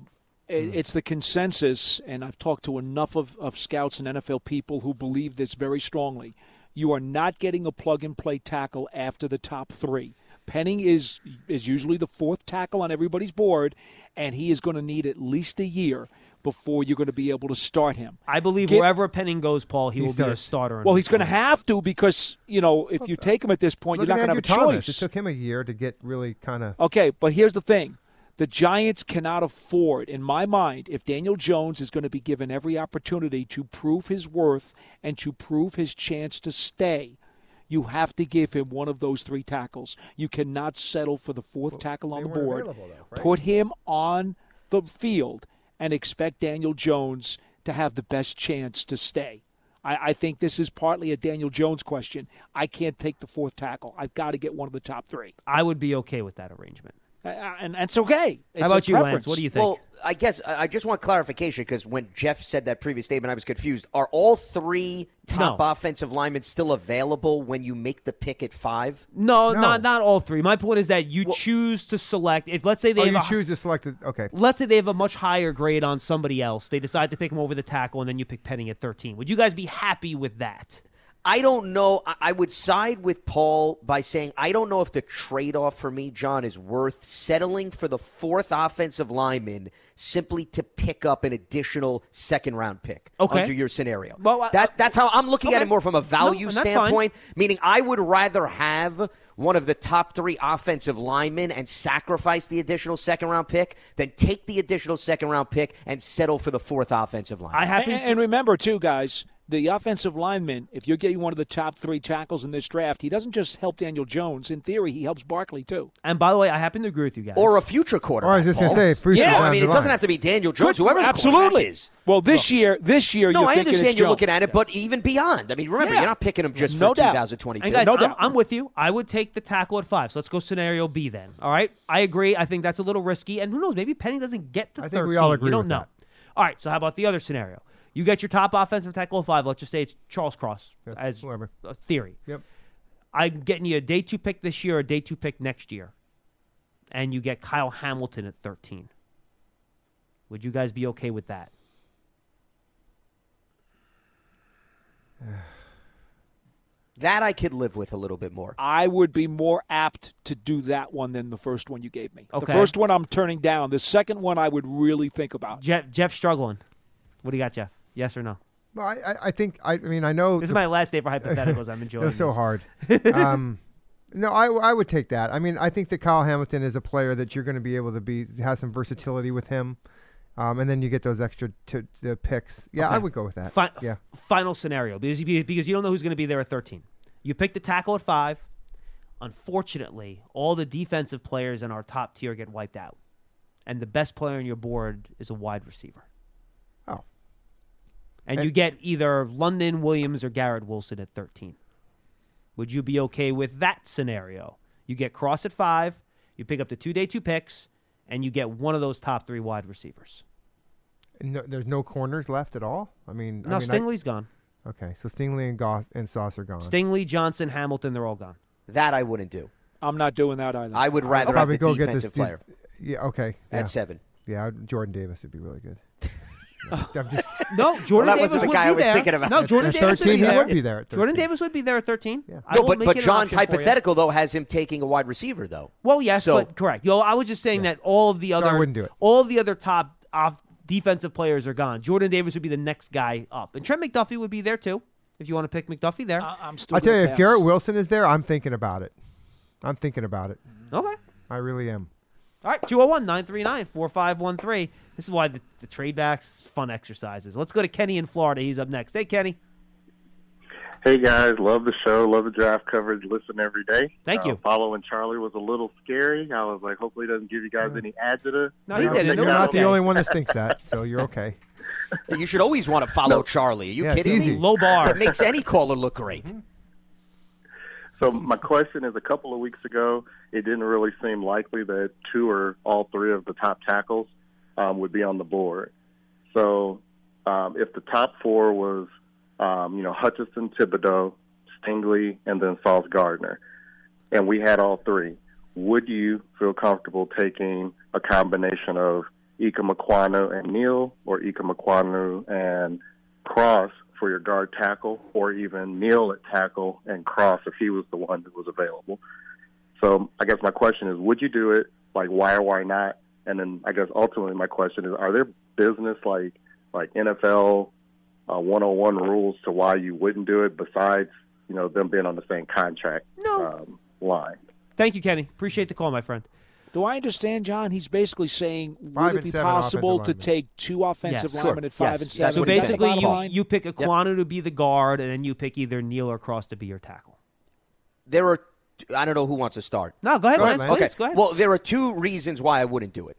it- it's the consensus, and I've talked to enough of, of scouts and NFL people who believe this very strongly. You are not getting a plug and play tackle after the top three. Penning is is usually the fourth tackle on everybody's board, and he is going to need at least a year before you're going to be able to start him. I believe Get- wherever Penning goes, Paul, he, He will be a starter. in Well, he's going to have to because you know if you take him at this point, Look you're not going to have a Thomas. choice. It took him a year to get really kind of. Okay, but here's the thing. The Giants cannot afford, in my mind, if Daniel Jones is going to be given every opportunity to prove his worth and to prove his chance to stay, you have to give him one of those three tackles. You cannot settle for the fourth tackle on the board. though, right? Put him on the field and expect Daniel Jones to have the best chance to stay. I, I think this is partly a Daniel Jones question. I can't take the fourth tackle. I've got to get one of the top three. I would be okay with that arrangement. Uh, and that's okay. It's How about you, Lance? What do you think? Well, I guess I I just want clarification because when Jeff said that previous statement, I was confused. Are all three top No. offensive linemen still available when you make the pick at five? No, not not all three. My point is that you choose to select. If let's say they Oh, have you a, choose to select it. Okay. let's say they have a much higher grade on somebody else, they decide to pick him over the tackle, and then you pick Penning at thirteen. Would you guys be happy with that? I don't know. I- I would side with Paul by saying I don't know if the trade off for me, John, is worth settling for the fourth offensive lineman simply to pick up an additional second round pick Okay. under your scenario. Well, I- that that's how I'm looking at it more from a value No, and that's fine. standpoint. Meaning, I would rather have one of the top three offensive linemen and sacrifice the additional second round pick than take the additional second round pick and settle for the fourth offensive line. I happen And, and remember, too, guys, the offensive lineman, if you're getting one of the top three tackles in this draft, he doesn't just help Daniel Jones. In theory, he helps Barkley, too. And by the way, I happen to agree with you guys. or a future quarterback. Or I was just gonna say, future yeah, I mean, it doesn't have to be Daniel Jones. Whoever the Absolutely. is. Well, this year, this year, No, you're I understand it's you're Jones. looking at it, but even beyond. I mean, remember, Yeah. you're not picking him just No for doubt. 2022. And guys, No I'm, doubt. I'm with you. I would take the tackle at five. So let's go scenario B then. All right. I agree. I think that's a little risky. And who knows? Maybe Penny doesn't get to I 13. think we all agree You don't with know. that. All right. So how about the other scenario? You get your top offensive tackle at five. Let's just say it's Charles Cross Yep, as whoever. a theory. Yep. I'm getting you a day two pick this year, a day two pick next year, and you get Kyle Hamilton at 13. Would you guys be okay with that? That I could live with a little bit more. I would be more apt to do that one than the first one you gave me. Okay. The first one I'm turning down. The second one I would really think about. Jeff, Jeff struggling. What do you got, Jeff? Yes or no? Well, I, I, think I, I mean I know This is my last day for hypotheticals. I'm enjoying. They're so hard. um, no, I, I would take that. I mean, I think that Kyle Hamilton is a player that you're going to be able to be have some versatility with him, um, and then you get those extra t- the picks. Yeah, I would go with that. Fi- yeah, f- Final scenario because you, because you don't know who's going to be there at 13. You pick the tackle at five. Unfortunately, all the defensive players in our top tier get wiped out, and the best player on your board is a wide receiver. And, And- you get either London Williams or Garrett Wilson at 13. Would you be okay with that scenario? You get Cross at five, you pick up the two day two picks, and you get one of those top three wide receivers. No, there's no corners left at all. I mean, No, I mean, I- Stingley's gone. okay, so Stingley and Goss and Sauce are gone. Stingley, Johnson, Hamilton, they're all gone. That I wouldn't do. I'm not doing that either. I would I'll rather have the go get this defensive dude- player Yeah, okay. at yeah. seven. Yeah, Jordan Davis would be really good. No, I'm just No, Jordan that Davis wasn't the would guy be I was there. thinking about. No, Jordan at Davis would 13, be he there. would be there at Jordan 13. Davis would be there at 13. I No, but but John's option for you. hypothetical though has him taking a wide receiver though. Well, yes, So- but correct. Yo, I was just saying that all of the So I other wouldn't do it. all of the other top off defensive players are gone. Jordan Davis would be the next guy up, and Trent McDuffie would be there too. If you want to pick McDuffie there, I'm still. I tell you, gonna if. Garrett Wilson is there, I'm thinking about it. I'm thinking about it. okay. I really am. All right, 201 939 4513. This is why the, the trade backs fun exercises. Let's go to Kenny in Florida. He's up next. Hey, Kenny. Hey guys, love the show, love the draft coverage, listen every day. Thank Uh, you. Following Charlie was a little scary. I was like, hopefully he doesn't give you guys any adjective. No, he You didn't. You're not out- the only one that thinks that, so you're okay. You should always want to follow No. Charlie. Are you Yeah, kidding me? Low bar. It makes any caller look great. So my question is, a couple of weeks ago, it didn't really seem likely that two or all three of the top tackles um, would be on the board. So um, if the top four was, um, you know, Hutchinson, Thibodeaux, Stingley, and then Sauce Gardner, and we had all three, would you feel comfortable taking a combination of Ikem Ekwonu and Neal, or Ikem Ekwonu and Cross for your guard tackle, or even Neal at tackle and Cross if he was the one that was available. So I guess my question is, would you do it? Like, why or why not? And then I guess ultimately my question is, are there business like like NFL uh, 101 rules to why you wouldn't do it besides you know them being on the same contract um, line? Thank you, Kenny. Appreciate the call, my friend. Do I understand, John? He's basically saying, Five would it be possible offensive to take two offensive Yes. linemen Sure. at five Yes. and seven? So Is that the basically, you, line? you pick Ekwonu to be the guard, and then you pick either Neal or Cross to be your tackle. There are. I don't know who wants to start. No, go ahead, Go ahead, Lance, Okay. go ahead. Well, there are two reasons why I wouldn't do it.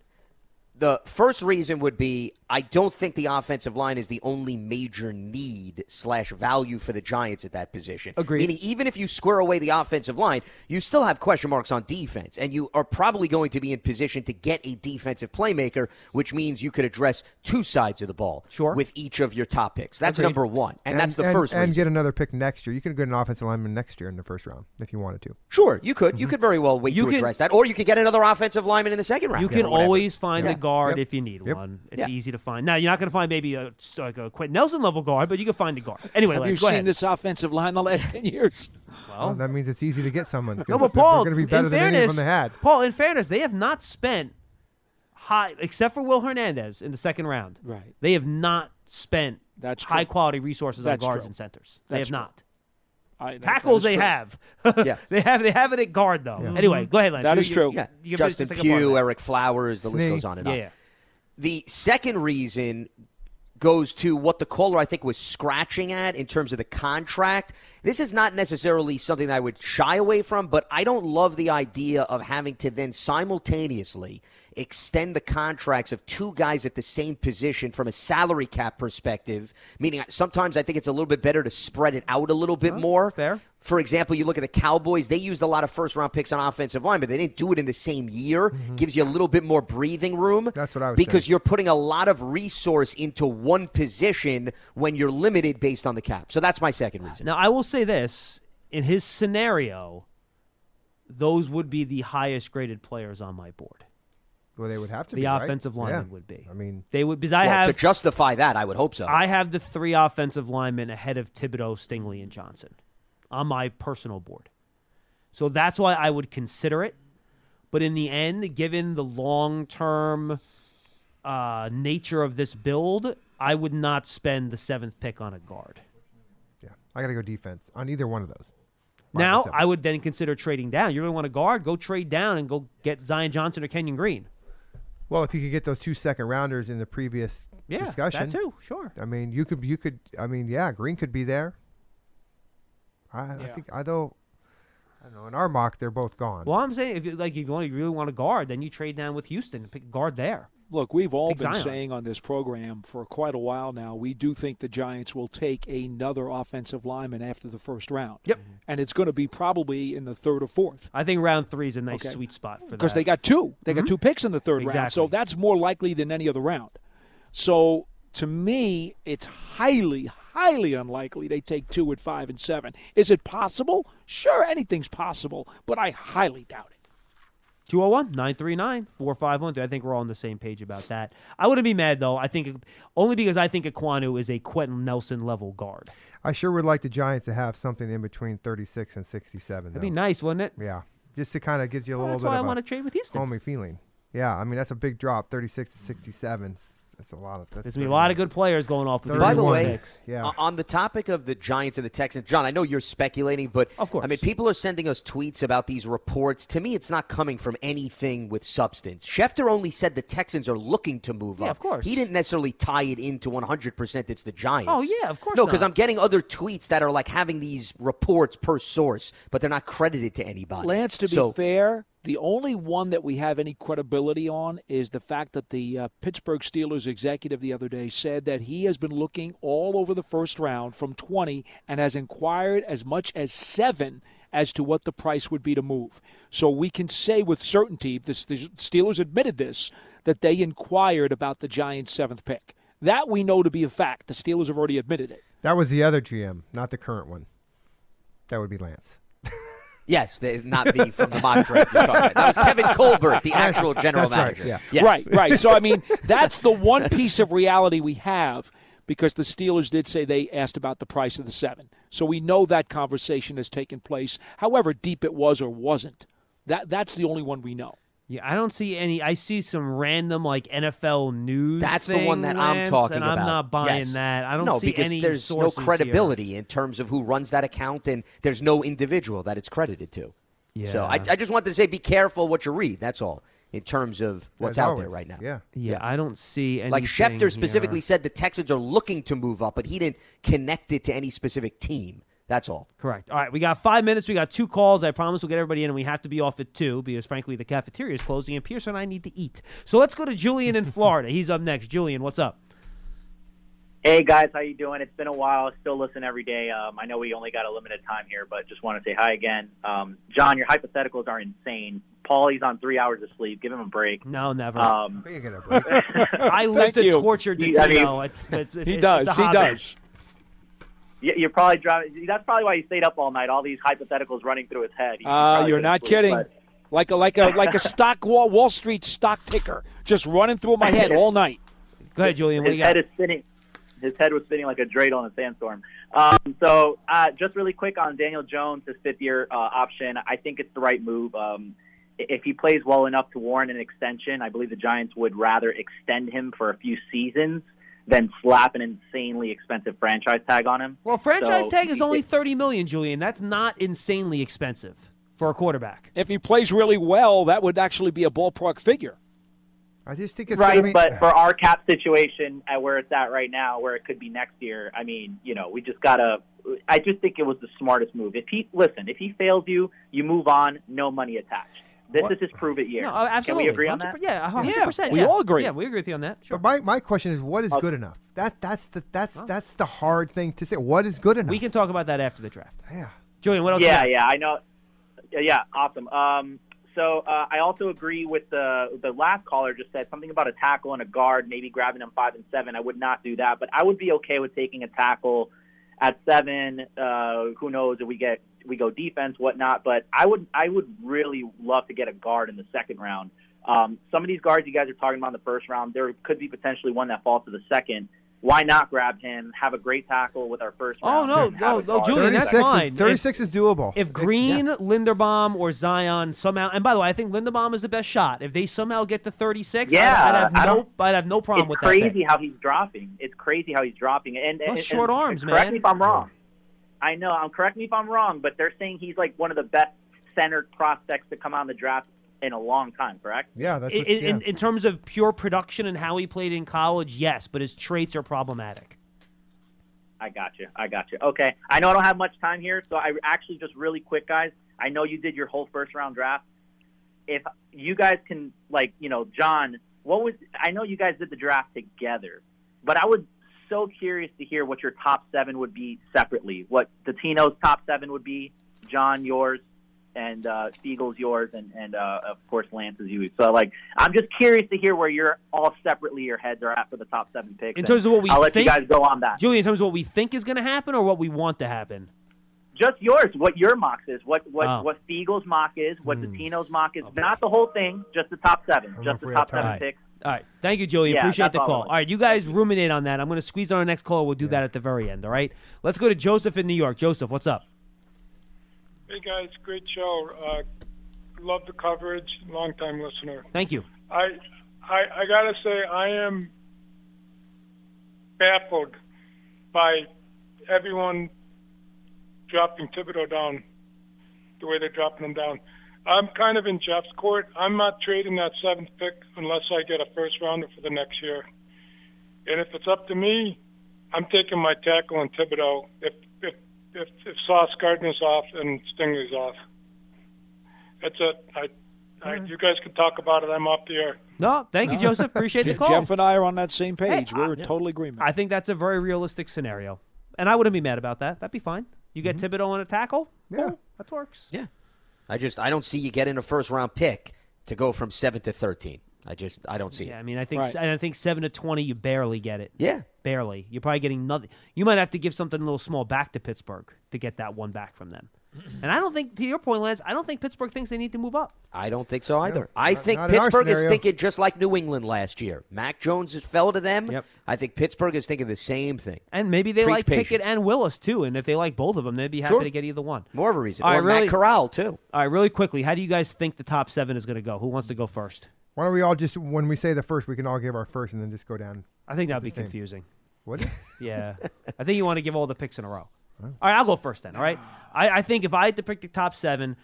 The first reason would be I don't think the offensive line is the only major need slash value for the Giants at that position. Agreed. Meaning, even if you square away the offensive line, you still have question marks on defense, and you are probably going to be in position to get a defensive playmaker, which means you could address two sides of the ball sure. with each of your top picks. That's Agreed. number one, and, that's the and, first And reason. get another pick next year. You could get an offensive lineman next year in the first round if you wanted to. Sure, you could. You mm-hmm. could very well wait You to can- address that, or you could get another offensive lineman in the second round. You can always find Yeah. a guard Yep. if you need Yep. one. It's Yeah. easy to find. Now you're not going to find maybe a like a Quenton Nelson level guard, but you can find a guard. Anyway, Have Lance, you go seen ahead. this offensive line the last ten years? Well, that means it's easy to get someone. No, but Paul, they're going to be better in than any of fairness, them they had. Paul, in fairness, they have not spent high, except for Will Hernandez in the second round. Right. They have not spent That's true. high quality resources That's on guards true. and centers. They That's have true. not. I- Tackles they true. have. Yeah. they have they have it at guard though. Yeah. Anyway, mm-hmm. go ahead, Lance. That You- is you- true. you- Yeah, you can finish the Justin second Pugh. Ereck Flowers, the list goes on and Yeah, on. yeah. The second reason goes to what the caller I think was scratching at in terms of the contract. This is not necessarily something that I would shy away from, but I don't love the idea of having to then simultaneously extend the contracts of two guys at the same position from a salary cap perspective. Meaning, sometimes I think it's a little bit better to spread it out a little bit more. Fair. For example, you look at the Cowboys, they used a lot of first round picks on offensive line, but they didn't do it in the same year. Mm-hmm. Gives you a little bit more breathing room. That's what I was Because saying. you're putting a lot of resource into one position when you're limited based on the cap. So that's my second reason. Now I will say this: in his scenario, those would be the highest graded players on my board. Well, they would have to The be, right? offensive linemen Yeah. would be. I mean, They would because I Well, have to justify that, I would hope so. I have the three offensive linemen ahead of Thibodeaux, Stingley, and Johnson on my personal board. So that's why I would consider it. But in the end, given the long term uh, nature of this build, I would not spend the seventh pick on a guard. yeah, I got to go defense on either one of those. Now. I would then consider trading down. Going to want a guard, go trade down and go get Zion Johnson or Kenyon Green. Well, if you could get those two second rounders in the previous Yeah, that discussion, too, sure. I mean, you could, you could, I mean, yeah, Green could be there. I, I think, I don't, I don't know. In our mock, they're both gone. Well, I'm saying if you like, if you want, you really want a guard, then you trade down with Houston and pick a guard there. Look, we've all Pick been Zion. saying on this program for quite a while now, we do think the Giants will take another offensive lineman after the first round. Yep. And it's going to be probably in the third or fourth. I think round three is a nice Okay. sweet spot for that. Because they got two. They got Mhm. two picks in the third round. So that's more likely than any other round. So to me, it's highly, highly unlikely they take two at five and seven. Is it possible? Sure, anything's possible, but I highly doubt it. 201 939 4513. I think we're all on the same page about that. I wouldn't be mad, though. I think only because I think Ekwonu is a Quenton Nelson level guard. I sure would like the Giants to have something in between 36 and 67. That'd be nice, wouldn't it? Yeah, just to kind of give you a Well, little that's bit why I of wanna a trade with Houston. homey feeling. Yeah, I mean that's a big drop, 36 to 67. That's a lot of. That's There's going to be a lot of good players going off with By the 31 way, picks. Yeah. o- on the topic of the Giants and the Texans, John, I know you're speculating, but Of course. I mean, people are sending us tweets about these reports. To me, it's not coming from anything with substance. Schefter only said the Texans are looking to move Yeah, up. of course. He didn't necessarily tie it into 100% it's the Giants. Oh, yeah, of course No, because. I'm getting other tweets that are like having these reports per source, but they're not credited to anybody. Lance, to be fair, the only one that we have any credibility on is the fact that the uh, Pittsburgh Steelers executive the other day said that he has been looking all over the first round from 20 and has inquired as much as seven as to what the price would be to move. So we can say with certainty, this, the Steelers admitted this, that they inquired about the Giants' seventh pick. That we know to be a fact. The Steelers have already admitted it. That was the other GM, not the current one. That would be Lance. Yes, they, not me from the mock draft. You're talking about. That was Kevin Colbert, the actual general That's right, manager. yeah. Yes. Right, right. So I mean, that's the one piece of reality we have because the Steelers did say they asked about the price of the seven. So we know that conversation has taken place, however deep it was or wasn't. That that's the only one we know. Yeah, I don't see any. I see some random like NFL news. That's the one thing, that I'm talking and about. I'm not buying Yes. that. I don't no, see because any there's no sources here. credibility in terms of who runs that account, and there's no individual that it's credited to. Yeah. So I, I just wanted to say, be careful what you read. That's all in terms of what's As out always, there right now. yeah. Yeah, I don't see anything. Like Schefter specifically here. said, the Texans are looking to move up, but he didn't connect it to any specific team. That's all. Correct. All right, we got five minutes. We got two calls. I promise we'll get everybody in, and we have to be off at two because, frankly, the cafeteria is closing, and Pierce and I need to eat. So let's go to Julian in Florida. He's up next. Julian, what's up? Hey guys, how you doing? It's been a while. Still listen every day. Um, I know we only got a limited time here, but just want to say hi again. Um, John, your hypotheticals are insane. Paulie's on three hours of sleep. Give him a break. No, never. Um, I live Thank to you. torture He- I mean- It's, it's, it's, He it's does. a He hobby. does. You- you're probably driving. That's probably why he stayed up all night. All these hypotheticals running through his head. He- he Uh, you're couldn't not sleep, kidding. but- Like a like a like a stock Wall Wall Street stock ticker just running through my head all night. Go ahead, Julian. his head is spinning. His head was spinning like a dreidel in a sandstorm. Um, so, uh, just really quick on Daniel Jones, his fifth-year uh, option. I think it's the right move. Um, if he plays well enough to warrant an extension, I believe the Giants would rather extend him for a few seasons than slap an insanely expensive franchise tag on him. Well, franchise So, tag is only thirty million, Julian. That's not insanely expensive for a quarterback. If he plays really well, that would actually be a ballpark figure. I just think it's right, be, but for our cap situation at where it's at right now, where it could be next year, I mean, you know, we just gotta. I just think it was the smartest move. If he listen, if he fails you, you move on, no money attached. This is his prove it year. No, absolutely. Can we agree on 100% that? Yeah, hundred percent. Yeah, we all agree. Yeah, we agree with you on that. Sure. But my, my question is, what is good enough? That that's the that's that's the hard thing to say. What is good enough? We can talk about that after the draft. Yeah. Julian, what else? Yeah, yeah, I know. Yeah, Yeah, awesome. Um, so uh, I also agree with the the last caller just said something about a tackle and a guard, maybe grabbing them five and seven. I would not do that, but I would be okay with taking a tackle at seven. Uh, who knows if we get we go defense, whatnot. But I would I would really love to get a guard in the second round. Um, some of these guards you guys are talking about in the first round, there could be potentially one that falls to the second. Why not grab him? Have a great tackle with our first. Oh round, no, and no, a no. Julian, that's 36 is- fine. 36 is doable. If Green, Linderbaum, or Zion somehow, and by the way, I think Linderbaum is the best shot. If they somehow get to 36, I'd- Yeah, I'd, have no, I'd have no problem it's with that. crazy pick. how he's dropping. It's crazy how he's dropping. And, and, Those and- short and arms, correct man. me if I'm wrong. I know. I'm correct me if I'm wrong, but they're saying he's like one of the best centered prospects to come out in the draft in a long time. Correct? Yeah, that's In, what, in, yeah. in terms of pure production and how he played in college, yes, but his traits are problematic. I got you. I got you. Okay. I know I don't have much time here, so I actually just really quick, guys. I know you did your whole first round draft. If you guys can, like, you know, John, what was? I know you guys did the draft together, but I would so curious to hear what your top seven would be separately. What Dottino's top seven would be, John yours, and uh, Feagles' yours, and and uh, of course Lance's you. So like, I'm just curious to hear where you're all separately your heads are at for the top seven picks. In terms of what we I'll let think, you guys go on that. Julian, in terms of what we think is going to happen or what we want to happen. just yours. What your mock is? What what Oh. what Feagles' mock is? What Dottino's mock is? Not the whole thing, just the top seven, just the top seven All right. picks. All right. Thank you, Julian. Yeah, Appreciate the call. All right, you guys ruminate on that. I'm going to squeeze on our next call. We'll do that at the very end. All right. Let's go to Joseph in New York. Joseph, what's up? Hey guys, great show. Uh, love the coverage. Long time listener. Thank you. I, I I gotta say I am baffled by everyone dropping Thibodeaux down the way they're dropping him down. I'm kind of in Jeff's court. I'm not trading that seventh pick unless I get a first rounder for the next year. And if it's up to me, I'm taking my tackle and Thibodeaux. If if if, if Sauce Gardner's off and Stingley's off, that's it. I, I you guys can talk about it. I'm off the air. No, thank you, No. Joseph. Appreciate the call. Jeff and I are on that same page. Hey, We're I- in total agreement. I think that's a very realistic scenario, and I wouldn't be mad about that. That'd be fine. You get Mm-hmm. Thibodeaux on a tackle. Yeah, that works. Yeah. I just I don't see you getting a first round pick to go from seven to thirteen. I just I don't see Yeah, it. I mean, I think Right. and I think seven to twenty, you barely get it. Yeah. barely. You're probably getting nothing. You might have to give something a little small back to Pittsburgh to get that one back from them. And I don't think, to your point, Lance, I don't think Pittsburgh thinks they need to move up. I don't think so either. I not- think not Pittsburgh is thinking just like New England last year. Mac Jones has fell to them. Yep. I think Pittsburgh is thinking the same thing. And maybe they Preach like patience. Pickett and Willis too. And if they like both of them, they'd be happy Sure. to get either one. More of a reason. All or right, really, Matt Corral too. All right, really quickly, how do you guys think the top seven is going to go? Who wants to go first? Why don't we all just when we say the first, we can all give our first and then just go down. I think that'd be same. confusing. Would it? Yeah, I think you want to give all the picks in a row. Oh. All right, I'll go first then. All right, I, I think if I had to pick the top seven,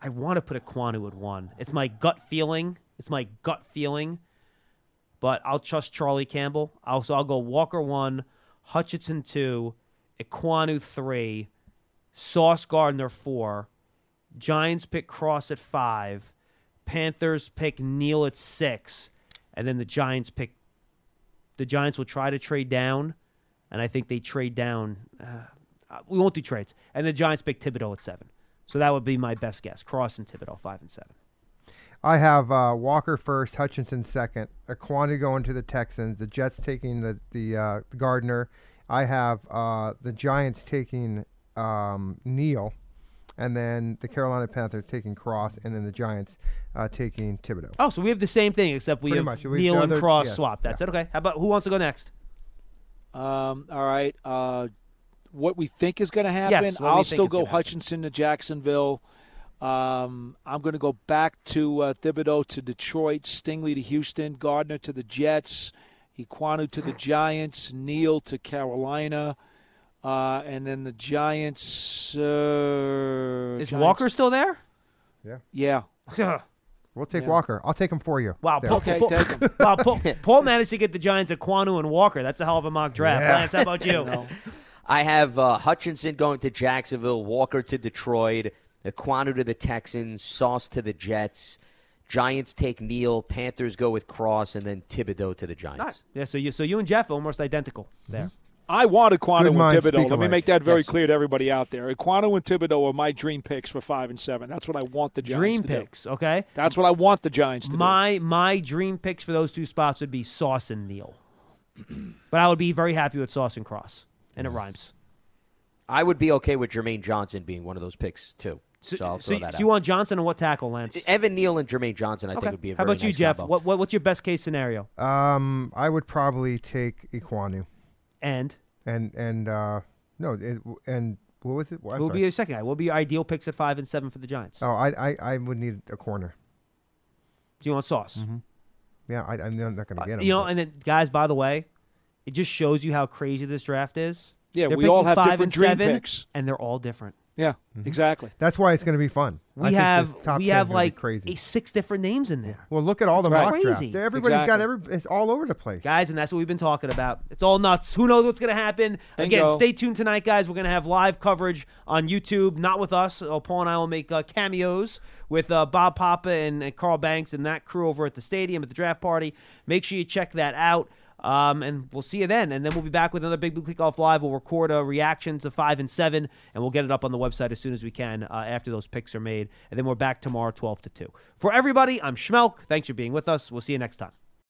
I want to put Ekwonu at one. It's my gut feeling. It's my gut feeling, but I'll trust Charlie Campbell. I'll, so I'll go Walker one, Hutchinson two, Ekwonu three, Sauce Gardner four, Giants pick Cross at five, Panthers pick Neal at six, and then the Giants pick. The Giants will try to trade down, and I think they trade down. Uh, uh, we won't do trades, and the Giants pick Thibodeaux at seven. So that would be my best guess. Cross and Thibodeaux five and seven. I have uh, Walker first, Hutchinson second, Ekwonu going to the Texans, the Jets taking the the uh, Gardner. I have uh, the Giants taking um, Neal, and then the Carolina Panthers taking Cross, and then the Giants uh, taking Thibodeaux. Oh, so we have the same thing except we Pretty have much. We- Neal the and other- Cross yes, swap. That's it. Okay. How about who wants to go next? Um, all right. What we think is going to happen, Yes, I'll still go gonna happen. Hutchinson to Jacksonville. Um, I'm going to go back to uh, Thibodeaux to Detroit, Stingley to Houston, Gardner to the Jets, Ekwonu to the Giants, Neal to Carolina, uh, and then the Giants. Uh, Is Giants- Walker still there? Yeah. Yeah. We'll take Yeah. Walker. I'll take him for you. Wow, There. Paul, Paul, wow, Paul, Paul managed to get the Giants Ekwonu and Walker. That's a hell of a mock draft. Yeah. Lance, how about you? I have uh, Hutchinson going to Jacksonville, Walker to Detroit, Ekwonu to the Texans, Sauce to the Jets. Giants take Neal, Panthers go with Cross, and then Thibodeaux to the Giants. Nice. Yeah, so you so you and Jeff are almost identical there. I want Ekwonu Good and minds Thibodeaux. speak Let me alike. make that very Yes. clear to everybody out there. Ekwonu and Thibodeaux are my dream picks for five and seven. That's what I want the Giants Dream to do. Dream picks, okay? That's what I want the Giants to do. My my dream picks for those two spots would be Sauce and Neal. but I would be very happy with Sauce and Cross. And it rhymes. I would be okay with Jermaine Johnson being one of those picks too. So, I'll So, throw you- that so out. you want Johnson and what tackle, Lance? Evan Neal and Jermaine Johnson, I Okay. think would be a good. How about you, nice Jeff? What, what what's your best case scenario? Um, I would probably take Ekwonu. And and and uh, no, it, and what was it? Well, Who'll be your second guy? What will be your ideal picks at five and seven for the Giants? Oh, I, I I would need a corner. Do you want Sauce? Yeah, I, I'm not going to get him. Uh, You know, but- and then guys, by the way, it just shows you how crazy this draft is. Yeah, They're we all have five different and dream seven, picks. and they're all different. Yeah, exactly. That's why it's going to be fun. I We think the have top we have is gonna be like crazy. a six different names in there. Well, look at all the That's mock right. drafts. Crazy. Everybody's got every. It's all over the place. Guys, and that's what we've been talking about. It's all nuts. Who knows what's going to happen? Again, stay tuned tonight, guys. We're going to have live coverage on YouTube, not with us. Uh, Paul and I will make uh, cameos with uh, Bob Papa and, and Carl Banks and that crew over at the stadium at the draft party. Make sure you check that out. Um, and we'll see you then. And then we'll be back with another Big Blue Kickoff Live. We'll record a reaction to five and seven, and we'll get it up on the website as soon as we can uh, after those picks are made. And then we're back tomorrow, 12 to 2. For everybody, I'm Schmeelk. Thanks for being with us. We'll see you next time.